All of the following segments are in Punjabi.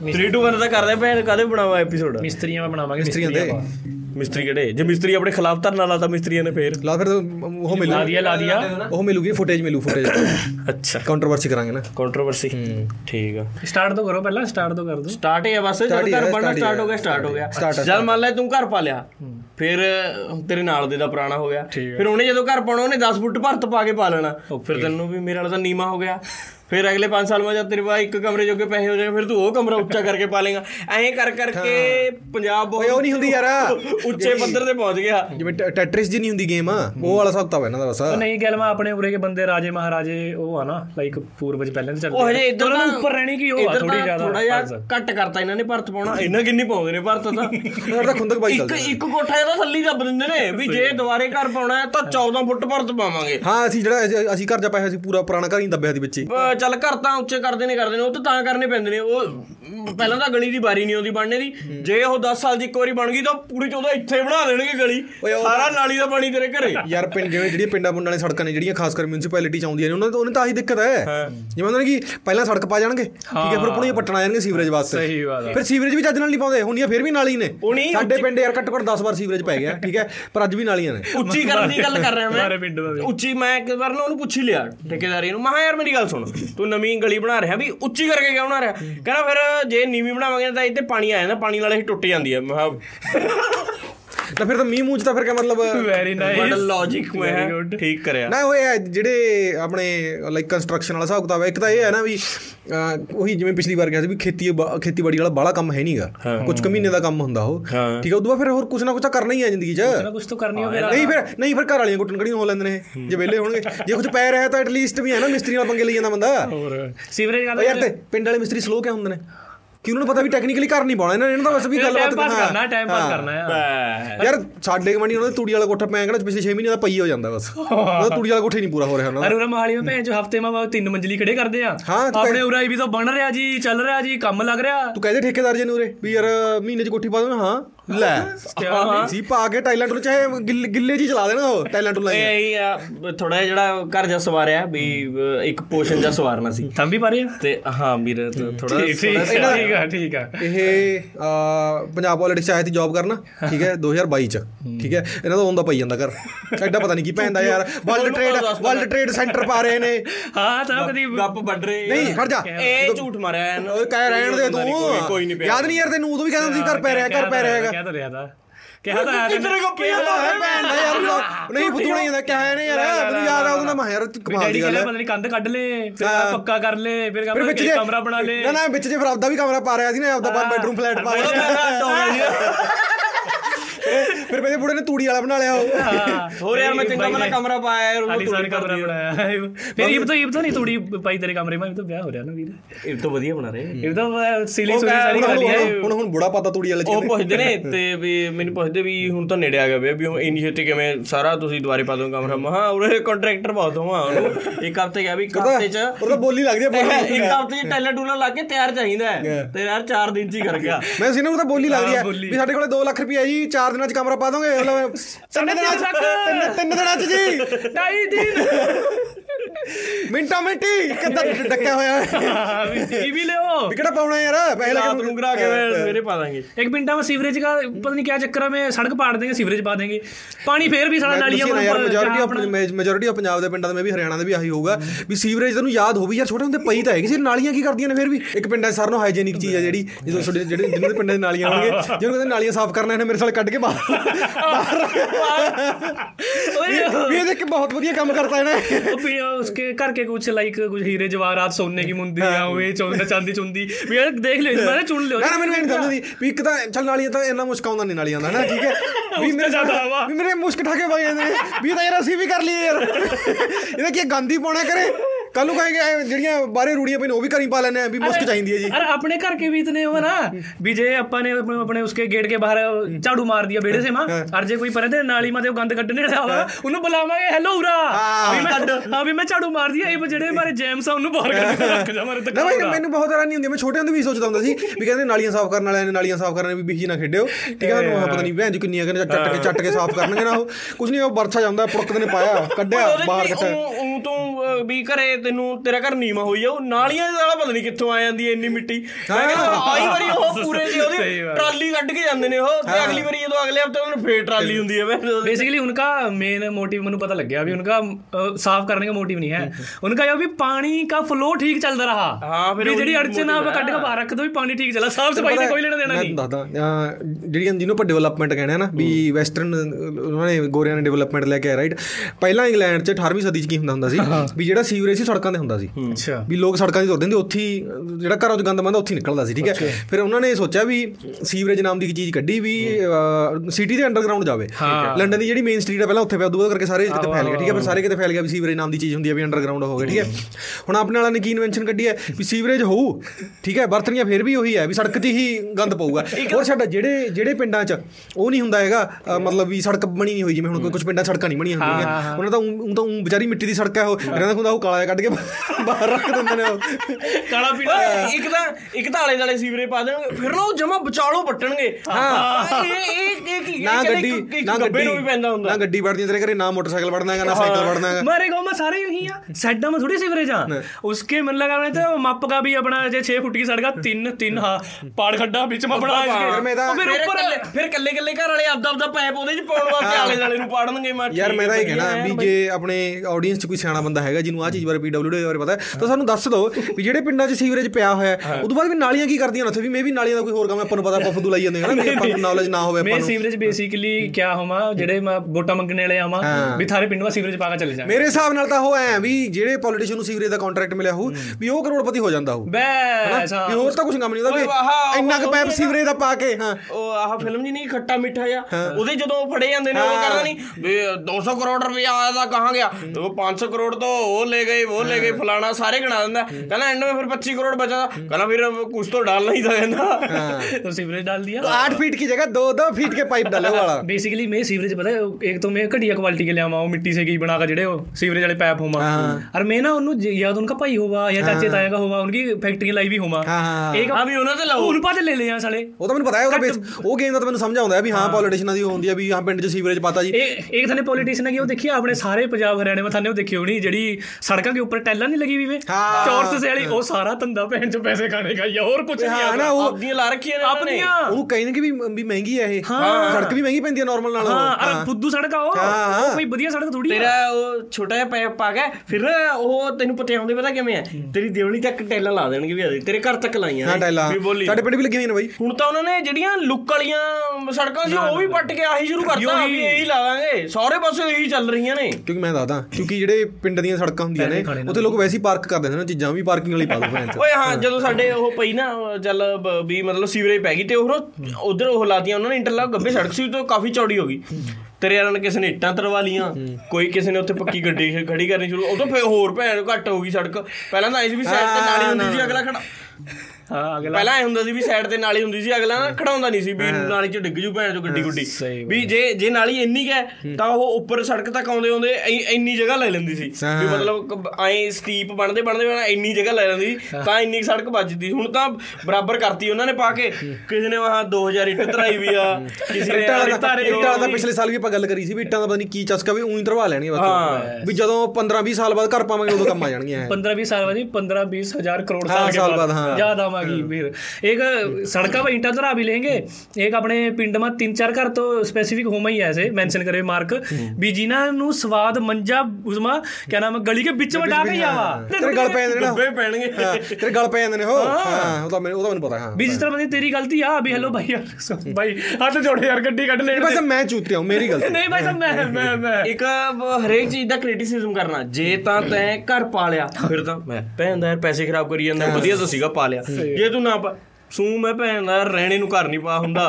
3 2 1 ਤਾਂ ਕਰਦੇ ਭੈਣ ਕਾਦੇ ਬਣਾਵਾ ਐਪੀਸੋਡ ਮਿਸਤਰੀਆਂ ਮੈਂ ਬਣਾਵਾਂਗੇ ਮਿਸਤਰੀਆਂ ਦੇ। ਮਿਸਤਰੀ ਕਿਹੜੇ? ਜੇ ਮਿਸਤਰੀ ਆਪਣੇ ਖਿਲਾਫ ਧਰਨਾ ਲਾਤਾ ਮਿਸਤਰੀਆਂ ਨੇ ਫੇਰ? ਲਾ ਫਿਰ ਉਹ ਮਿਲੂ ਲਾ ਦਿਆ ਲਾ ਦਿਆ। ਉਹ ਮਿਲੂਗੀ ਫੁਟੇਜ ਮਿਲੂ ਫੁਟੇਜ ਅੱਛਾ। ਕੰਟਰੋਵਰਸੀ ਕਰਾਂਗੇ ਨਾ। ਕੰਟਰੋਵਰਸੀ ਠੀਕ ਆ। ਸਟਾਰਟ ਤੋਂ ਕਰੋ ਪਹਿਲਾਂ ਸਟਾਰਟ ਤੋਂ ਕਰ ਦੋ ਸਟਾਰਟ ਹੀ ਆ ਬਸ ਜਦ ਘਰ ਬਣਨਾ ਸਟਾਰਟ ਹੈ, ਗਿਆ ਸਟਾਰਟ ਹੋ ਗਿਆ। ਜਦ ਮੰਨ ਲੈ ਤੂੰ ਘਰ ਪਾ ਲਿਆ ਫਿਰ ਤੇਰੇ ਨਾਲ ਦੇ ਦਾ ਪੁਰਾਣਾ ਹੋ ਗਿਆ। ਫਿਰ ਉਹਨੇ ਜਦੋਂ ਘਰ ਪਾਉਣਾ ਉਹਨੇ 10 ਫੁੱਟ ਭਰਤ ਪਾ ਕੇ ਪਾ ਲੈਣਾ। ਫਿਰ ਤੈਨੂੰ ਵੀ ਮੇਰੇ ਵਾਲਾ ਤਾਂ ਨੀਮਾ ਹੋ ਗਿਆ। ਫਿਰ ਅਗਲੇ 5 ਸਾਲ ਬਾਅਦ ਜਦ ਤੇਰੇ ਪਾਸ ਇੱਕ ਕਮਰੇ ਜੋਗੇ ਪੈਸੇ ਹੋ ਜਾਣਗੇ ਫਿਰ ਤੂੰ ਉਹ ਕਮਰਾ ਉੱਚਾ ਕਰਕੇ ਪਾ ਲੇਗਾ ਐਂ ਕਰ ਕਰਕੇ ਪੰਜਾਬ ਓਏ ਉਹ ਨਹੀਂ ਹੁੰਦੀ ਯਾਰ। ਉੱਚੇ ਪੱਧਰ ਤੇ ਪਹੁੰਚ ਗਿਆ। ਜਿਵੇਂ ਟੈਟਰਿਸ ਜੀ ਨਹੀਂ ਹੁੰਦੀ ਗੇਮ ਉਹ ਵਾਲਾ ਹਿਸਾਬ ਤਾਂ ਇਹਨਾਂ ਦਾ ਬਸ। ਨਹੀਂ ਗੱਲ ਮੈਂ ਆਪਣੇ ਉਰੇ ਕੇ ਬੰਦੇ ਰਾਜੇ ਮਹਾਰਾਜੇ ਉਹ ਆ ਨਾ ਲਾਈਕ ਪੂਰਵਜ ਪਹਿਲਾਂ ਤੋਂ ਚੱਲਦੇ ਉਹ ਹਜੇ ਇੱਧਰ ਤਾਂ ਨੂੰ ਉੱਪਰ ਰਹਿਣੀ ਕੀ ਉਹ ਆ ਥੋੜੀ ਤਾਂ ਜ਼ਿਆਦਾ ਥੋੜਾ ਜਿਹਾ ਘੱਟ ਕਰਤਾ ਇਹਨਾਂ ਨੇ ਭਰਤ ਪਾਉਣਾ। ਇਹਨਾਂ ਕਿੰਨੀ ਪਾਉਂਦੇ ਨੇ ਭਰਤ ਤਾਂ। ਇਹਨਾਂ ਦਾ ਖੁੰਦਕ ਬਾਈ ਇੱਕ ਚੱਲਦਾ। ਇੱਕ ਕੋਠਾ ਇਹਦਾ ਥੱਲੀ ਦੱਬ ਦਿੰਦੇ ਨੇ ਵੀ ਜੇ ਦੁਬਾਰੇ ਘਰ ਪਾਉਣਾ ਹੈ ਤਾਂ 14 ਫੁੱਟ ਭਰਤ ਪਾਵਾਂਗੇ। ਹਾਂ ਅਸੀਂ ਜਿਹੜਾ ਅਸੀਂ- ਘਰ ਜਾ ਪਾਇਆ ਸੀ ਪੂਰਾ ਪੁਰਾਣਾ ਘਰ ਹੀ ਦੱਬਿਆ ਸੀ ਵਿੱਚ ਚੱਲ ਘਰ ਤਾਂ ਉੱਚੇ ਕਰਦੇ ਨੇ ਕਰਦੇ ਨੇ ਉਹ ਤਾਂ ਤਾਂ ਕਰਨੇ ਪੈਂਦੇ ਨੇ। ਉਹ ਪਹਿਲਾਂ ਤਾਂ ਗਲੀ ਦੀ ਬਾਰੀ ਨਹੀਂ ਆਉਂਦੀ ਬਣਨੇ ਦੀ। ਜੇ ਉਹ 10 ਸਾਲ ਦੀ ਇੱਕ ਵਾਰੀ ਬਣ ਗਈ ਤਾਂ ਪੂਰੀ 14 ਇੱਥੇ ਬਣਾ ਦੇਣਗੇ ਗਲੀ। ਸਾਰਾ ਨਾਲੀ ਦਾ ਪਾਣੀ ਤੇਰੇ ਘਰੇ। ਯਾਰ ਪਿੰਡ ਜਿਵੇਂ ਜਿਹੜੀਆਂ ਪਿੰਡਾਂ ਪੁੰਡਾਂ ਵਾਲੇ ਸੜਕਾਂ ਨੇ ਜਿਹੜੀਆਂ ਖਾਸ ਕਰ ਮਿਊਨਿਸਪੈਲਿਟੀ ਚ ਆਉਂਦੀਆਂ ਨੇ ਉਹਨਾਂ ਤੋਂ ਉਹਨੇ ਤਾਂ ਆਹੀ ਦਿੱਕਤ ਹੈ। ਜਿਵੇਂ ਉਹਨਾਂ ਨੇ ਕਿ ਪਹਿਲਾਂ ਸੜਕ ਪਾ ਜਾਣਗੇ ਠੀਕ ਹੈ ਫਿਰ ਪੁਣੇ ਪੱਟਣ ਆ ਜਾਣਗੇ ਸੀਵਰੇਜ ਵਾਸਤੇ। ਸਹੀ ਬਾਤ ਆ। ਫਿਰ ਸੀਵਰੇਜ ਵੀ ਚੱਜ ਨਾਲ ਨਹੀਂ ਪਾਉਂਦੇ ਹੁੰਦੀਆਂ ਫਿਰ ਵੀ ਨਾਲੀ ਨੇ। ਸਾਡੇ ਪਿੰਡ ਯਾਰ ਘੱਟੋ ਘੱਟ 10 ਵਾਰ ਸੀਵਰੇਜ ਪੈ ਗਿਆ ਠੀਕ ਹੈ ਪਰ ਅੱਜ ਵੀ ਨਾਲੀਆਂ ਨੇ। ਉੱਚੀ ਕਰਨ ਦੀ ਗੱਲ ਕਰ ਰਿਹਾ ਮੈਂ। ਉੱਚੀ ਮੈਂ ਇੱਕ ਵਾਰ ਨਾ ਉਹਨੂੰ ਪੁੱਛ ਹੀ ਲਿਆ ਠੇਕੇਦਾਰੀ ਨੂੰ। ਮੈਂ ਯਾਰ ਮੇਰੀ ਗੱਲ ਸੁਣ। ਤੂੰ ਨਵੀਂ ਗਲੀ ਬਣਾ ਰਿਹਾ ਵੀ ਉੱਚੀ ਕਰਕੇ ਕਿਉਂ ਬਣਾ ਰਿਹਾ? ਕਹਿੰਦਾ ਫਿਰ ਜੇ ਨੀਵੀਂ ਬਣਾਵਾਂਗੇ ਤਾਂ ਇੱਥੇ ਪਾਣੀ ਆ ਜਾਂਦਾ ਪਾਣੀ ਨਾਲ ਇਹ ਟੁੱਟ ਜਾਂਦੀ ਹੈ ਮੈਂ ਤਾਂ ਫਿਰ ਤਾਂ ਮੀਂਹ ਚ ਤਾਂ ਫਿਰ ਕਿਆ ਮਤਲਬ ਵੈਰੀ ਬੜਾ ਨਾਈਸ ਲੌਜੀਕ ਮੈਂ. ਠੀਕ ਕਰਿਆ। ਨਾ ਉਹ ਇਹ ਹੈ ਜਿਹੜੇ ਆਪਣੇ ਲਾਈਕ ਕੰਸਟਰਕਸ਼ਨ ਵਾਲਾ ਹਿਸਾਬ ਕਿਤਾਬ ਇੱਕ ਤਾਂ ਇਹ ਹੈ ਨਾ ਵੀ ਉਹੀ ਜਿਵੇਂ ਪਿਛਲੀ ਵਾਰ ਕਿਹਾ ਸੀ ਵੀ ਖੇਤੀ ਖੇਤੀਬਾੜੀ ਵਾਲਾ ਬਾਹਲਾ ਕੰਮ ਹੈ ਨਹੀਂਗਾ ਕੁਝ ਕੁ ਮਹੀਨੇ ਦਾ ਕੰਮ ਹੁੰਦਾ ਉਹ। ਹਾਂ। ਠੀਕ ਹੈ ਉਦੋਂ ਬਾਅਦ ਫਿਰ ਹੋਰ ਕੁਝ ਨਾ ਕੁਝ ਤਾਂ ਕਰਨਾ ਹੀ ਹੈ ਜ਼ਿੰਦਗੀ 'ਚ। ਨਾ ਕੁਝ ਤਾਂ ਕਰਨੀ ਹੋਵੇ ਨਹੀਂ ਫਿਰ ਨਹੀਂ ਫਿਰ ਘਰ ਵਾਲੀਆਂ ਕੁੱਟਣ ਕੜੀਆਂ ਹੋ ਲੈਂਦੇ ਨੇ ਜੇ ਵਿਹਲੇ ਹੋਣਗੇ। ਜੇ ਕੁਝ ਪੈ ਰਿਹਾ ਤਾਂ ਐਟਲੀਸਟ ਵੀ ਹੈ ਨਾ ਮਿਸਤਰੀ ਨਾਲ ਪੰਗੇ ਲਈ ਜਾਂਦਾ ਬੰਦਾ। ਹੋਰ। ਸੀਵਰੇਜ ਗੱਲ ਯਾਰ ਤੇ ਪਿੰਡ ਵਾਲੇ ਮਿਸਤਰੀ ਸਲੋ ਕਿਉਂ ਹੁੰਦੇ ਨੇ? ਕਿ ਉਹਨਾਂ ਨੂੰ ਪਤਾ ਵੀ ਟੈਕਨੀਕਲੀ ਕਰ ਨਹੀਂ ਪਾਉਣਾ ਇਹਨਾਂ ਨੇ ਇਹਨਾਂ ਦਾ ਬਸ ਵੀ ਟਾਈਮ ਗੱਲਬਾਤ। ਕਰਨਾ। Time pass. ਕਰਨਾ ਹੈ। ਯਾਰ ਸਾਡੇ ਕਮਾਂਡੀ ਉਹਨਾਂ ਦੇ ਤੂੜੀ ਵਾਲਾ ਕੋਠਾ ਪੈ ਗਿਆ ਪਿਛਲੇ 6 ਮਹੀਨੇ ਦਾ ਪਈ ਹੋ ਜਾਂਦਾ ਬਸ। ਉਹਦਾ ਤੂੜੀ ਵਾਲਾ ਕੋਠਾ ਹੀ ਨਹੀਂ ਪੂਰਾ ਹੋ ਰਿਹਾ ਉਹਨਾਂ ਦਾ ਅਰੇ ਉਰੇ ਮਹਾਲੀ ਵਿੱਚ ਭੈਣ ਜੋ ਹਫ਼ਤੇ ਮਾ ਤਿੰਨ ਮੰਜ਼ਲੀ ਖੜੇ ਕਰਦੇ ਆ। ਹਾਂ, ਤੂੰ ਆਪਣੇ ਉਰੇ ਵੀ ਤਾਂ ਬਣ ਰਿਹਾ ਜੀ ਚੱਲ ਰਿਹਾ ਜੀ ਕੰਮ ਲੱਗ ਰਿਹਾ। ਤੂੰ ਕਹਦੇ ਠੇਕੇਦਾਰ ਜੀ ਨੂੰ ਉਰੇ ਵੀ ਯਾਰ ਮਹੀਨੇ 'ਚ ਕੋਠੀ ਪਾ ਦੇਣਾ ਹਾਂ। ਲੈ। ਸੀ ਪਾ ਕੇ ਟਾਈਲੈਂਡ ਨੂੰ ਚਾਹੇ ਗਿੱਲ- ਗਿੱਲੇ ਜੀ ਚਲਾ ਦੇਣਾ ਉਹ ਟਾਈਲੈਂਡ ਨੂੰ ਲਾਈ ਇਹ ਥੋੜਾ ਜਿਹੜਾ ਘਰ ਜਾ ਸਵਾਰਿਆ ਵੀ ਇੱਕ ਪੋਸ਼ਨ ਜਾ ਸਵਾਰਨਾ ਸੀ। ਤਾਂ ਵੀ ਪਾਰੇ ਤੇ ਹਾਂ ਵੀਰ ਥੋੜਾ ਠੀਕ ਆ ਠੀਕ ਆ ਇਹ ਪੰਜਾਬ ਪੋਲਿਟਿਕਸ ਆਇਆ ਸੀ ਜੌਬ ਕਰਨਾ ਠੀਕ ਹੈ 2022 ਚ ਠੀਕ ਹੈ। ਇਹਨਾਂ ਦਾ ਆਉਂਦਾ ਪਈ ਜਾਂਦਾ ਘਰ। ਐਡਾ ਪਤਾ ਨਹੀਂ ਕੀ ਪੈਂਦਾ ਯਾਰ। World trade world trade centre ਪਾ ਰਹੇ ਨੇ। ਹਾਂ ਤਾਂ ਕਦੀ ਗੱਪ ਵੱਢ ਰਹੇ ਨਹੀਂ ਖੜ ਜਾ। ਇਹ ਝੂਠ ਮਾਰਿਆ। ਓਏ ਕਹਿ ਰਹਿਣ ਦੇ ਤੂੰ। ਯਾਦ ਨਹੀਂ ਯਾਰ ਤੈਨੂੰ ਉਦੋਂ ਵੀ ਕਹਿੰਦਾ ਸੀ ਘਰ ਪੈ ਰਿਹਾ ਘਰ ਪੈ ਰਿਹਾ ਹੈਗਾ। ਕਹਿ ਤਾਂ ਰਿਹਾ ਤਾਂ। ਕਿਹਾ ਤਾਂ ਹੈ ਕਿੱਧਰ ਗੱਪ ਕਿਹਾ ਜਾਂਦਾ ਹੈ ਭੈਣ ਦਾ ਯਾਰ ਨਹੀਂ ਫੁੱਦੂ ਨਹੀਂ ਜਾਂਦਾ ਕਿਹਾ ਨੇ ਯਾਰ ਮੈਨੂੰ ਯਾਦ ਆ ਉਹਦਾ ਮੈਂ ਯਾਰ ਕਮਾਲ ਦੀ ਗੱਲ। ਹੈ ਪਤਾ ਨਹੀਂ ਕੰਧ ਕੱਢ ਲੇ ਫਿਰ। ਪੱਕਾ ਕਰ ਲੇ ਫਿਰ ਕਿ ਕਮਰਾ ਬਣਾ ਲੇ। ਨਾ ਨਾ ਵਿੱਚ ਜੇ ਫਿਰ ਆਪਦਾ ਵੀ ਕਮਰਾ ਪਾ ਰਿਹਾ ਸੀ ਨਾ ਆਪਦਾ ਬੈਡਰੂਮ ਫਲੈਟ ਪਾ ਉਹਦਾ ਰਿਹਾ ਮੇਰਾ ਅੱਡ ਹੋ ਗਿਆ ਜੀ। ਫਿਰ ਮੇਰੇ ਬੁੜੇ ਨੇ ਤੂੜੀ ਵਾਲਾ ਬਣਾ ਲਿਆ ਉਹ। ਹਾਂ। ਹੋਰ ਯਾਰ ਮੈਂ ਚੰਗਾ ਵਾਲਾ ਕਮਰਾ ਪਾਇਆ ਯਾਰ ਉਹਨੂੰ ਆਲੀਸਾਨ ਤੋੜ ਕਮਰਾ ਬਣਾਇਆ ਫਿਰ ਇਹ ਤਾਂ ਇਹ ਤਾਂ ਨਹੀਂ ਥੋੜੀ ਪਾਈ ਤੇਰੇ ਕਮਰੇ ਮੈਂ ਤਾਂ ਵਿਆਹ ਹੋ ਰਿਹਾ ਨਾ ਵੀਰ। ਇਹ ਤਾਂ ਵਧੀਆ ਬਣਾ ਰਹੇ। ਇਹ ਤਾਂ ਸੀਲਿੰਗ ਉਹ ਸੂਰੀ ਕਰ ਹੈ। ਹੁਣ ਹੁਣ- ਬੁੜਾ ਪਾਤਾ ਤੂੜੀ ਵਾਲੇ ਉਹ ਪੁੱਛਦੇ ਨੇ ਤੇ ਵੀ ਮੈਨੂੰ ਪੁੱਛਦੇ ਵੀ ਹੁਣ ਤਾਂ ਨੇੜੇ ਆ ਗਿਆ ਵੇ ਵੀ ਉਹ ਇੰਨੀ ਛੇਤੀ ਕਿਵੇਂ ਸਾਰਾ ਤੁਸੀਂ ਦੁਬਾਰੇ ਪਾ ਦੋ ਕਮਰਾ। ਮਹਾ ਉਰੇ ਕੰਟਰੈਕਟਰ ਪਾ ਦੋ ਹਾਂ ਉਹਨੂੰ। ਇੱਕ ਹਫ਼ਤੇ ਗਿਆ ਵੀ ਇੱਕ ਹਫ਼ਤੇ ਚ ਉਹ ਤਾਂ ਬੋਲੀ ਲੱਗਦੀ ਹੈ ਬੋਲੀ ਇੱਕ ਹਫ਼ਤੇ ਚ ਟੈਲਰ ਟੂਲਰ ਲਾ ਕੇ ਤਿਆਰ ਚਾਹੀਦਾ ਤੇ ਯਾਰ 4 ਦਿਨ ਚ ਹੀ ਕਰ ਗਿਆ। ਮੈਂ ਸੀ ਨਾ ਉਹ ਤਾਂ ਬੋਲੀ ਲੱਗਦੀ ਹੈ। ਵੀ ਸਾਡੇ ਕੋਲੇ 2 ਲੱਖ ਰੁਪਏ ਜੀ 4 ਦਿਨਾਂ ਚ ਕਮਰਾ ਪਾ ਦੋਗੇ? ਅਗਲਾ ਤਿੰਨ ਦਿਨਾਂ ਚ ਤਿੰਨ ਤਿੰਨ ਦਿਨਾਂ ਚ ਜੀ। ਢਾਈ ਦਿਨ। ਮਿੰਟਾ ਮਿੰਟੀ। ਕਿੱਦਾਂ ਡੱਕਿਆ ਹੋਇਆ। ਹੈ ਵੀ ਜੀ ਵੀ ਲਿਓ। ਵਿਕੜਾ ਪਾਉਣਾ ਯਾਰ? ਪਹਿਲਾਂ ਰਾਤ ਨੂੰ ਗਰਾ ਕੇ ਸਵੇਰੇ ਪਾ ਦਾਂਗੇ। ਇੱਕ ਮਿੰਟਾ ਮੈਂ ਸੀਵਰੇਜ ਦਾ ਪਤਾ ਨਹੀਂ ਕਿਆ ਚੱਕਰ ਮੈਂ ਸੜਕ ਪਾੜ ਦੇਂਗੇ ਸੀਵਰੇਜ ਪਾ ਦੇਂਗੇ ਪਾਣੀ ਫੇਰ ਵੀ ਸਾਡਾ ਨਾਲੀਆਂ ਬਣਾ ਯਾਰ ਮੈਜੋਰਿਟੀ ਆਪਣੇ ਮੈਜੋਰਿਟੀ ਆਫ ਪੰਜਾਬ ਦੇ ਪਿੰਡਾਂ ਦੇ ਵੀ ਹਰਿਆਣਾ ਦੇ ਵੀ ਆਹੀ ਹੋਊਗਾ ਵੀ ਸੀਵਰੇਜ ਤੈਨੂੰ ਯਾਦ ਹੋਵੇ ਯਾਰ ਛੋਟੇ ਹੁੰਦੇ ਪਈ ਤਾਂ ਹੈਗੀ ਸੀ ਨਾਲੀਆਂ ਕੀ ਕਰਦੀਆਂ ਨੇ ਫੇਰ ਵੀ? ਇੱਕ ਪਿੰਡਾਂ ਸਾਰ ਨੂੰ ਹਾਈਜੀਨਿਕ ਚੀਜ਼ ਆ ਜਿਹੜੀ ਜਦੋਂ ਜਿਹੜੇ ਜਿੰਨੇ ਪਿੰਡਾਂ ਦੇ ਨਾਲੀਆਂ ਹੋਣਗੇ ਜਿਹਨੂੰ ਕਹਿੰਦੇ ਨਾਲੀਆਂ ਸਾਫ਼ ਕਰਨਾ ਇਹਨੇ ਮੇਰੇ ਸਾਲ ਕੱਢ ਕੇ ਬਾਹਰ ओए, ਵੀ ਇਹ ਦੇਖ ਕੇ ਬਹੁਤ ਵਧੀਆ ਕੰਮ ਕਰਤਾ ਇਹਨੇ वो फिर उसके घर के कुछ लाइक कुछ हीरे जवाहरात सोने की मुंदियां हुए चौंदा चांदी चुंदी भी यार देख ले मैंने चुन लियो ਨਾ ਨਾ ਮੈਨੂੰ ਇਹ ਨਹੀਂ ਸਮਝਦੀ ਵੀ ਇੱਕ ਤਾਂ ਚੱਲ ਨਾਲੀਆਂ ਤਾਂ ਇੰਨਾ ਮੁਸ਼ਕ ਆਉਂਦਾ ਨਹੀਂ ਨਾਲੀਆਂ ਦਾ ਨਾ ਠੀਕ ਹੈ ਵੀ ਮੇਰੇ ਜ਼ਿਆਦਾ ਹਵਾ। ਵੀ ਮੇਰੇ ਮੁਸ਼ਕ ਠਾਕੇ ਪਾ ਜਾਂਦੇ ਨੇ ਵੀ ਇਹ ਤਾਂ ਯਾਰ ਅਸੀਂ ਵੀ ਕਰ ਲਈਏ ਯਾਰ ਇਹਦਾ ਕੀ ਗੰਦੀ ਪਾਉਣਾ ਕਰੇ ਕੱਲ ਨੂੰ ਕਹਾਂਗੇ ਜਿਹੜੀਆਂ ਬਾਰੇ ਰੂੜੀਆਂ ਪਈਆਂ ਉਹ ਵੀ ਕਰੀ ਪਾ ਲੈਣੇ ਆ ਵੀ ਮੁਸਕ ਚਾਹੀਦੀ ਹੈ ਜੀ। ਅਰੇ ਆਪਣੇ ਘਰ ਕੇ ਵੀ ਇਤਨੇ ਹੋ ਨਾ ਵੀ ਜੇ ਆਪਾਂ ਨੇ ਆਪਣੇ ਉਸਕੇ ਗੇਟ ਕੇ ਬਾਹਰ ਝਾੜੂ ਮਾਰ ਦਿਆ ਬੇੜੇ ਸੇ ਮਾਂ ਅਰ ਜੇ ਕੋਈ ਪਰੇ ਤੇ ਨਾਲੀ ਮਾਂ ਤੇ ਗੰਦ ਕੱਢਣੇ ਵਾਲਾ ਹੋਵੇ ਉਹਨੂੰ ਬੁਲਾਵਾਂਗੇ ਹੈਲੋ ਉਰਾ! ਵੀ ਮੈਂ ਹਾਂ ਵੀ ਮੈਂ ਝਾੜੂ ਮਾਰ ਦਿਆ ਇਹ ਜਿਹੜੇ ਮਾਰੇ ਜੈਮਸ ਆ ਉਹਨੂੰ ਬਾਹਰ ਕਰਕੇ ਰੱਖ ਜਾ ਮਾਰੇ ਤੱਕ ਮੈਨੂੰ ਬਹੁਤ ਹੈਰਾਨੀ ਹੁੰਦੀ ਮੈਂ ਛੋਟੇ ਹੁੰਦੇ ਵੀ ਸੋਚਦਾ ਹੁੰਦਾ ਸੀ ਵੀ ਕਹਿੰਦੇ ਨਾਲੀਆਂ ਸਾਫ਼ ਕਰਨ ਵਾਲਿਆਂ ਨੇ ਨਾਲੀਆਂ ਸਾਫ਼ ਕਰਨ ਵੀ ਬੀਜੀ ਨਾ ਖੇਡਿਓ। ਠੀਕ ਹੈ ਉਹ ਪਤਾ ਨਹੀਂ ਭੈਣ ਜੀ ਕਿੰਨੀਆਂ ਕਹਿੰਦੇ ਚੱਟ ਕੇ ਚੱਟ ਕੇ ਸਾਫ਼ ਕਰਨਗੇ ਨਾ ਉਹ। ਕੁਝ ਨਹੀਂ ਉਹ ਵਰਛਾ ਜਾਂਦਾ ਪੁੜਕ ਦੇ ਨੇ ਪਾਇਆ ਕੱਢਿਆ ਬਾਹਰ ਕੱਟਿਆ ਵੀ ਘਰੇ ਤੈਨੂੰ ਤੇਰਾ ਘਰ ਨੀਵਾ ਹੋਈ ਜਾਊ ਨਾਲੀਆਂ ਵਾਲਾ ਪਤਾ ਨਹੀਂ ਕਿੱਥੋਂ ਆ ਜਾਂਦੀ ਐ ਇੰਨੀ ਮਿੱਟੀ। ਮੈਂ ਕਹਿੰਦਾ ਆਈ ਵਾਰੀ ਉਹ ਪੂਰੇ ਦੀ ਉਹਦੀ ਟਰਾਲੀ ਕੱਢ ਕੇ ਜਾਂਦੇ ਨੇ ਉਹ ਤੇ ਅਗਲੀ ਵਾਰੀ ਜਦੋਂ ਅਗਲੇ ਹਫ਼ਤੇ ਉਹਨਾਂ ਨੂੰ ਫੇਰ ਟਰਾਲੀ ਹੁੰਦੀ ਐ ਬੇਸਿਕਲੀ ਉਨ੍ਹਾਂ ਮੇਨ ਮੋਟਿਵ ਮੈਨੂੰ ਪਤਾ ਲੱਗਿਆ ਵੀ ਉਨ੍ਹਾਂ ਸਾਫ਼ ਕਰਨੇ ਦਾ ਮੋਟਿਵ ਨਹੀਂ ਹੈ। ਉਨ੍ਹਾਂ ਇਹ ਵੀ ਪਾਣੀ ਦਾ ਫਲੋ ਠੀਕ ਚੱਲਦਾ ਰਹਾ। ਹਾਂ ਫਿਰ ਜਿਹੜੀ ਅੜਚਨ ਆ ਕੱਢ ਕੇ ਬਾਹਰ ਰੱਖ ਦੋ ਵੀ ਪਾਣੀ ਠੀਕ ਚੱਲਾ ਸਾਫ਼ ਸਫ਼ਾਈ ਦਾ ਕੋਈ ਲੈਣਾ ਦੇਣਾ ਨਹੀਂ ਮੈਂ ਦੱਸਦਾ ਜਿਹੜੀਆਂ ਜਿਹਨੂੰ ਆਪਾਂ ਡਿਵੈਲਪਮੈਂਟ ਕਹਿੰਦੇ ਆ ਨਾ ਵੀ ਵੈਸਟਰਨ ਉਹਨਾਂ ਨੇ ਗੋਰਿਆਂ ਨੇ ਡਿਵੈਲਪਮੈਂਟ ਲੈ ਕੇ ਆਇਆ ਰਾਈਟ ਪਹਿਲਾਂ ਇੰਗਲੈਂਡ 'ਚ 18ਵੀਂ ਸਦੀ 'ਚ ਕੀ ਹੁੰਦਾ ਹੁੰਦਾ ਸੀ? ਵੀ ਜਿਹੜਾ ਸੀਵਰੇਜ ਸੀ ਸੜਕਾਂ ਤੇ ਹੁੰਦਾ ਸੀ। ਅੱਛਾ। ਵੀ ਲੋਕ ਸੜਕਾਂ 'ਤੇ ਤੁਰਦੇ ਹੁੰਦੇ ਉੱਥੇ ਜਿਹੜਾ ਘਰਾਂ 'ਚ ਗੰਦ ਮੰਦਾ ਉੱਥੇ ਹੀ ਨਿਕਲਦਾ ਸੀ ਠੀਕ ਹੈ? ਫਿਰ ਉਹਨਾਂ ਨੇ ਸੋਚਿਆ ਵੀ ਸੀਵਰੇਜ ਨਾਮ ਦੀ ਇੱਕ ਚੀਜ਼ ਕੱਢੀ ਵੀ ਸਿਟੀ ਦੇ ਅੰਡਰਗਰਾਉਂਡ ਜਾਵੇ। ਲੰਡਨ ਦੀ ਜਿਹੜੀ ਮੇਨ ਸਟਰੀਟ ਹੈ ਪਹਿਲਾਂ ਉੱਥੇ ਪਿਆ ਬਾਅਦ ਕਰਕੇ ਸਾਰੇ ਕਿਤੇ ਫੈਲ ਗਿਆ ਠੀਕ ਹੈ? ਫਿਰ ਸਾਰੇ ਕਿਤੇ ਫੈਲ ਗਿਆ ਵੀ ਸੀਵਰੇਜ ਨਾਮ ਦੀ ਚੀਜ਼ ਹੁੰਦੀ ਹੈ ਵੀ ਅੰਡਰਗਰਾਉਂਡ ਹੋ ਗਿਆ ਠੀਕ ਹੈ? ਹੁਣ ਆਪਣੇ ਵਾਲਾ ਨੇ ਕੀ ਇਨਵੈਂਸ਼ਨ ਕੱਢੀ ਹੈ? ਵੀ ਸੀਵਰੇਜ ਹੋਊ ਠੀਕ ਹੈ? ਵਰਤਣੀਆਂ ਫਿਰ ਵੀ ਉਹੀ ਹੈ ਵੀ ਸੜਕ 'ਤੇ ਹੀ ਗੰਦ ਪਊਗਾ। ਹੋਰ ਸਾਡਾ ਜਿਹੜੇ ਜਿਹੜੇ ਪਿੰਡਾਂ 'ਚ ਉਹ ਨਹੀਂ ਹੁੰਦਾ ਹੈਗਾ ਮਤਲਬ ਵੀ ਸੜਕ ਬਣੀ ਨਹੀਂ ਹੋਈ ਜਿਵੇਂ ਹੁਣ ਕੁਝ ਪਿੰਡਾਂ ਸੜਕਾਂ ਨਹੀਂ ਬਣੀਆਂ ਹੁੰਦੀਆਂ। ਉਹਨਾਂ ਤਾਂ ਉਹ ਤਾਂ ਊਂ ਵਿਚਾਰੀ ਮਿੱਟੀ ਦੀ ਸੜਕ ਹੈ ਉਹ ਰਹਿੰਦਾ ਹੁੰਦਾ ਉਹ ਕਾਲਾ ਕੱਢ ਕੇ ਬਾਹਰ ਰੱਖ ਦਿੰਦੇ ਨੇ ਉਹ। ਕਾਲਾ ਪੀਲਾ ਇੱਕ ਤਾਂ ਇੱਕ ਤਾਂ ਆਲੇ ਦਾਲੇ ਸੀਵਰੇ ਪਾ ਦੇਣਗੇ ਫਿਰ ਉਹ ਜਮਾ ਬਚਾਲੋ ਪੱਟਣਗੇ ਹਾਂ। ਇਹ ਇਹ ਕੀ ਨਾ ਗੱਡੀ ਨਾ ਗੱਡੀ ਨੂੰ ਵੀ ਪੈਂਦਾ ਹੁੰਦਾ। ਨਾ ਗੱਡੀ ਵੜਦੀ ਤੇਰੇ ਘਰੇ ਨਾ ਮੋਟਰਸਾਈਕਲ ਵੜਨਾ ਹੈਗਾ ਨਾ ਸਾਈਕਲ ਵੜਨਾ ਹੈਗਾ। ਮਾਰੇ ਗਾਉਂ ਮੈਂ ਸਾਰੇ ਹੀ ਆ। ਸਾਡਾ ਮੈਂ ਥੋੜੀ ਸੀਵਰੇਜ ਆ। ਉਸਕੇ ਮਨ ਲਗਾਉਣੇ ਤੇ ਮੱਪ ਦਾ ਵੀ ਆਪਣਾ ਜੇ 6 ਫੁੱਟ ਦੀ ਸੜਕਾ 3 3 ਹਾਂ। ਪਾੜ ਖੱਡਾ ਵਿੱਚ ਮੈਂ ਬਣਾ ਫਿਰ ਉੱਪਰ ਫਿਰ ਕੱਲੇ ਕੱਲੇ ਘਰ ਵਾਲੇ ਆਪਦਾ ਆਪਦਾ ਪੈਪ ਉਹਦੇ ਚ ਪਾਉਣ ਵਾਸਤੇ ਆਲੇ ਦਾਲੇ ਨੂੰ ਪਾੜਨਗੇ ਮਾਰ ਯਾਰ ਮੈਂ ਤਾਂ ਇਹ ਕਹਿਣਾ ਵੀ ਜੇ ਆਪਣੇ ਆਡੀਅנס ਚ ਕੋਈ ਸਿਆਣਾ ਬੰਦਾ ਹੈਗਾ ਜਿਹਨੂੰ ਆਹ ਚੀਜ਼ ਬਾਰੇ ਪੀਡਬਲਯੂ ਦੇ ਬਾਰੇ ਪਤਾ ਹੈ। ਤਾਂ ਸਾਨੂੰ ਦੱਸ ਦਿਓ ਵੀ ਜਿਹੜੇ ਪਿੰਡਾਂ 'ਚ ਸੀਵਰੇਜ ਪਿਆ ਹੋਇਆ ਹੈ ਉਦੋਂ ਬਾਅਦ ਵੀ ਨਾਲੀਆਂ ਕੀ ਕਰਦੀਆਂ ਨੇ ਉੱਥੇ? ਵੀ ਮੈਂ ਵੀ ਨਾਲੀਆਂ ਦਾ ਕੋਈ ਹੋਰ ਕੰਮ ਆਪਾਂ ਨੂੰ ਪਤਾ ਆਪਾਂ ਫੁੱਦੂ ਲਾਈ ਜਾਂਦੇ ਹਾਂ ਨਾ ਵੀ ਆਪਾਂ ਨੂੰ ਨੌਲੇਜ ਨਾ ਹੋਵੇ ਆਪਾਂ ਮੈਂ ਨੂੰ। ਸੀਵਰੇਜ ਬੇਸਿਕਲੀ ਕਿਆ ਹੋਵਾਂ ਜਿਹੜੇ ਮੈਂ ਵੋਟਾਂ ਮੰਗਣੇ ਵਾਲੇ ਆਵਾਂ ਵੀ ਥਾਰੇ ਪਿੰਡ ਵਿੱਚ ਸੀਵਰੇਜ ਪਾ ਕੇ ਚਲੇ ਜਾ ਮੇਰੇ ਹਿਸਾਬ ਨਾਲ ਤਾਂ ਉਹ ਐ ਵੀ ਜਿਹੜੇ ਪੋਲੀਟੀਸ਼ੀਅਨ ਨੂੰ ਸੀਵਰੇਜ ਦਾ ਕੰਟਰੈਕਟ ਮਿਲਿਆ ਹੋਊ ਵੀ ਉਹ ਕਰੋੜਪਤੀ ਹੋ ਜਾਂਦਾ ਹੋਊ। ਬੈਸ ਵੀ ਹੋਰ ਤਾਂ ਕੁਝ ਕੰਮ ਨਹੀਂ ਹੁੰਦਾ ਵੀ ਇੰਨਾ ਕੁ ਪੈਪ ਵੀ ਸੀਵਰੇਜ ਦਾ ਪਾ ਕੇ ਹਾਂ। ਉਹ ਆਹ ਫਿਲਮ ਜੀ ਨਹੀਂ ਖੱਟਾ ਮਿੱਠਾ ਜਿਹਾ। ਉਹਦੇ ਜਦੋਂ ਫੜੇ ਜਾਂਦੇ ਨੇ ਉਹ ਕਰਦਾ ਨਹੀਂ ਵੀ 200 ਕਰੋੜ ਰੁਪਇਆ ਆਇਆ ਤਾਂ ਕਹਾਂ ਗਿਆ? ਉਹ 500 ਕਰੋੜ ਤੋਂ वो ले गई वो ले गई फलाना सारे गिना दिंदा कहना एंड में फिर 25 करोड़ बचा कहना फिर कुछ तो डालना ही था कहना तो सीवरेज डाल दिया तो 8 फीट की जगह दो दो फीट के पाइप डाले वाला बेसिकली मैं सीवरेज पता है एक तो मैं घटिया क्वालिटी के ले आवा हूं मिट्टी से की बना का जेड़े सीवरेज वाले पाइप होमा और मैं ना उनु या तो उनका भाई होवा या चाचे ताया का होवा उनकी फैक्ट्री लाई भी ਹੋਵਾ ਇੱਕ ਆ ਵੀ ਉਹਨਾਂ ਤੇ ਲਾਓ ਹੁਣ ਪਾਤੇ ਲੈ ਲੈ ਜਾਂ ਸਾਲੇ ਉਹ ਤਾਂ ਮੈਨੂੰ ਪਤਾ ਹੈ ਉਹਦਾ ਬੇਸ ਉਹ ਗੇਮ ਦਾ ਤਾਂ ਮੈਨੂੰ ਸਮਝ ਆਉਂਦਾ ਵੀ ਹਾਂ ਪੋਲੀਟੀਸ਼ਨਾਂ ਦੀ ਹੁੰਦੀ ਆ ਵੀ ਹਾਂ ਪਿੰਡ 'ਚ ਸੀਵਰੇਜ ਪਾਤਾ ਜੀ ਇਹ ਇੱਕ ਥਾਨੇ ਪੋਲੀਟੀਸ਼ਨ ਹੈਗੀ ਉਹ ਦੇਖੀ ਆਪਣੇ ਸਾਰੇ ਪੰਜਾਬ ਹਰਿਆਣੇ ਮੈਂ ਥਾਨੇ ਉਹ ਦੇਖੀ ਹੋਣੀ ਜਿਹੜੀ सड़कों के ऊपर टैला नहीं लगी हुई वे हाँ। चौरस से वाली वो सारा धंधा पहन जो पैसे खाने का या और कुछ नहीं ਹਾਂ ਨਾ आता ਉਹ ਆਪਦੀਆਂ ਲਾ ਰੱਖੀਆਂ ਨੇ ਉਹਨਾਂ ਨੇ अपनियां ਉਹਨੂੰ ਕਹਿੰਦੇ ਕਿ ਵੀ ਵੀ ਮਹਿੰਗੀ ਹੈ ਇਹ ਸੜਕ ਵੀ ਮਹਿੰਗੀ ਪੈਂਦੀ ਹੈ ਨਾਰਮਲ ਨਾਲੋਂ हाँ अरे फुद्दू सड़क आ वो हाँ। वो कोई बढ़िया सड़क थोड़ी है ਤੇਰਾ ਉਹ ਛੋਟਾ ਜਿਹਾ ਪੈਪ ਪਾ ਕੇ ਫਿਰ ਉਹ ਤੈਨੂੰ ਪਤਿਆਉਂਦੇ ਪਤਾ ਕਿਵੇਂ ਆ ਤੇਰੀ ਦੇਵਣੀ ਤੱਕ ਟੈਲਾਂ ਲਾ ਦੇਣਗੇ ਵੀ ਅਜੇ ਤੇਰੇ ਘਰ ਤੱਕ ਲਾਈਆਂ ਹਾਂ ਨੇ। ਟੈਲਾ ਵੀ ਬੋਲੀ ਸਾਡੇ ਪਿੰਡ ਵੀ ਲੱਗੀਆਂ ਹੋਈਆਂ ਨੇ ਬਾਈ ਹੁਣ ਤਾਂ ਉਹਨਾਂ ਨੇ ਜਿਹੜੀਆਂ ਲੁੱਕ ਵਾਲੀਆਂ ਸੜਕਾਂ ਸੀ ਉਹ ਵੀ ਪੱਟ ਕੇ ਆਹੀ ਸ਼ੁਰੂ ਕਰਤਾ ਵੀ ਇਹੀ ਲਾ ਦਾਂਗੇ ਸਾਰੇ ਪਾਸੇ ਇਹੀ ਚੱਲ ਰਹੀਆਂ ਨੇ ਕਿਉਂਕਿ ਮੈਂ ਦੱਸਦਾ ਕਿਉਂਕਿ ਜਿਹੜੇ ਪਿੰਡ ਦੀਆਂ ਸੜਕਾਂ ਹੁੰਦੀਆਂ ਨੇ ਉੱਥੇ ਲੋਕ ਵੈਸੇ ਹੀ ਪਾਰਕ ਕਰ ਦਿੰਦੇ ਨੇ ਚੀਜ਼ਾਂ ਵੀ ਪਾਰਕਿੰਗ ਵਾਲੀ ਪਾ ਦੋ ਭੈਣ ਚ ਓਏ ਹਾਂ ਜਦੋਂ ਸਾਡੇ ਉਹ ਪਈ ਨਾ ਚੱਲ ਵੀ ਮਤਲਬ ਸੀਵਰੇਜ ਪੈ ਗਈ ਤੇ ਉਹ ਉਧਰ ਉਹ ਲਾਤੀਆਂ ਉਹਨਾਂ ਨੇ ਇੰਟਰਲੌਕ ਗੱਬੇ ਸੜਕ ਸੀ ਤੋਂ ਕਾਫੀ ਚੌੜੀ ਹੋ ਗਈ। ਤੇਰੇ ਯਾਰਾਂ ਨੇ ਕਿਸੇ ਨੇ ਇੱਟਾਂ ਤਰਵਾ ਲੀਆਂ ਕੋਈ ਕਿਸੇ ਨੇ ਉੱਥੇ ਪੱਕੀ ਗੱਡੀ ਖੜੀ ਕਰਨੀ ਸ਼ੁਰੂ ਉਦੋਂ ਫਿਰ ਹੋਰ ਭੈਣ ਘੱਟ ਹੋ ਗਈ ਸੜਕ। ਪਹਿਲਾਂ ਤਾਂ ਐਂ ਸੀ ਵੀ ਸਾਈਡ ਤੇ ਨਾਲੀ ਹੁੰਦੀ ਸੀ ਅਗਲਾ ਖੜਾ। ਹਾਂ ਅਗਲਾ। ਪਹਿਲਾਂ ਐ ਹੁੰਦਾ ਸੀ ਵੀ ਸਾਈਡ ਤੇ ਨਾਲੀ ਹੁੰਦੀ ਸੀ ਅਗਲਾ ਨਾ ਖੜਾਉਂਦਾ ਨਹੀਂ ਸੀ ਵੀ ਨਾਲੀ 'ਚ ਡਿੱਗ ਜੂ ਭੈਣ ਚੋ ਗੱਡੀ ਗੁੱਡੀ। ਵੀ ਜੇ ਜੇ ਨਾਲੀ ਇੰਨੀ ਹੈ ਤਾਂ ਉਹ ਉੱਪਰ ਸੜਕ ਤੱਕ ਆਉਂਦੇ ਆਉਂਦੇ ਇੰਨੀ ਜਗ੍ਹਾ ਲੈ ਲੈਂਦੀ ਸੀ। ਵੀ ਮਤਲਬ ਐ ਸਟੀਪ ਬਣਦੇ ਬਣਦੇ ਇੰਨੀ ਜਗ੍ਹਾ ਲੈ ਲੈਂਦੀ ਤਾਂ ਇੰਨੀ ਸੜਕ ਵੱਜਦੀ ਹੁਣ ਤਾਂ ਬਰਾਬਰ ਕਰਤੀ ਉਹਨਾਂ ਨੇ ਪਾ ਕੇ। ਕਿਸੇ ਨੇ ਵਾਹ 2000 ਇੱਟ ਧਰਾਈ ਵੀ ਆ ਕਿਸੇ ਨੇ ਇੱਟਾਂ ਦਾ ਪਿਛਲੇ ਸਾਲ ਵੀ ਆਪਾਂ ਗੱਲ ਕਰੀ ਸੀ ਵੀ ਇੱਟਾਂ ਦਾ ਪਤਾ ਨਹੀਂ ਕੀ ਚਸਕਾ ਵੀ ਉਹੀ ਧਰਵਾ ਲੈਣੀ ਬਸ ਵੀ ਜਦੋਂ 15 20 ਸਾਲ ਬਾਅਦ ਘਰ ਪਾਵਾਂਗੇ ਉਦੋਂ ਕੰਮ ਆ ਜਾਣਗੀਆਂ 15 20 ਸਾਲ ਬਾਅਦ 15 20000 ਕਰੋੜ ਸਾਲ ਬਾਅਦ। ਹਾਂ। ਜ਼ਿਆਦਾ के साल बाद बाद, हाँ। याद आवागी फिर एक सड़का पर ईंटा धरा भी लेंगे एक अपने पिंड में तीन चार घर तो स्पेसिफिक होमा ही है ऐसे मेंशन करे मार्क भी जिन्हां ਨੂੰ ਸਵਾਦ ਮੰਜਾ ਉਸਮਾ ਕਿਆ ਨਾਮ ਹੈ ਗਲੀ ਕੇ ਵਿੱਚ ਵਿੱਚ ਡਾਕੇ ਜਾਵਾ ਤੇਰੇ ਗਲ ਪੈ ਜਾਂਦੇ ਨੇ ਨਾ ਡੁੱਬੇ ਪੈਣਗੇ ਹਾਂ ਤੇਰੇ ਗਲ ਪੈ ਜਾਂਦੇ ਨੇ ਉਹ ਹਾਂ ਉਹ ਤਾਂ ਮੈਨੂੰ ਉਹ ਤਾਂ ਮੈਨੂੰ ਪਤਾ ਹਾਂ ਵੀ ਜਿਸ ਤਰ੍ਹਾਂ ਬੰਦੀ ਤੇਰੀ ਗਲਤੀ ਆ ਵੀ ਹੈਲੋ ਭਾਈ ਯਾਰ ਭਾਈ ਹੱਥ ਜੋੜੇ ਯਾਰ ਗੱਡੀ ਕੱਢ ਲੈਣ ਬਸ ਮੈਂ ਚੂਤਿਆ ਹਾਂ ਮੇਰੀ ਗਲਤੀ ਨਹੀਂ ਭਾਈ ਸਾਹਿਬ ਮੈਂ ਮੈਂ ਮੈਂ ਇੱਕ ਬ- ਹਰੇਕ ਚੀਜ਼ ਦਾ ਕ੍ਰਿਟਿਸਿਜ਼ਮ ਕਰਨਾ ਜੇ ਤਾਂ ਤੈਂ ਘਰ ਪਾ ਲਿਆ ਫਿਰ ਤਾਂ ਮੈਂ ਭੈਣ ਦਾ ਯਾਰ ਪੈਸੇ ਖਰਾਬ ਕਰੀ ਜਾਂਦਾ ਵਧੀਆ ਤਾਂ ਸੀਗਾ ਪਾ ਲਿਆ ਜੇ ਤੂੰ ਨਾ ਸੂ ਮੈਂ ਭੈਣ ਦਾ ਰਹਿਣੇ ਨੂੰ ਘਰ ਨਹੀਂ ਪਾ ਹੁੰਦਾ।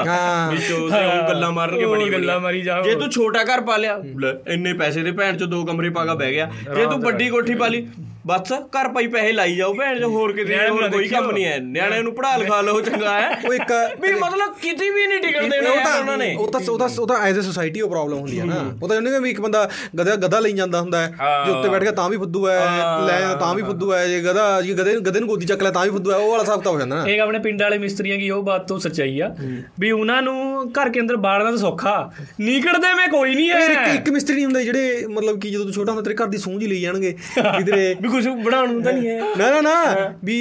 ਵਿੱਚੋਂ ਤੇ ਉਹ ਗੱਲਾਂ ਮਾਰਨਗੇ ਉਹ ਬੜੀ ਗੱਲਾਂ ਮਾਰੀ ਜਾਓ। ਜੇ ਤੂੰ ਛੋਟਾ ਘਰ ਪਾ ਲਿਆ ਲੈ, ਇੰਨੇ ਪੈਸੇ ਦੇ ਭੈਣ ਚ ਦੋ ਕਮਰੇ ਪਾ ਕੇ ਬਹਿ ਗਿਆ ਜੇ ਤੂੰ ਵੱਡੀ ਕੋਠੀ ਪਾ ਲਈ ਬਸ ਘਰ ਪਈ ਪੈਸੇ ਲਾਈ ਜਾਓ ਭੈਣ ਜੋ ਹੋਰ ਕਿਤੇ ਹੋਰ ਕੋਈ ਕੰਮ ਨਹੀਂ ਹੈ। ਨਿਆਣਿਆਂ ਨੂੰ ਪੜਾ ਲਿਖਾ ਲਓ ਚੰਗਾ ਹੈ। ਉਹ ਇੱਕ ਵੀ ਮਤਲਬ ਕਿਤੇ ਵੀ ਨਹੀਂ ਟਿਕਟ ਦੇਣਾ ਉਹਨਾਂ ਨੇ। ਉਹ ਤਾਂ ਉਹ ਤਾਂ ਉਹ ਤਾਂ ਐਜ਼ ਅ ਸੋਸਾਇਟੀ ਉਹ ਪ੍ਰੋਬਲਮ ਹੁੰਦੀ ਹੈ ਨਾ। ਉਹ ਤਾਂ ਉਹਨੇ ਵੀ ਇੱਕ ਬੰਦਾ ਗਧਾ ਗਧਾ ਲਈ ਜਾਂਦਾ ਹੁੰਦਾ ਹੈ। ਜੇ ਉੱਤੇ ਬੈਠ ਕੇ ਤਾਂ ਵੀ ਫੁੱਦੂ ਹੈ ਲੈ ਤਾਂ ਵੀ ਫੁੱਦੂ ਹੈ ਜੇ ਗਧਾ ਜੇ ਗਧੇ ਨੂੰ ਗਧੇ ਨੂੰ ਗੋਦੀ ਚੱਕ ਲੈ ਤਾਂ ਵੀ ਫੁੱਦੂ ਹੈ ਉਹ ਵਾਲਾ ਹਿਸਾਬ ਤਾਂ ਹੋ ਜਾਂਦਾ ਨਾ। ਇਹ ਆਪਣੇ ਪਿੰਡ ਵਾਲੇ ਮਿਸਤਰੀਆਂ ਦੀ ਉਹ ਬਾਤ ਤੋਂ ਸੱਚਾਈ ਆ। ਵੀ ਉਹਨਾਂ ਨੂੰ ਘਰ ਕੇ ਅੰਦਰ ਬਾੜਨਾ ਤਾਂ ਸੌਖਾ। ਨਿਕੜਦੇ ਮੈਂ ਕੋਈ ਨਹੀਂ ਹੈ ਇੱਕ ਮਿਸਤਰੀ ਹੁੰਦਾ ਜਿਹੜੇ ਮਤਲਬ ਕਿ ਜਦੋਂ ਤੂੰ ਛੋਟਾ ਹੁੰਦਾ ਤੇਰੇ ਘਰ ਦੀ ਸੂਝ ਲਈ ਜਾਣਗੇ। ਵੀ ਤੇਰੇ ਕੁਝ ਬਣਾਉਣ ਨੂੰ ਤਾਂ ਨਹੀਂ ਹੈ ਨਾ ਨਾ ਨਾ। ਵੀ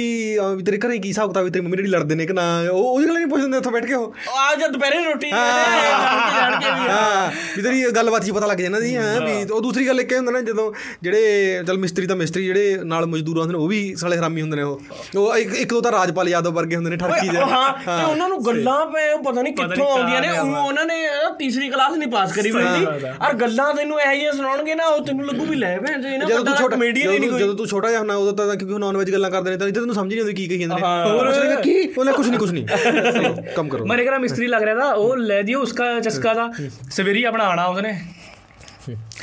ਵੀ ਤੇਰੇ ਘਰੇ ਕੀ ਹਿਸਾਬ ਕਿਤਾਬ ਵੀ ਤੇਰੀ ਮੰਮੀ ਡੈਡੀ ਲੜਦੇ ਨੇ ਕਿ ਨਾ ਉਹ ਉਹਦੀ ਗੱਲ ਨਹੀਂ ਪੁੱਛਦੇ ਉੱਥੇ ਬੈਠ ਕੇ ਉਹ? ਆ ਜਦ ਦੁਪਹਿਰੇ ਰੋਟੀ ਜਾਣ ਕੇ ਵੀ ਹਾਂ। ਵੀ ਤੇਰੀ ਗੱਲਬਾਤ ਹੀ ਪਤਾ ਲੱਗ ਜਾਂਦਾ ਦੀ ਹਾਂ ਵੀ ਉਹ ਦੂਸਰੀ ਗੱਲ ਇੱਕ ਇਹ ਹੁੰਦਾ ਨਾ ਜਦੋਂ ਜਿਹੜੇ ਚਲ ਮਿਸਤਰੀ ਤਾਂ ਮਿਸਤਰੀ ਜਿਹੜੇ ਨਾਲ ਮਜ਼ਦੂਰ ਹੁੰਦੇ ਨੇ ਉਹ ਵੀ ਸਾਲੇ ਹਰਾਮੀ ਹੁੰਦੇ ਨੇ ਉਹ। ਉਹ ਇੱਕ ਇੱਕ ਦੋ ਤਾਂ ਰਾਜਪਾਲ ਯਾਦਵ ਵਰਗੇ ਹੁੰਦੇ ਨੇ ਠੜਕੀ ਜਿਹੇ। ਹਾਂ ਤੇ ਉਹਨਾਂ ਨੂੰ ਗੱਲਾਂ ਪਏ ਉਹ ਪਤਾ ਨਹੀਂ ਕਿੱਥੋਂ ਆਉਂਦੀਆਂ ਨੇ ਉਹ- ਉਹਨਾਂ ਨੇ ਤੀਸਰੀ ਕਲਾਸ ਨਹੀਂ ਪਾਸ ਕਰੀ ਹੋਈ ਸੀ। ਔਰ ਗੱਲਾਂ ਤੈਨੂੰ ਇਹੋ ਜਿਹੀਆਂ ਸੁਣਾਉਣਗੇ ਨਾ ਉਹ ਤੈਨੂੰ ਲੱਗੂ ਵੀ ਲੈ ਭੈਣ ਜੀ ਤੂੰ ਛੋਟਾ ਕਮੇਡੀਅਨ ਹੀ ਨਹੀਂ ਕੋਈ। ਜਦੋਂ ਤੂੰ ਛੋਟਾ ਜਿਹਾ ਹੁੰਦਾ ਉਦੋਂ ਤਾਂ ਕਿਉਂਕਿ ਉਹ ਨਾਨ-ਵੈਜ ਗੱਲਾਂ ਕਰਦੇ ਨੇ ਤਾਂ ਇੱਥੇ ਤੈਨੂੰ ਸਮਝ ਨਹੀਂ ਆਉਂਦੀ ਕੀ ਕਹੀ ਜਾਂਦੇ ਨੇ। ਹੋਰ ਉਹਨੇ ਕੀ ਉਹਨੇ ਕੁਝ ਨਹੀਂ ਕੁਝ ਨਹੀਂ ਕੰਮ ਕਰੋ। ਮਨੇ ਕਰਾ ਮਿਸਤਰੀ ਲੱਗ ਰਿਹਾ ਤਾਂ ਉਹ ਲੈ ਦਿਓ ਉਸਕਾ ਚਸਕਾ ਦਾ। ਸਵੇਰੀ ਆਪਣਾ ਆਣਾ ਉਸਨੇ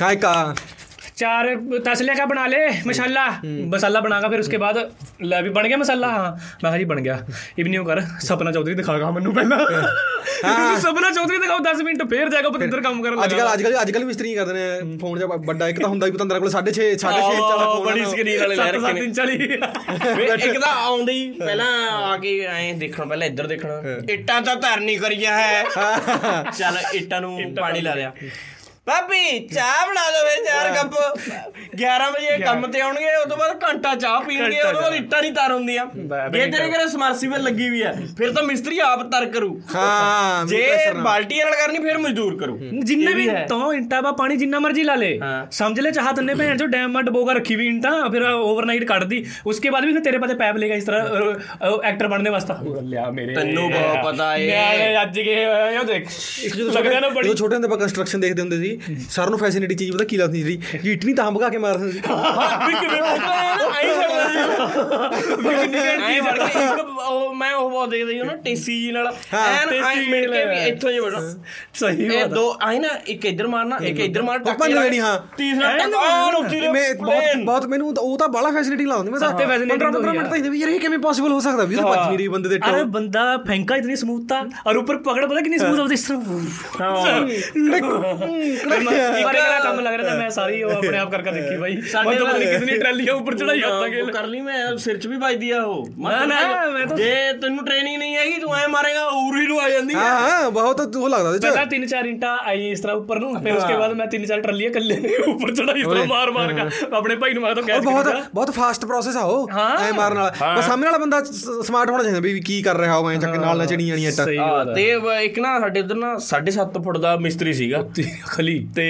ਹਾਏ ਕਾ चार तसले का बना ले मसाला। मसाला ਬਣਾਗਾ ਫਿਰ ਉਸਕੇ ਬਾਅਦ ਲੈ ਵੀ ਬਣ ਗਿਆ ਮਸਾਲਾ ਹਾਂ ਮੈਂ ਕਿਹਾ ਜੀ ਬਣ ਗਿਆ ਇਵਨਿਊ ਕਰ ਸਪਨਾ ਚੌਧਰੀ ਦਿਖਾਗਾ ਮੈਨੂੰ ਪਹਿਲਾਂ ਹਾਂ ਸਪਨਾ ਚੌਧਰੀ ਦਿਖਾਓ 10 ਮਿੰਟ ਫੇਰ ਜਾਏਗਾ ਪਤੰਦਰ ਕੰਮ ਕਰਨ ਅੱਜ ਕੱਲ ਅੱਜ ਕੱਲ ਅੱਜ ਕੱਲ ਮਿਸਤਰੀ ਕਰਦੇ ਨੇ ਫੋਨ ਜਿਹਾ ਵੱਡਾ ਇੱਕ ਤਾਂ ਹੁੰਦਾ ਵੀ ਪਤੰਦਰ ਕੋਲ 6.5 6.5 ਇੰਚ ਵਾਲਾ ਫੋਨ ਬੜੀ ਸਕਰੀਨ ਵਾਲੇ ਲੈ ਰੱਖੇ ਨੇ 7.40 ਇੱਕ ਤਾਂ ਆਉਂਦੇ ਹੀ ਪਹਿਲਾਂ ਆ ਕੇ ਐਂ ਦੇਖਣਾ ਪਹਿਲਾਂ ਇੱਧਰ ਦੇਖਣਾ ਇੱਟਾਂ ਤਾਂ ਧਰਨੀ ਕਰੀਆਂ ਹੈ ਚੱਲ ਇੱਟਾਂ ਨੂੰ ਪਾਣੀ ਲਾ ਲਿਆ ਭਾਬੀ ਚਾਹ ਬਣਾ ਲਓ ਵੇ ਚਾਰ ਕੱਪ। 11 ਵਜੇ ਕੰਮ ਤੇ ਆਉਣਗੇ ਉਸ ਤੋਂ ਬਾਅਦ ਘੰਟਾ ਚਾਹ ਪੀਣਗੇ ਉਸ ਤੋਂ ਬਾਅਦ ਇੱਟਾਂ ਨਹੀਂ ਤਰ ਹੁੰਦੀਆਂ। ਜੇ ਤੇਰੇ ਘਰੇ। ਸਮਰਸੀਬਲ ਲੱਗੀ ਵੀ ਆ ਫਿਰ ਤਾਂ ਮਿਸਤਰੀ ਆਪ ਤਰ ਕਰੂ। ਹਾਂ ਜੇ ਬਾਲਟੀ ਨਾਲ ਕਰਨੀ ਫਿਰ ਮਜ਼ਦੂਰ ਕਰੂ। ਜਿੰਨੇ ਵੀ ਤੋਂ ਇੰਟਾ ਬਾ ਪਾਣੀ ਜਿੰਨਾ ਮਰਜ਼ੀ ਲਾ ਲੇ। ਸਮਝ ਲੈ ਚਾਹ ਤੰਨੇ ਭੈਣ ਜੋ ਡੈਮ ਮਾ ਡਬੋਗਾ ਰੱਖੀ ਵੀ ਇੰਟਾ ਫਿਰ ਓਵਰਨਾਈਟ ਕੱਢਦੀ। ਉਸਕੇ ਬਾਅਦ ਵੀ ਤੇਰੇ ਪਾਤੇ ਪੈਪ ਲੇਗਾ ਇਸ ਤਰ੍ਹਾਂ ਐਕਟਰ ਬਣਨੇ ਵਾਸਤੇ। ਲਿਆ ਮੇਰੇ। ਤੈਨੂੰ ਬਹੁਤ ਪਤਾ ਏ। ਨਿਆਣੇ ਅੱਜ ਕੇ ਇਹ ਦੇਖ। ਬੜੀ ਜਦੋਂ ਛੋਟੇ ਹੁੰਦੇ ਆਪਾਂ ਕੰਸਟਰਕਸ਼ਨ ਦੇਖਦੇ ਹੁੰਦੇ ਸੀ ਸਰ ਨੂੰ ਫੈਸਿਲਿਟੀ ਚੀਜ਼ ਪਤਾ ਕੀ ਲੱਗਦੀ ਸੀ? ਜਿਹੜੀ ਇੱਟ ਨਹੀਂ ਤਾਂ ਭਗਾ ਕੇ ਮਾਰਦੇ ਸੀ। ਵੀ ਕਿਵੇਂ ਆਈ ਆਈ ਵੜ ਕੇ ਇੱਕ ਉਹ ਮੈਂ ਉਹ ਬਹੁਤ ਦੇਖਦਾ ਸੀ ਨਾ ਟੇਸੀ ਜੀ ਨਾਲ। ਐਨ ਆਈ ਮਿਲ ਕੇ ਵੀ ਇੱਥੋਂ ਜੇ ਵੜੋ। ਸਹੀ ਇਹ ਦੋ ਆਈ ਨਾ ਇੱਕ ਇੱਧਰ ਮਾਰਨਾ ਇੱਕ ਇੱਧਰ ਮਾਰ ਟੱਕ ਭੰਨ ਲੈਣੀ, ਹਾਂ। ਤੀਸਰਾ ਟੱਕ ਆਨ ਉੱਤੀ ਦੇ ਮੈਂ ਬਹੁਤ ਬਹੁਤ ਮੈਨੂੰ ਉਹ ਤਾਂ ਬਾਲਾ ਫੈਸਿਲਿਟੇਟਿੰਗ ਲੱਗਦੀ ਮੈਂ ਤਾਂ 15 ਮਿੰਟ ਤਾਂ ਯਾਰ ਇਹ ਕਿਵੇਂ ਪੋਸੀਬਲ ਹੋ ਸਕਦਾ ਵੀ ਉਹ ਭੱਜ ਨਹੀਂ ਰਹੀ ਬੰਦੇ ਦੇ ਟੋ ਅਰੇ ਬੰਦਾ ਫੈਂਕਾ ਇਤਨੀ ਸਮੂਥ ਤਾਂ ਔਰ ਉੱਪਰ ਪਕੜ ਪਤਾ ਕਿੰਨੀ ਸਮੂਥ ਆਉਂਦੀ ਇਸ ਤਰ੍ਹਾਂ ਹਾਂ। ਇੱਕ ਨਾ ਕੰਮ ਲੱਗ ਰਿਹਾ ਤਾਂ ਮੈਂ ਸਾਰੀ ਉਹ ਆਪਣੇ ਆਪ ਕਰਕੇ ਦੇਖੀ ਬਾਈ। ਸਾਡੇ ਪਤਾ ਨਹੀਂ ਕਿੰਨੀ ਟਰਾਲੀਆਂ ਉੱਪਰ ਚੜਾਈ ਜਾਂਦਾ ਕਿ ਕਰ ਲਈ ਮੈਂ ਸਿਰ 'ਚ ਵੀ ਵੱਜਦੀ ਆ ਉਹ। ਨਾ ਨਾ ਜੇ ਤੈਨੂੰ ਟ੍ਰੇਨਿੰਗ ਨਹੀਂ ਹੈਗੀ ਤੂੰ ਐ ਮਾਰੇਗਾ ਉਰੀ ਨੂੰ ਆ ਜਾਂਦੀ ਹਾਂ ਹਾਂ ਬਹੁਤ ਉਹ ਲੱਗਦਾ ਤੇ ਪਹਿਲਾਂ 3-4 ਇੰਟਾ ਆਈ ਇਸ ਤਰ੍ਹਾਂ ਉੱਪਰ ਨੂੰ ਫਿਰ ਉਸਕੇ ਬਾਅਦ ਮੈਂ 3-4 ਟਰਾਲੀਆਂ ਕੱਲੇ ਉੱਪਰ ਚੜਾਈ ਉੱਪਰ ਮਾਰ ਮਾਰ ਕੇ ਆਪਣੇ ਭਾਈ ਨੂੰ ਮੈਂ ਤਾਂ ਕਹਿ ਬਹੁਤ ਬਹੁਤ ਫਾਸਟ ਪ੍ਰੋਸੈਸ ਆ ਉਹ। ਐ ਮਾਰਨ ਵਾਲਾ। ਬਸ ਸਾਹਮਣੇ ਵਾਲਾ ਬੰਦਾ ਸਮਾਰਟ ਹੋਣਾ ਚਾਹੀਦਾ ਵੀ ਕੀ ਕਰ ਰਿਹਾ ਹੋ ਮੈਂ ਚੱਕ ਨਾਲ ਨਾ ਚੜੀ ਜਾਣੀ ਇੱਟ। ਤੇ ਇੱਕ ਨਾ ਸਾਡੇ ਉਧਰ ਨਾ 7.5 ਫੁੱਟ ਦਾ ਮਿਸਤਰੀ ਸੀਗਾ। ਖਲੀ ਤੇ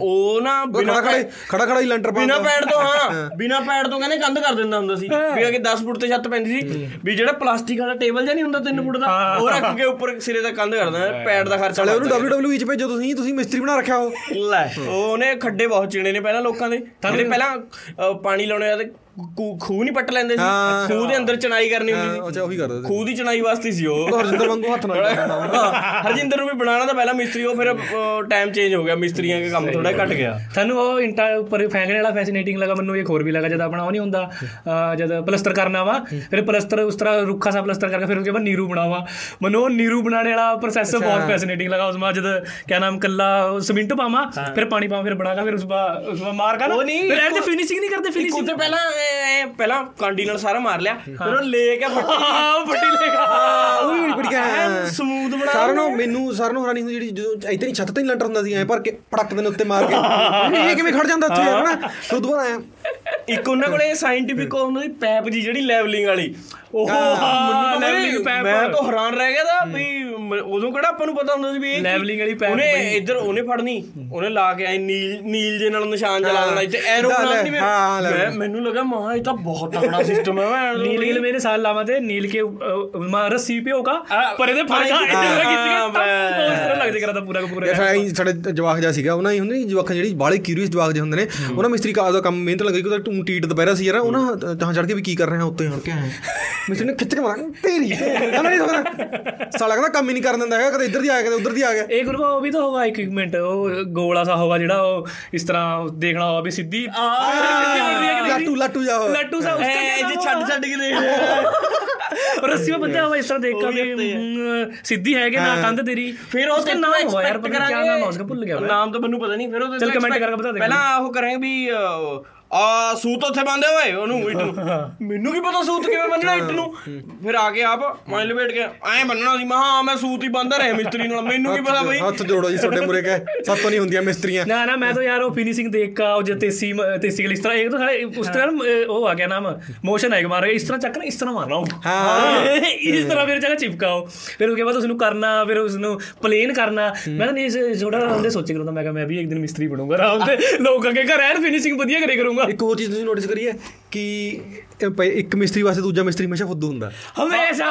ਉਹ ਨਾ ਬਿਨਾ ਖੜੇ ਖੜਾ ਖੜਾ ਹੀ ਲੈਂਟਰ ਪਾ ਬਿਨਾ ਪੈਡ ਤੋਂ ਹਾਂ। ਬਿਨਾ ਪੈਡ ਤੋਂ ਕਹਿੰਦੇ ਕੰਧ ਕਰ ਦਿੰਦਾ ਹੁੰਦਾ ਸੀ। ਵੀ ਅਗੇ 10 ਫੁੱਟ ਤੇ ਛੱਤ ਪੈਂਦੀ ਸੀ। ਵੀ ਜਿਹੜਾ ਪਲਾਸਟਿਕ ਵਾਲਾ ਟੇਬਲ ਜਾਂ ਨਹੀਂ ਹੁੰਦਾ 3 ਫੁੱਟ ਦਾ ਉਹ ਰੱਖ ਕੇ ਉੱਪਰ ਸਿਰੇ ਦਾ ਕੰਧ ਕਰ ਦਿੰਦਾ ਪੈਡ ਦਾ ਖਰਚਾ ਲੈ ਉਹਨੂੰ WWE ਚ ਭੇਜੋ ਤੁਸੀਂ ਤੁਸੀਂ ਮਿਸਤਰੀ ਬਣਾ ਰੱਖਿਆ ਉਹ। ਲੈ ਉਹਨੇ ਖੱਡੇ ਬਹੁਤ ਚੀਣੇ ਨੇ ਪਹਿਲਾਂ ਲੋਕਾਂ ਦੇ। ਤਾਂ ਪਹਿਲਾਂ ਪਾਣੀ ਲਾਉਣੇ ਆ ਤੇ ਖੂ- ਖੂਹ ਨਹੀਂ ਪੱਟ ਲੈਂਦੇ ਸੀ। ਖੂਹ ਦੇ ਅੰਦਰ ਚਣਾਈ ਕਰਨੀ ਹੁੰਦੀ ਸੀ। ਅੱਛਾ ਉਹੀ ਕਰਦੇ ਸੀ। ਖੂਹ ਦੀ ਚਣਾਈ ਵਾਸਤੇ ਸੀ ਉਹ। ਹਰਜਿੰਦਰ ਵਾਂਗੂ ਹੱਥ ਨਾਲ ਹਰਜਿੰਦਰ ਨੂੰ ਵੀ ਬਣਾਉਣਾ ਤਾਂ ਪਹਿਲਾਂ ਮਿਸਤਰੀ ਉਹ ਫਿਰ ਟਾਈਮ ਚੇਂਜ ਹੋ ਗਿਆ। ਮਿਸਤਰੀਆਂ ਦਾ ਕੰਮ ਥੋੜਾ ਘਟ ਗਿਆ। ਤੁਹਾਨੂੰ ਉਹ ਇੰਟਾ ਉੱਪਰ ਫੈਂਕਣੇ ਵਾਲਾ ਫੈਸੀਨੇਟਿੰਗ ਲੱਗਾ। ਮੈਨੂੰ ਇਹ ਹੋਰ ਵੀ ਲੱਗਾ ਜਦ ਆਪਣਾ ਉਹ ਨਹੀਂ ਹੁੰਦਾ ਜਦ ਪਲਸਟਰ ਕਰਨਾ ਵਾ ਫਿਰ ਪਲਸਟਰ ਉਸ ਤਰ੍ਹਾਂ ਰੁੱਖਾ ਸਾ ਪਲਸਟਰ ਕਰਕੇ ਫਿਰ ਉਹਦੇ ਬਾਅਦ ਨੀਰੂ ਬਣਾਵਾ। ਮੈਨੂੰ ਉਹ ਨੀਰੂ ਬਣਾਉਣ ਵਾਲਾ ਪ੍ਰੋਸੈਸ ਬਹੁਤ ਫੈਸੀਨੇਟਿੰਗ ਲੱਗਾ। ਉਸ ਮਾ ਜਦ ਕਿਆ ਨਾਮ ਕੱਲਾ ਸਿਮਿੰਟ ਪਾਵਾਂ ਫਿਰ ਪਾਣੀ ਪਾਵਾਂ ਫਿਰ ਬਣਾਗਾ ਫਿਰ ਉਸ ਬਾ ਉਸ ਬਾ ਮਾਰਗਾ ਨਾ। ਫਿਰ ਐਂਡ ਫਿਨਿਸ਼ਿੰਗ ਨਹੀਂ ਕਰਦੇ ਫਿਨਿਸ਼ਿੰਗ ਤੋਂ ਪਹਿਲਾਂ ਪਹਿਲਾਂ ਕਾਂਡੀ ਨਾਲ ਸਾਰਾ ਮਾਰ ਲਿਆ ਫਿਰ ਉਹ ਲੈ ਕੇ ਫੱਟੀ ਹਾਂ ਫੱਟੀ ਲੈ ਕੇ। ਉਹ ਵੀ ਬੜੀ ਗਿਆ ਸਮੂਥ ਬਣਾ ਸਾਰ ਨੂੰ ਮੈਨੂੰ ਸਾਰ ਨੂੰ ਹੈਰਾਨੀ ਹੁੰਦੀ ਜਿਹੜੀ ਜਦੋਂ ਇਦਾਂ ਹੀ ਛੱਤ ਤੇ ਲੰਟਰ ਹੁੰਦਾ ਸੀ ਐ ਭਰ ਕੇ ਪੜਕ ਦੇ ਉੱਤੇ ਮਾਰ ਕੇ। ਇਹ ਕਿਵੇਂ ਖੜ ਜਾਂਦਾ ਉੱਥੇ ਹਨਾ? ਉਦੋਂ ਬਾਅਦ ਆਇਆ ਇੱਕ ਉਹਨਾਂ ਕੋਲੇ ਸਾਇੰਟੀਫਿਕ ਉਹਨਾਂ ਦੀ ਪੈਪ ਜੀ ਜਿਹੜੀ ਲੈਵਲਿੰਗ ਵਾਲੀ। ਉਹ ਲੈਵਲਿੰਗ ਪੈਪ। ਮੈਂ ਤਾਂ ਹੈਰਾਨ ਰਹਿ ਗਿਆ ਦਾ ਵੀ ਉਦੋਂ ਕਿਹੜਾ ਆਪਾਂ ਨੂੰ ਪਤਾ ਹੁੰਦਾ ਸੀ ਵੀ ਇਹ ਲੈਵਲਿੰਗ ਵਾਲੀ ਪੈਪ ਉਹਨੇ ਇੱਧਰ ਉਹਨੇ ਫੜਨੀ ਉਹਨੇ ਲਾ ਕੇ ਆਈ ਨੀਲ ਨੀਲ ਜੇ ਨਾਲ ਨਿਸ਼ਾਨ ਜਲਾ ਦੇਣਾ ਇੱਥੇ ਐਰੋਪਲਾਨ ਨਹੀਂ ਮੈਂ ਮੈਨੂੰ ਲੱਗਾ ਮਹਾ ਇਹ ਤਾਂ ਬਹੁਤ ਤਕੜਾ ਸਿਸਟਮ ਹੈ ਨੀਲ ਨੀਲ ਮੇਰੇ ਸਾਲ ਲਾਵਾ ਤੇ ਨੀਲ ਕੇ ਮਾ ਰੱਸੀ ਪਿਓ ਕਾ ਪਰ ਇਹਦੇ ਫੜਕਾ ਇੱਧਰ ਕੀਤਾ ਲੱਗ ਜੇ ਕਰਦਾ ਪੂਰਾ ਪੂਰਾ ਸਾਡੇ ਜਵਾਕ ਜਿਹਾ ਸੀਗਾ ਉਹਨਾਂ ਹੀ ਹੁੰਦੇ ਜਵਾਕਾਂ ਜਿਹੜੀ ਬਾਲੇ ਕਿਊਰੀਅਸ ਜਵਾਕ ਜਿਹੇ ਹੁੰਦੇ ਨੇ ਉਹਨਾਂ ਮਿਸਤਰੀ ਕਾ ਦਾ ਕੰਮ ਮਿਹਨਤ ਲੱਗੀ ਕਿ ਟੀਟ ਦੁਪਹਿਰਾ ਸੀ ਯਾਰ ਉਹ ਨਾ ਜਹਾਂ ਚੜ ਕੇ ਵੀ ਕੀ ਕਰ ਰਹੇ ਆ ਉੱਤੇ ਹਣ ਕੇ ਆਏ। ਮੈਂ ਨੇ ਖਿੱਚ ਕੇ ਮਾਰਾਂ ਤੇਰੀ ਸਾਲਾ ਕਹਿੰਦਾ ਕੰਮ ਹੀ ਨਹੀਂ ਕਰਨ ਦਿੰਦਾ ਹੈਗਾ ਕਦੇ ਇੱਧਰ ਦੀ ਆ ਗਿਆ ਕਦੇ ਉੱਧਰ ਦੀ ਆ ਗਿਆ। ਇਹ ਗੁਰੂਆ ਉਹ ਵੀ ਤਾਂ ਹੋਗਾ ਇਕਵਿਪਮੈਂਟ ਉਹ ਗੋਲਾ ਸਾ ਹੋਗਾ ਜਿਹੜਾ ਉਹ ਇਸ ਤਰ੍ਹਾਂ ਦੇਖਣਾ ਹੋਗਾ ਵੀ ਸਿੱਧੀ। ਲੱਟੂ ਲੱਟੂ ਜਾ ਲੱਟੂ ਸਾ ਉਸ ਤੇ ਜੇ ਛੱਡ ਛੱਡ ਕੇ ਦੇਖ ਰੱਸੀ ਵਿੱਚ ਬੰਦਾ ਇਸ ਤਰ੍ਹਾਂ ਦੇਖਾ ਵੀ ਸਿੱਧੀ ਹੈ ਕਿ ਨਾ ਕੰਧ ਤੇਰੀ। ਫਿਰ ਉਹ ਤੇ ਨਾ ਹੋਇਆ ਯਾਰ ਪਤਾ ਕੀ ਨਾਮ ਉਸ ਦਾ ਭੁੱਲ ਗਿਆ ਨਾਮ ਤਾਂ ਮੈਨੂੰ ਪਤਾ ਨਹੀਂ ਫਿਰ ਉਹ ਚਲ ਕਮੈਂਟ ਕਰਕੇ ਬਤਾ ਦੇ ਪਹਿਲਾਂ ਉਹ ਕਰਾਂਗੇ ਵੀ ਆ ਸੂਤ ਉੱਥੇ ਬੰਦੇ ਹੋਏ ਉਹਨੂੰ ਇੱਟ ਨੂੰ। ਮੈਨੂੰ ਕੀ ਪਤਾ ਸੂਤ ਕਿਵੇਂ ਬੰਨਣਾ ਇੱਟ ਨੂੰ? ਫਿਰ ਆ ਕੇ ਆਪ ਮੈਂ ਲਪੇਟ ਕੇ ਐਂ ਬੰਨਣਾ ਸੀ ਮੈਂ ਹਾਂ ਮੈਂ ਸੂਤ ਹੀ ਬੰਨਦਾ ਰਿਹਾ ਮਿਸਤਰੀ ਨਾਲ ਮੈਨੂੰ ਕੀ ਪਤਾ ਬਈ। ਹੱਥ ਜੋੜੋ ਜੀ ਛੋਟੇ ਮੁਰੇ ਕਹੇ ਸਭ ਤੋਂ ਨਹੀਂ ਹੁੰਦੀਆਂ ਮਿਸਤਰੀਆਂ। ਨਾ ਨਾ ਮੈਂ ਤਾਂ ਯਾਰ ਉਹ ਫਿਨਿਸ਼ਿੰਗ ਦੇਖ ਕੇ ਉਹ ਜਤੇ ਸੀ ਤੇਸੀ ਗਲ ਇਸ ਤਰ੍ਹਾਂ ਇੱਕ ਤਾਂ ਸਾਡੇ ਉਸ ਤਰ੍ਹਾਂ ਉਹ ਆ ਗਿਆ ਨਾਮ ਮੋਸ਼ਨ ਆਇਆ ਮਾਰ ਇਸ ਤਰ੍ਹਾਂ ਚੱਕਣਾ ਇਸ ਤਰ੍ਹਾਂ ਮਾਰਨਾ ਹਾਂ। ਇਸ ਤਰ੍ਹਾਂ ਫਿਰ ਜਗ੍ਹਾ ਚਿਪਕਾਓ ਫਿਰ ਉਹਦੇ ਬਾਅਦ ਉਸ ਨੂੰ ਕਰਨਾ ਫਿਰ ਉਸ ਨੂੰ ਪਲੇਨ ਕਰਨਾ। ਮੈਂ ਤਾਂ ਨਹੀਂ ਛੋਟਾ ਹੁੰਦੇ ਸੋਚੇ ਕਰਦਾ ਮੈਂ ਕਿਹਾ ਮੈਂ ਵੀ ਇੱਕ ਦਿਨ ਮਿਸਤਰੀ ਬਣੂੰਗਾ ਆਰਾਮ ਤੇ ਲੋਕਾਂ ਦੇ ਘਰ ਐਨ ਫਿਨਿਸ਼ਿੰਗ ਵਧੀਆ ਕਰੇ ਕਰੂੰਗਾ। ਦੂੰਗਾ ਇੱਕ ਹੋਰ ਚੀਜ਼ ਤੁਸੀਂ ਨੋਟਿਸ ਕਰੀ ਹੈ ਕਿ ਇੱਕ ਮਿਸਤਰੀ ਵਾਸਤੇ ਦੂਜਾ ਮਿਸਤਰੀ ਹਮੇਸ਼ਾ ਫੁੱਦੂ ਹੁੰਦਾ। ਹਮੇਸ਼ਾ!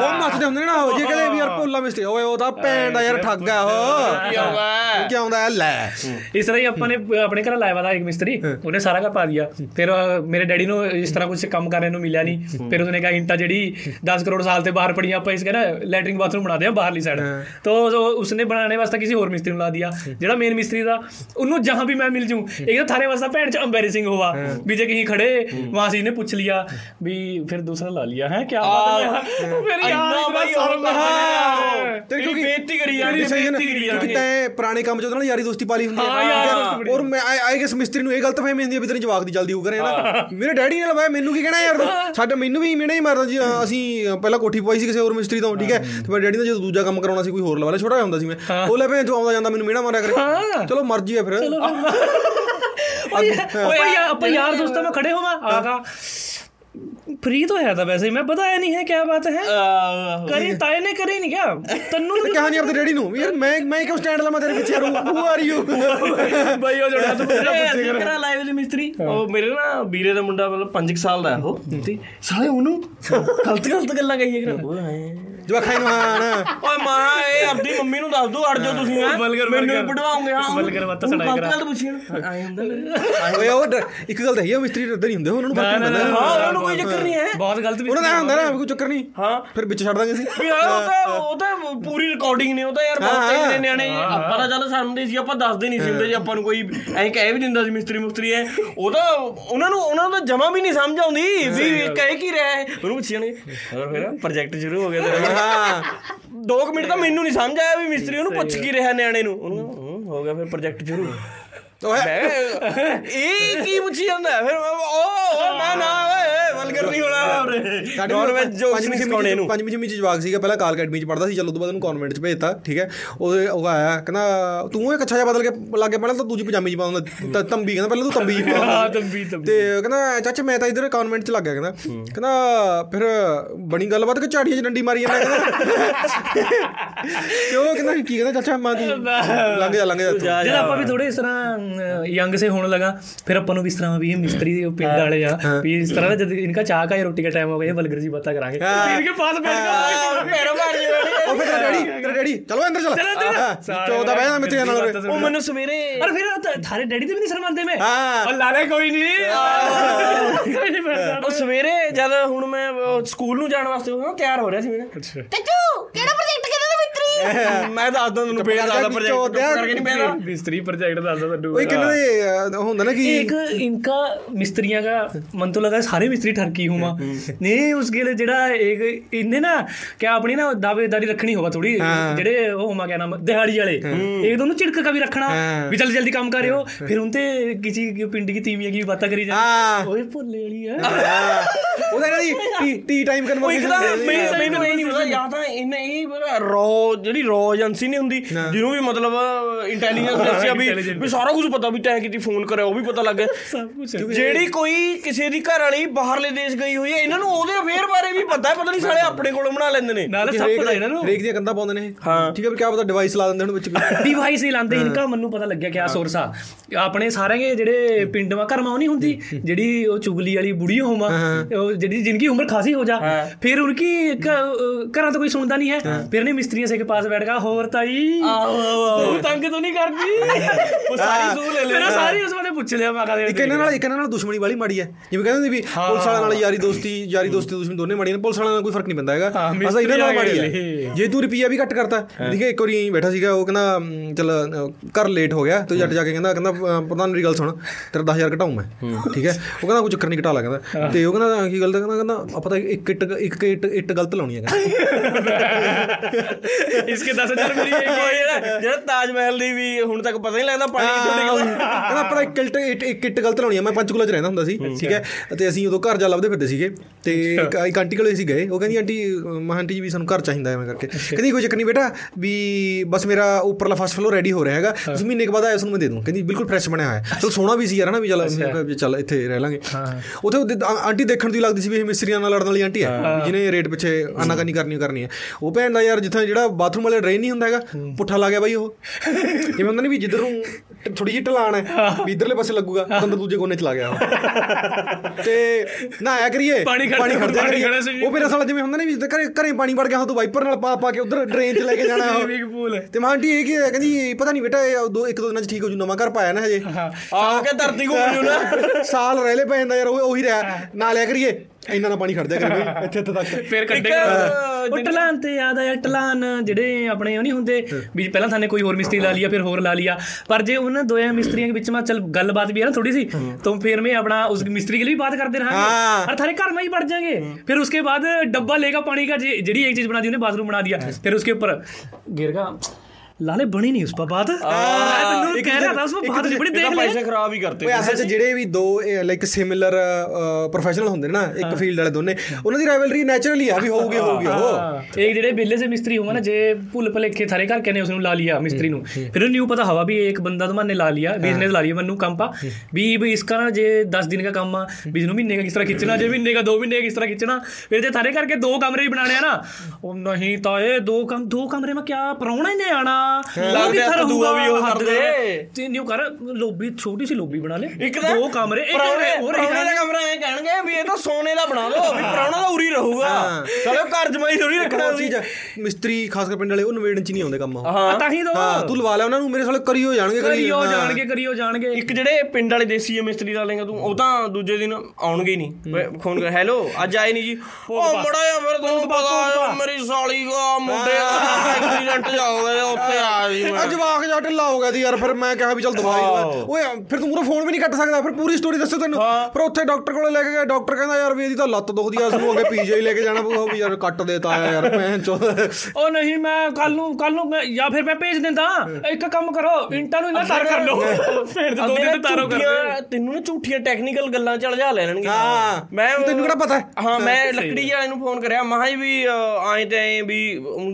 ਬਹੁਤ ਮੱਥਦੇ ਹੁੰਦੇ ਨੇ ਨਾ ਉਹ ਜੇ ਕਹਿੰਦੇ ਵੀ ਯਾਰ ਭੋਲਾ ਮਿਸਤਰੀ ਓਏ ਉਹ ਤਾਂ ਭੈਣ ਦਾ ਯਾਰ ਠੱਗ ਆ ਉਹ। ਕੀ ਆਉਂਦਾ ਕੀ ਆਉਂਦਾ ਲੈ। ਇਸ ਤਰ੍ਹਾਂ ਹੀ ਆਪਾਂ ਨੇ ਆਪਣੇ ਘਰ ਲਾਇਆ ਵਾ ਇੱਕ ਮਿਸਤਰੀ ਉਹਨੇ ਸਾਰਾ ਘਰ ਪਾ ਦਿਆ। ਫਿਰ ਮੇਰੇ ਡੈਡੀ ਨੂੰ ਇਸ ਤਰ੍ਹਾਂ ਕੁਝ ਕੰਮ ਕਰਨ ਨੂੰ ਮਿਲਿਆ ਨਹੀਂ। ਫਿਰ ਉਹਨੇ ਕਿਹਾ ਇੰਟਾ ਜਿਹੜੀ 10 ਕਰੋੜ ਸਾਲ ਤੇ ਬਾਹਰ ਪੜੀ ਆਪਾਂ ਇਸ ਕਹਿੰਦਾ ਲੈਟਰਿੰਗ ਬਾਥਰੂਮ ਬਣਾ ਦਿਆ ਬਾਹਰਲੀ ਸਾਈਡ ਤੋਂ ਉਸਨੇ ਬਣਾਉਣੇ ਵਾਸਤੇ ਕਿਸੇ ਹੋਰ ਮਿਸਤਰੀ ਨੂੰ ਲਾ ਦਿਆ ਜਿਹੜਾ ਮੇਨ ਮਿਸਤਰੀ ਦਾ ਉਹਨੂੰ ਜਹਾਂ ਵੀ ਮੈਂ ਮਿਲ ਜੂ ਇਹ ਤਾਂ ਥਾਰੇ ਵਾਸਤੇ ਭੈਣ ਚ एम्बैरेसिंग हुआ भी जे कहीं खड़े वहां से ने पूछ लिया भी फिर दूसरा ला लिया है क्या बात है फिर यार ਇੰਨਾ इतना ਬਈ शर्म ਉਹ है। ਤੇਰੀ ਬੇਇੱਜ਼ਤੀ ਕਰੀ ਜਾਂਦੇ ਸਹੀ ਹੈ ਨਾ ਬੇਇੱਜ਼ਤੀ ਕਰੀ ਕਿਉਂਕਿ ਜਾਂਦੇ ਤੈਂ ਪੁਰਾਣੇ ਕੰਮ ਚ ਉਹਦੇ ਨਾਲ ਯਾਰੀ ਦੋਸਤੀ ਪਾਲੀ ਹੁੰਦੀ ਹਾਂ, ਯਾਰੀ ਦੋਸਤੀ ਬੜੀ ਔਰ ਮੈਂ ਆਈ ਗੈਸ ਮਿਸਤਰੀ ਨੂੰ ਇਹ ਗਲਤ ਫਹਿਮੀ ਹੁੰਦੀ ਹੈ ਵੀ ਤੇਰੇ ਜਵਾਕ ਦੀ ਜਲਦੀ ਹੋ ਕਰੇ ਨਾ ਮੇਰੇ ਡੈਡੀ ਨੇ ਲਵਾਇਆ ਮੈਨੂੰ ਕੀ ਕਹਿਣਾ ਯਾਰ ਤੂੰ? ਸਾਡੇ ਮੈਨੂੰ ਵੀ ਮਿਹਣੇ ਹੀ ਮਾਰਦਾ ਜੀ ਅ, ਅਸੀਂ ਅ, ਪਹਿਲਾਂ ਕੋਠੀ ਪਵਾਈ ਸੀ ਕਿਸੇ ਹੋਰ ਮਿਸਤਰੀ ਤੋਂ ਠੀਕ ਹੈ ਤੇ ਮੇਰੇ ਡੈਡੀ ਨੇ ਜਦੋਂ ਦੂਜਾ ਕੰਮ ਕਰਾਉਣਾ ਸੀ ਕੋਈ ਹੋਰ ਲਵਾ ਲਿਆ ਛੋਟਾ ਜਿਹਾ ਹੁੰਦਾ ਸੀ ਮੈਂ ਉਹ ਲੈ ਭੈਣ ਜੋ ਆਉਂਦਾ ਜਾਂਦਾ ਮੈਨੂੰ ਮਿਹਣਾ ਮਾਰਿਆ ਕਰੇ ਚਲੋ ਮਰਜ਼ੀ ਹੈ ਫਿਰ ਓਏ ਓਏ ਆਪਾਂ ਯਾਰ ਦੋਸਤਾਂ ਮੈਂ ਖੜੇ ਹੋਵਾਂ। ਆਗਾ फ्री तो है था वैसे ही मैं बताया नहीं है क्या बात है करी ताए ने करी नहीं क्या तन्नू ਤੇ ਕਹਾਣੀ ਆਪਣੇ ਡੈਡੀ ਨੂੰ ਵੀ ਯਾਰ ਮੈਂ ਮੈਂ ਕਿਉਂ ਸਟੈਂਡ ਲਵਾਂ ਤੇਰੇ ਪਿੱਛੇ ਰੂ ਹੂ ਆਰ ਯੂ भाई वो जोड़ा तू ਅਸੀਂ ਕਰਾ ਲਾਈਵ ਦੇ ਮਿਸਤਰੀ ਉਹ ਮੇਰੇ ਨਾ ਵੀਰੇ ਦਾ ਮੁੰਡਾ ਮਤਲਬ 5 ਸਾਲ ਦਾ ਹੈ ਉਹ ਤੇ ਸਾਲੇ ਉਹਨੂੰ ਗਲਤ ਗਲਤ ਗੱਲਾਂ ਕਹੀਏ ਕਰ ਉਹ ਐਂ। ਜਵਾਖਾਈ ਨੂੰ ਹਾਂ ਨਾ ਓਏ ਮਾਂ ਇਹ ਆਪਣੀ ਮੰਮੀ ਨੂੰ ਦੱਸ ਦੋ ਅੜ ਜਾਓ ਤੁਸੀਂ ਹੈਂ। ਵਲਗਰ- ਮੈਨੂੰ ਵਲਗਰ। ਪੜਵਾਉਂਗੇ ਹਾਂ ਵਲਗਰ ਬਾਤਾਂ ਉਹਨੂੰ ਸੁਣਾਇਆ ਗਲਤ ਕਰਾ। ਗੱਲ ਪੁੱਛੀ ਨਾ ਐਂ ਹੁੰਦਾ ਮੇਰੇ। ਓਏ ਉਹ ਡ- ਇੱਕ ਗੱਲ ਤਾਂ ਹੈ ਹੀ ਆ, ਮਿਸਤਰੀ ਡਰਦੇ ਨਹੀਂ ਹੁੰਦੇ ਉਹਨਾਂ ਨੂੰ ਫਰਕ ਨਾ, ਹੁੰਦਾ ਨਾ, ਹਾਂ ਉਹਨਾਂ ਨੂੰ ਕੋਈ ਚੱਕਰ ਨਹੀਂ ਹੈ। ਬਹੁਤ ਗਲਤ ਵੀ ਉਹਨਾਂ ਦਾ ਹੁੰਦਾ ਨਾ ਕੋਈ ਚੱਕਰ ਨਹੀਂ। ਹਾਂ। ਫਿਰ ਵਿੱਚ ਛੱਡ ਦਾਂਗੇ ਅਸੀਂ। ਵੀ ਯਾਰ ਉਹ ਤਾਂ ਉਹ ਤਾਂ ਪੂਰੀ ਰਿਕਾਰਡਿੰਗ ਨੇ ਉਹ ਤਾਂ ਯਾਰ ਬਹੁਤ ਤੇਜ਼ ਨੇ ਨਿਆਣੇ। ਆਪਾਂ ਤਾਂ ਚੱਲ ਸਮਝਦੇ ਸੀ ਆਪਾਂ ਦੱਸਦੇ ਨਹੀਂ ਸੀ ਹੁੰਦੇ ਜੇ ਆਪਾਂ ਨੂੰ ਕੋਈ ਐਂ ਕਹਿ ਵੀ ਦਿੰਦਾ ਸੀ ਮਿਸਤਰੀ ਮੁਸਤਰੀ ਐ। ਉਹ ਤਾਂ ਉਹਨਾਂ ਨੂੰ ਉਹਨਾਂ ਦਾ ਜਮਾ ਵੀ ਨਹੀਂ ਸਮਝ ਆਉਂਦੀ ਵੀ ਕਹਿ ਕੀ ਰਿਹਾ ਹੈ ਉਹਨੂੰ ਪੁੱਛਿਆ ਨੇ ਹੋਰ ਫਿਰ? ਪ੍ਰੋਜੈਕਟ ਸ਼ੁਰੂ ਹੋ ਗਿਆ ਤੇਰਾ। ਹਾਂ। 2 ਮਿੰਟ ਤਾਂ ਮੈਨੂੰ ਨਹੀਂ ਸਮਝ ਆਇਆ ਵੀ ਮਿਸਤਰੀ ਉਹਨੂੰ ਪੁੱਛ ਕੀ ਰਿਹਾ ਨਿਆਣੇ ਨੂੰ। ਉਹਨੂੰ ਹੋ ਗਿਆ ਫਿਰ ਪ੍ਰੋਜੈਕਟ ਸ਼ੁਰੂ। ਇਹ ਕੀ ਪੁੱਛੀ ਜਾਂਦਾ ਫਿਰ ਓ ਨਾ ਨਾ ਵਲਗਰ ਨਹੀਂ ਹੋਣਾ ਉਹਨੇ ਨੌਨਵੈਜ ਜੋ ਪੰਜਵੀਂ ਸਿਕਾਉਣੇ ਇਹਨੂੰ ਪੰਜਵੀਂ ਛੇਵੀਂ ਚ ਜਵਾਕ ਸੀਗਾ ਪਹਿਲਾਂ ਕਾਲ ਅਕੈਡਮੀ ਚ ਪੜਦਾ ਸੀ ਚਲੋ ਤੋਂ ਬਾਅਦ ਉਹਨੂੰ ਕਨਵੈਂਟ ਚ ਭੇਜਤਾ ਠੀਕ ਹੈ ਉਹਦੇ ਉਹ ਆਇਆ ਕਹਿੰਦਾ ਤੂੰ ਇਹ ਕੱਛਾ ਜਿਹਾ ਬਦਲ ਕੇ ਲੱਗੇ ਪਹਿਲਾਂ ਤਾਂ ਦੂਜੀ ਪਜਾਮੀ ਚ ਪਾਉਂਦਾ ਤੰਬੀ ਕਹਿੰਦਾ ਪਹਿਲਾਂ ਤੂੰ ਤੰਬੀ ਚ ਹਾਂ ਤੰਬੀ ਤੰਬੀ ਤੇ ਕਹਿੰਦਾ ਚਾਚਾ ਮੈਂ ਤਾਂ ਇਧਰ ਕਨਵੈਂਟ ਚ ਲੱਗ ਗਿਆ ਕਹਿੰਦਾ ਕਹਿੰਦਾ ਫਿਰ ਬਣੀ ਗੱਲਬਾਤ ਕਿ ਝਾੜੀਆਂ ਚ ਡੰਡੀ ਮਾਰੀ ਜਾਂਦਾ ਕਹਿੰਦਾ ਕਿਉਂ ਕਹਿੰਦਾ ਕੀ ਕਹਿੰਦਾ ਚਾਚਾ ਮਾਂ ਤੂੰ ਲੰਘ ਜਾ ਲੰਘ ਜਾ ਜਿਹੜਾ ਆਪਾਂ ਵੀ ਥੋੜੇ ਇਸ ਤਰ੍ਹਾਂ ਯੰਗ ਸੇ ਹੋਣ ਲਗਾ ਫਿਰ ਆਪਾਂ ਨੂੰ ਵੀ ਇਸ ਤਰ੍ਹਾਂ ਵੀ ਇਹ ਮਿਸਤਰੀ ਦੇ ਪਿੰਡ ਵਾਲੇ ਆ ਵੀ ਇਸ ਤਰ੍ਹਾਂ ਨਾ ਜਦ ਇਨਕਾ ਚਾਹ का रोटी का टाइम हो गया ये वल्गर जी बातें करांगे इनके पास बैठ कर ਪੈਰੋਂ ਮਾਰ ਜੀ ਉਹ ਫਿਰ ਤੇਰਾ ਡੈਡੀ ਤੇਰਾ ਡੈਡੀ ਚਲੋ ਅੰਦਰ ਚਲ ਚੌਦਾ ਬਹਿ ਜਾ ਮਿੱਥੇ ਨਾਲ ਉਹ ਮੈਨੂੰ ਸਵੇਰੇ और फिर तो थारे डैडी से भी नहीं शर्माते में हाँ। और लाले कोई नहीं कोई नहीं बैठता ਉਹ ਸਵੇਰੇ ਜਦ ਹੁਣ ਮੈਂ ਉਹ ਸਕੂਲ ਨੂੰ ਜਾਣ ਵਾਸਤੇ ਉਹ ਤਿਆਰ ਹੋ ਰਿਹਾ ਸੀ ਮੈਂ अच्छा ਚੱਚੂ ਕਿਹੜਾ ਪ੍ਰੋਜੈਕਟ ਕਿਹਦਾ ਦਾ ਮਿੱਤਰੀ ਮੈਂ ਦੱਸਦਾ ਤੁਹਾਨੂੰ ਪੇੜ ਦੱਸਦਾ ਪ੍ਰੋਜੈਕਟ ਕਰਕੇ ਨਹੀਂ ਪੇੜ ਮਿਸਤਰੀ ਪ੍ਰੋਜੈਕਟ ਦੱਸਦਾ ਤੁਹਾਨੂੰ ਓਏ ਕਿੰਨੇ ਹੁੰਦਾ ਨਾ ਕਿ ਇੱਕ ਇਨਕਾ ਮਿਸਤਰੀਆਂ ਦਾ ਮਨ ਤੋਂ ਲੱਗਾ ਸਾਰੇ ਮਿਸਤਰੀ ਠਰਕੀ ਹੁਮਾ ਨਹੀਂ ਉਸ ਗੇ ਜਿਹੜਾ ਇੱਕ ਇਹਨੇ ਨਾ ਕਿ ਆਪਣੀ ਨਾ ਦਾਵੇਦਾਰੀ ਰੱਖਣੀ ਹੋਗਾ ਥੋੜੀ ਜਿਹੜੇ ਉਹ ਹੁਮਾ ਕਿਆ ਨਾਮ ਦਿਹਾੜੀ ਵਾਲੇ। ਇੱਕ ਦੋਨੋਂ ਚਿੜਕ ਕਵੀ ਰੱਖਣਾ ਵੀ ਜਲਦੀ ਜਲਦੀ ਕੰਮ ਕਰਿਓ। ਫਿਰ ਹੁੰਤੇ ਕਿਸੇ ਪਿੰਡ ਦੀ ਤੀਵੀਆਂ ਕੀ ਬਾਤਾਂ ਕਰੀ ਜਾਂਦੇ। ਓਏ ਭੁੱਲੇ ਵਾਲੀ ਆ। ਉਹਦਾ ਕਹਿੰਦੀ ਟੀ ਟਾਈਮ ਕਨਵਰਸੇਸ਼ਨ ਮੈਨੂੰ ਨਹੀਂ ਪਤਾ ਜਾਂ ਤਾਂ ਇਹਨੇ ਇਹ ਰੋ ਜਿਹੜੀ ਰੋ ਏਜੰਸੀ ਨਹੀਂ ਹੁੰਦੀ ਜਿਹਨੂੰ ਵੀ ਮਤਲਬ ਇੰਟੈਲੀਜੈਂਸ ਦੱਸਿਆ ਵੀ ਵੀ ਸਾਰਾ ਕੁਝ ਪਤਾ ਵੀ ਤੈਂ ਕੀਤੀ ਫੋਨ ਕਰਿਆ ਉਹ ਵੀ ਪਤਾ ਲੱਗ ਗਿਆ। ਜਿਹੜੀ ਕੋਈ ਕਿਸੇ ਦੀ ਘਰ ਵਾਲੀ ਬਾਹਰਲੇ ਦੇਸ਼ ਗਈ ਹੋਈ ਹੈ ਇਹਨਾਂ ਨੂੰ ਉਹਦੇ ਅਫੇਅਰ ਬਾਰੇ ਵੀ ਪਤਾ ਹੈ ਪਤਾ ਨਹੀਂ ਸਾਲੇ ਆਪਣੇ ਕੋਲ ਬਣਾ ਲੈਂਦੇ ਨੇ। ਨਾਲੇ ਸਭ ਪਤਾ ਇਹਨਾਂ ਨੂੰ। ਰੇਕ ਦੀਆਂ ਕੰਦਾ ਪਾਉਂਦੇ ਨੇ। ਠੀਕ ਹੈ ਵੀ ਕੀ ਪਤਾ ਡਿਵਾਈਸ ਲਾ ਦਿੰਦੇ ਹੁਣ ਵਿੱਚ ਡਿਵਾਈਸ ਨਹੀਂ ਲਾਉਂਦੇ ਇਨਕਾ ਮੈਨੂੰ ਪਤਾ ਲੱਗਿਆ ਕਿਆ ਸੋਰਸ ਆ। ਆਪਣੇ ਸਾਰੇ ਜਿਹੜੇ ਪਿੰਡ ਵਾ ਕਰਮਾ ਨਹੀਂ ਹੁੰਦੀ ਜਿਹੜੀ ਉਹ ਚੁਗਲੀ ਵਾਲੀ ਬੁੜੀ ਹੋਮਾ ਜਿਹੜੀ ਜਿੰਦਗੀ ਉਮਰ ਖਾਸੀ ਹੋ ਜਾ ਫਿਰ ਉਨਕੀ ਘਰਾਂ ਤੋਂ ਕੋਈ ਸੁਣਦਾ ਨਹੀਂ ਹੈ। ਫਿਰ ਨੇ ਮਿਸਤਰੀਆਂ ਸੇ ਕੇ ਪਾਸ ਬੈਠ ਗਾ ਹੋਰ ਤਾਈ। ਤੂੰ ਤੰਗ ਤਾਂ ਨਹੀਂ ਕਰਦੀ? ਉਹ ਸਾਰੀ ਸੂਹ ਲੈ ਮੇਰਾ ਸਾਰੀ ਉਸ ਵੇਲੇ ਪੁੱਛ ਲਿਆ ਮੈਂ ਕਹਦੇ ਇੱਕ ਇਹਨਾਂ ਨਾਲ ਇੱਕ ਇਹਨਾਂ ਨਾਲ ਦੁਸ਼ਮਣੀ ਵਾਲੀ ਮਾੜੀ ਹੈ। ਜਿਵੇਂ ਕਹਿੰਦੇ ਹੁੰਦੇ ਵੀ ਪੁਲਿਸ ਵਾਲਿਆਂ ਨਾਲ ਯਾਰੀ ਦੋਸਤੀ ਯਾਰੀ ਦੋਸਤੀ ਦੁਸ਼ਮਣੀ ਦੋਨੇ ਮਾੜੀਆਂ ਨੇ ਪੁਲਿਸ ਵਾਲਿਆਂ ਨਾਲ ਕੋਈ ਫ਼ਰਕ ਨਹੀਂ ਪੈਂਦਾ ਹੈਗਾ। ਅਸਾਂ ਇਹਨਾਂ ਨਾਲ ਮਾੜੀ ਹੈ। ਜੇ ਤੂੰ ਰੁਪਈਆ ਵੀ ਘੱਟ ਕਰਤਾ। ਦੇਖੇ ਇੱਕ ਵਾਰੀ ਬੈਠਾ ਸੀਗਾ ਉਹ ਕਹਿੰਦਾ ਚੱਲ ਘਰ ਲੇਟ ਹੋ ਗਿਆ। ਤੇ ਜੱਟ ਜਾ ਕੇ ਕਹਿੰਦਾ ਕਹਿੰਦਾ ਪ੍ਰਧਾਨ ਮੇਰੀ ਗੱਲ ਸੁਣ। ਤੇਰਾ 10000 ਘਟਾਉਂ ਮੈਂ। ਠੀਕ ਹੈ? ਉਹ ਕਹਿੰਦਾ ਕੋਈ ਚੱਕਰ ਨਹੀਂ ਘਟਾ ਲਾ ਕਹਿੰਦਾ। ਤੇ ਉਹ ਕਹਿੰਦਾ ਕੀ ਗੱਲ ਦਾ ਕਹਿੰਦਾ ਕਹਿੰਦਾ ਆਪਾਂ ਤਾਂ ਇੱਕ ਇੱਟ ਇੱਕ ਇੱਟ ਇੱਟ ਗਲਤ ਲਾਉਣੀ ਹੈ। ਇਸਕੇ 10000 ਮੇਰੀ ਉਹ ਜਿਹੜਾ ਜਿਹੜਾ ਤਾਜ ਮਹਿਲ ਦੀ ਵੀ ਹੁਣ ਤੱਕ ਪਤਾ ਨਹੀਂ ਲੱਗਦਾ ਪਾਣੀ ਕਿੱਥੋਂ ਨਿਕਲਦਾ ਕਹਿੰਦਾ ਆਪਣਾ ਇੱਟ ਇੱਕ ਇੱਟ ਗਲਤ ਲਾਉਣੀ ਆ ਮੈਂ ਪੰਚਕੂਲਾ ਚ ਰਹਿੰਦਾ ਹੁੰਦਾ ਸੀ ਠੀਕ ਹੈ ਤੇ ਅਸੀਂ ਉਦੋਂ ਘਰ ਜਾ ਲੱਭਦੇ ਫਿਰਦੇ ਸੀਗੇ ਤੇ ਇੱਕ ਆਂਟੀ ਕੋਲੇ ਅਸੀਂ ਗਏ ਉਹ ਕਹਿੰਦੀ ਆਂਟੀ ਮਹਾਂ ਆਂਟੀ ਜੀ ਵੀ ਸਾਨੂੰ ਘਰ ਚਾਹੀਦਾ ਐਵੇਂ ਕਰਕੇ ਕਹਿੰਦੀ ਕੋਈ ਚੱਕਰ ਨਹੀਂ ਬੇਟਾ ਵੀ ਬਸ ਮੇਰਾ ਉੱਪਰਲਾ ਫਸਟ ਫਲੋਰ ਰੈਡੀ ਹੋ ਰਿਹਾ ਹੈਗਾ ਤੁਸੀਂ ਮਹੀਨੇ ਕੇ ਬਾਅਦ ਆਇਆ ਤੁਹਾਨੂੰ ਮੈਂ ਦੇ ਦੂੰ ਕਹਿੰਦੀ ਬਿਲਕੁਲ ਫਰੈਸ਼ ਬਣਿਆ ਹੋਇਆ ਚਲ ਸੋਹਣਾ ਵੀ ਸੀ ਯਾਰ ਹਨਾ ਵੀ ਚੱਲ ਚੱਲ ਇੱਥੇ ਰਹਿ ਲਾਂਗੇ ਉੱਥੇ ਆਂਟੀ ਦੇਖਣ ਦੀ ਲੱਗਦੀ ਸੀ ਵੀ ਇਹ ਮਿਸਤਰੀਆਂ ਨਾਲ ਲੜਨ ਵਾਲੀ ਆਂਟੀ ਹੈ ਜਿਹਨੇ ਰੇਟ ਪਿੱਛੇ ਆਨਾਕਾਨੀ ਕਰਨੀ ਕਰਨੀ ਹੈ ਉਹ ਭੈਣ ਦਾ ਯਾਰ ਜਿੱਥੇ ਜਿਹੜਾ ਬਾਥਰੂਮ ਵਾਲਾ ਡਰੇਨ ਨਹੀਂ ਹੁੰਦਾ ਹੈਗਾ। ਪੁੱਠਾ ਲਾ ਗਿਆ ਬਾਈ ਉਹ। ਜਿਵੇਂ ਹੁੰਦਾ ਨਹੀਂ ਵੀ ਜਿੱਧਰ ਨੂੰ ਥੋੜੀ ਜਿਹੀ ਢਲਾਣ ਹੈ ਵੀ ਇਧਰਲੇ ਪਾਸੇ ਲੱਗੂਗਾ ਅੰਦਰ ਦੂਜੇ ਕੋਨੇ ਚ ਲਾ ਗਿਆ ਤੇ ਨਾ ਆਇਆ ਕਰੀਏ ਪਾਣੀ ਸੀ। ਉਹ ਫਿਰ ਅਸਲ ਜਿਵੇਂ ਹੁੰਦਾ ਨਹੀਂ ਵੀ ਘਰੇ ਘਰੇ ਪਾਣੀ ਵੜ ਗਿਆ ਹਾਂ ਤੂੰ ਵਾਈਪਰ ਨਾਲ ਪਾ ਪਾ ਕੇ ਉਧਰ ਡਰੇਨ ਚ ਲੈ ਕੇ ਜਾਣਾ ਉਹ। ਤੇ ਮਾਂ ਆਂਟੀ ਇਹ ਕੀ ਹੈ ਕਹਿੰਦੀ ਪਤਾ ਨਹੀਂ ਬੇਟਾ ਇਹ ਦੋ ਇੱਕ ਦੋ ਦਿਨਾਂ ਚ ਠੀਕ ਹੋ ਜੂ ਨਵਾਂ ਘਰ ਪਾਇਆ ਨਾ ਹਜੇ। ਆ ਕੇ ਧਰਤੀ ਘੁੰਮ ਜੂ ਨਾ। ਸਾਲ ਰਹਿਲੇ ਪੈ ਜਾਂਦਾ ਯਾਰ ਉਹ ਉਹੀ ਰਿਹਾ। ਨਾ ਲਿਆ ਕਰੀਏ। ਇੰਨਾ ਨਾ ਪਾਣੀ ਖੜਦਿਆ ਕਰੇ ਬਈ ਇੱਥੇ ਇੱਥੇ ਤੱਕ। ਫਿਰ ਕੱਢੇ ਉਹ ਟਲਾਨ ਤੇ ਯਾਦ ਆਇਆ ਟਲਾਨ ਜਿਹੜੇ ਆਪਣੇ ਉਹ ਨਹੀਂ ਹੁੰਦੇ ਵੀ ਪਹਿਲਾਂ ਥਾਨੇ ਕੋਈ ਹੋਰ ਮਿਸਤਰੀ ਲਾ ਲਿਆ ਫਿਰ ਹੋਰ ਲਾ ਲਿਆ। ਪਰ ਜੇ ਉਹਨਾਂ ਦੋਆਂ ਮਿਸਤਰੀਆਂ ਦੇ ਵਿੱਚ ਮੈਂ ਚਲ ਗੱਲਬਾਤ ਵੀ ਹੈ ਨਾ ਥੋੜੀ ਸੀ ਤਾਂ ਫਿਰ ਮੈਂ ਆਪਣਾ ਉਸ ਮਿਸਤਰੀ ਕੇ ਲਈ ਬਾਤ ਕਰਦੇ ਰਹਾਂਗੇ ਹਰ ਥਾਰੇ ਘਰ ਮੈਂ ਹੀ ਵੜ ਜਾਗੇ। ਫਿਰ ਉਸਕੇ ਬਾਅਦ ਡੱਬਾ ਲੇਗਾ ਪਾਣੀ ਦਾ ਜਿਹੜੀ ਇੱਕ ਚੀਜ਼ ਬਣਾ ਦੀ ਉਹਨੇ ਬਾਥਰੂਮ ਬਣਾ ਦਿਆ ਫਿਰ ਉਸਕੇ ਉੱਪਰ ਗਿਰਗਾ उसके ऊपर गिर का लाले बनी नहीं उस पर बात मैं तो कह रहा था उसमें बात बड़ी ਇਹਦਾ देख ले ਪੈਸੇ ਖਰਾਬ ਹੀ ਕਰਤੇ ਓਏ ਅਸਲ 'ਚ ਜਿਹੜੇ ਵੀ ਦੋ ਲਾਈਕ ਸਿਮਿਲਰ ਪ੍ਰੋਫੈਸ਼ਨਲ ਹੁੰਦੇ ਨੇ ਨਾ ਇੱਕ ਫੀਲਡ ਵਾਲੇ ਦੋਨੇ ਉਹਨਾਂ ਦੀ ਰਾਈਵਲਰੀ ਨੈਚੁਰਲੀ ਆ ਵੀ ਹੋਊਗੀ ਹੋਊਗੀ ਉਹ एक ਜਿਹੜੇ ਬਿੱਲੇ ਸੇ ਮਿਸਤਰੀ ਹੋਗਾ ਨਾ ਜੇ ਭੁੱਲ ਭਲੇਖੇ ਥਾਰੇ ਘਰ ਕਹਿੰਦੇ ਉਸ ਨੂੰ ਲਾ ਲਿਆ ਮਿਸਤਰੀ ਨੂੰ ਫਿਰ ਉਹਨੂੰ ਨਿਊ ਪਤਾ ਹਵਾ ਵੀ ਇਹ ਇੱਕ ਬੰਦਾ ਤਾਂ ਨੇ ਲਾ ਲਿਆ ਬਿਜ਼ਨਸ ਲਾ ਲਿਆ ਮੈਨੂੰ ਕੰਮ ਪਾ ਵੀ ਵੀ ਇਸਕਾ ਨਾ ਜੇ 10 ਦਿਨ ਦਾ ਕੰਮ ਆ ਵੀ ਇਹਨੂੰ ਮਹੀਨੇ ਦਾ ਕਿਸ ਤਰ੍ਹਾਂ ਖਿੱਚਣਾ ਜੇ ਮਹੀਨੇ ਦਾ 2 ਮਹੀਨੇ ਦਾ ਕਿਸ ਤਰ੍ਹਾਂ ਖਿੱਚਣਾ ਫਿਰ ਜੇ ਥਾਰੇ ਕਰਕੇ ਦੋ ਕਮਰੇ ਹੀ ਬਣਾਣੇ ਆ ਨਾ ਉਹ ਨਹੀਂ ਤਾਂ ਇਹ ਦੋ ਕਮ ਦੋ ਕਮਰੇ ਮੈਂ ਕਿਆ ਪਰਾਉਣਾ ਹੀ ਨੇ ਆਣਾ ਲੱਗਦਾ ਕਿੱਥੇ ਤਾਂ ਦੂਆ ਵੀ ਉਹ ਕਰਦੇ। ਦੇ। ਤੇ ਨਿਊ ਕਰ ਲੋਬੀ ਛੋਟੀ ਸੀ ਲੋਬੀ ਬਣਾ ਲੈ। ਦੋ ਕਮਰੇ ਇੱਕ ਹੋਰ ਪ੍ਰਾਹੁਣੇ ਦਾ। ਕਮਰਾ ਐ ਕਹਿਣਗੇ ਵੀ ਇਹ ਤਾਂ ਸੋਨੇ ਦਾ ਬਣਾ ਦਿਓ ਵੀ ਪ੍ਰਾਹੁਣਾ ਤਾਂ ਉਰੀ ਰਹੂਗਾ। ਚਲੋ ਘਰ ਜਮਾਈ ਥੋੜੀ ਰੱਖਣਾ ਸੀ ਮਿਸਤਰੀ ਖਾਸ ਕਰ ਪਿੰਡ ਵਾਲੇ ਉਹ ਨਵੇੜਨ ਚ ਨਹੀਂ ਆਉਂਦੇ ਕੰਮ। ਹਾਂ। ਤਾਂ ਹੀ ਦੋ ਹਾਂ ਤੂੰ ਲਵਾ ਲੈ ਉਹਨਾਂ ਨੂੰ ਮੇਰੇ ਸਾਲੇ ਕਰੀ ਹੋ ਜਾਣਗੇ ਕਰੀ ਹਾਂ। ਜਾਣਗੇ ਕਰੀਓ ਜਾਣਗੇ। ਇੱਕ ਜਿਹੜੇ ਪਿੰਡ ਵਾਲੇ ਦੇਸੀ ਮਿਸਤਰੀ ਲਾ ਲੇਗਾ ਤੂੰ ਉਹ ਤਾਂ ਦੂਜੇ ਦਿਨ ਆਉਣਗੇ ਹੀ। ਨਹੀਂ ਫੋਨ ਕਰ ਹੈਲੋ ਅੱਜ ਆਏ ਨਹੀਂ ਜੀ? ਉਹ ਮੜਾ ਜਾ ਫਿਰ ਤੁਹਾਨੂੰ ਪਤਾ ਮੇਰੀ ਸਾਲੀ ਦਾ ਮੁੰਡੇ ਦਾ ਐਕਸੀਡੈਂਟ ਜਾ ਹੋ ਗਿਆ ਉੱਥੇ ਜੀ ਅੱਜ ਵਾਕ ਜਾ ਢਿੱਲਾ ਹੋ ਗਿਆ ਦੀ ਯਾਰ ਫਿਰ ਮੈਂ ਕਿਹਾ ਵੀ ਚੱਲ ਦਵਾਈ ਦਵਾ। ਓਏ ਫਿਰ ਤੂੰ ਮੂਰੇ ਫੋਨ ਵੀ ਨਹੀਂ ਕੱਟ ਸਕਦਾ ਫਿਰ ਪੂਰੀ ਸਟੋਰੀ ਦੱਸੋ ਤੈਨੂੰ। ਫਿਰ ਉੱਥੇ ਡਾਕਟਰ ਕੋਲੇ ਲੈ ਕੇ ਗਿਆ ਡਾਕਟਰ ਕਹਿੰਦਾ ਯਾਰ ਵੀ ਇਹਦੀ ਤਾਂ ਲੱਤ ਦੁਖਦੀ ਆ ਸਾਨੂੰ ਅੱਗੇ ਪੀਜੀ ਲੈ ਕੇ ਜਾਣਾ ਪਊਗਾ। ਵੀ ਯਾਰ ਕੱਟ ਦੇ ਤਾਇਆ ਯਾਰ ਮੈਂ ਚੋ। ਉਹ ਨਹੀਂ ਮੈਂ ਕੱਲ ਨੂੰ ਕੱਲ ਨੂੰ ਮੈਂ- ਜਾਂ ਫਿਰ ਮੈਂ ਭੇਜ ਦਿੰਦਾ। ਇੱਕ ਕੰਮ ਕਰੋ ਇੰਟਾ ਨੂੰ ਇਹਨਾਂ ਤਾਰ ਕਰ ਲਓ। ਫਿਰ ਦੋ ਦਿਨ ਤੇ ਤਾਰੋ ਕਰ ਝੂਠੀਆਂ- ਤੈਨੂੰ ਨਾ ਝੂਠੀਆਂ ਟੈਕਨੀਕਲ ਗੱਲਾਂ ਜਾ ਲੈ ਲੈਣਗੇ ਹਾਂ। ਮੈਂ ਤੈਨੂੰ ਕਿਹੜਾ ਪਤਾ? ਹੈ? ਹਾਂ ਮੈਂ ਲੱਕੜੀ ਵਾਲੇ ਨੂੰ ਫੋਨ ਕਰਿਆ ਮਹਾ ਜੀ ਵੀ ਆਏ ਤੇ ਆਏ ਵੀ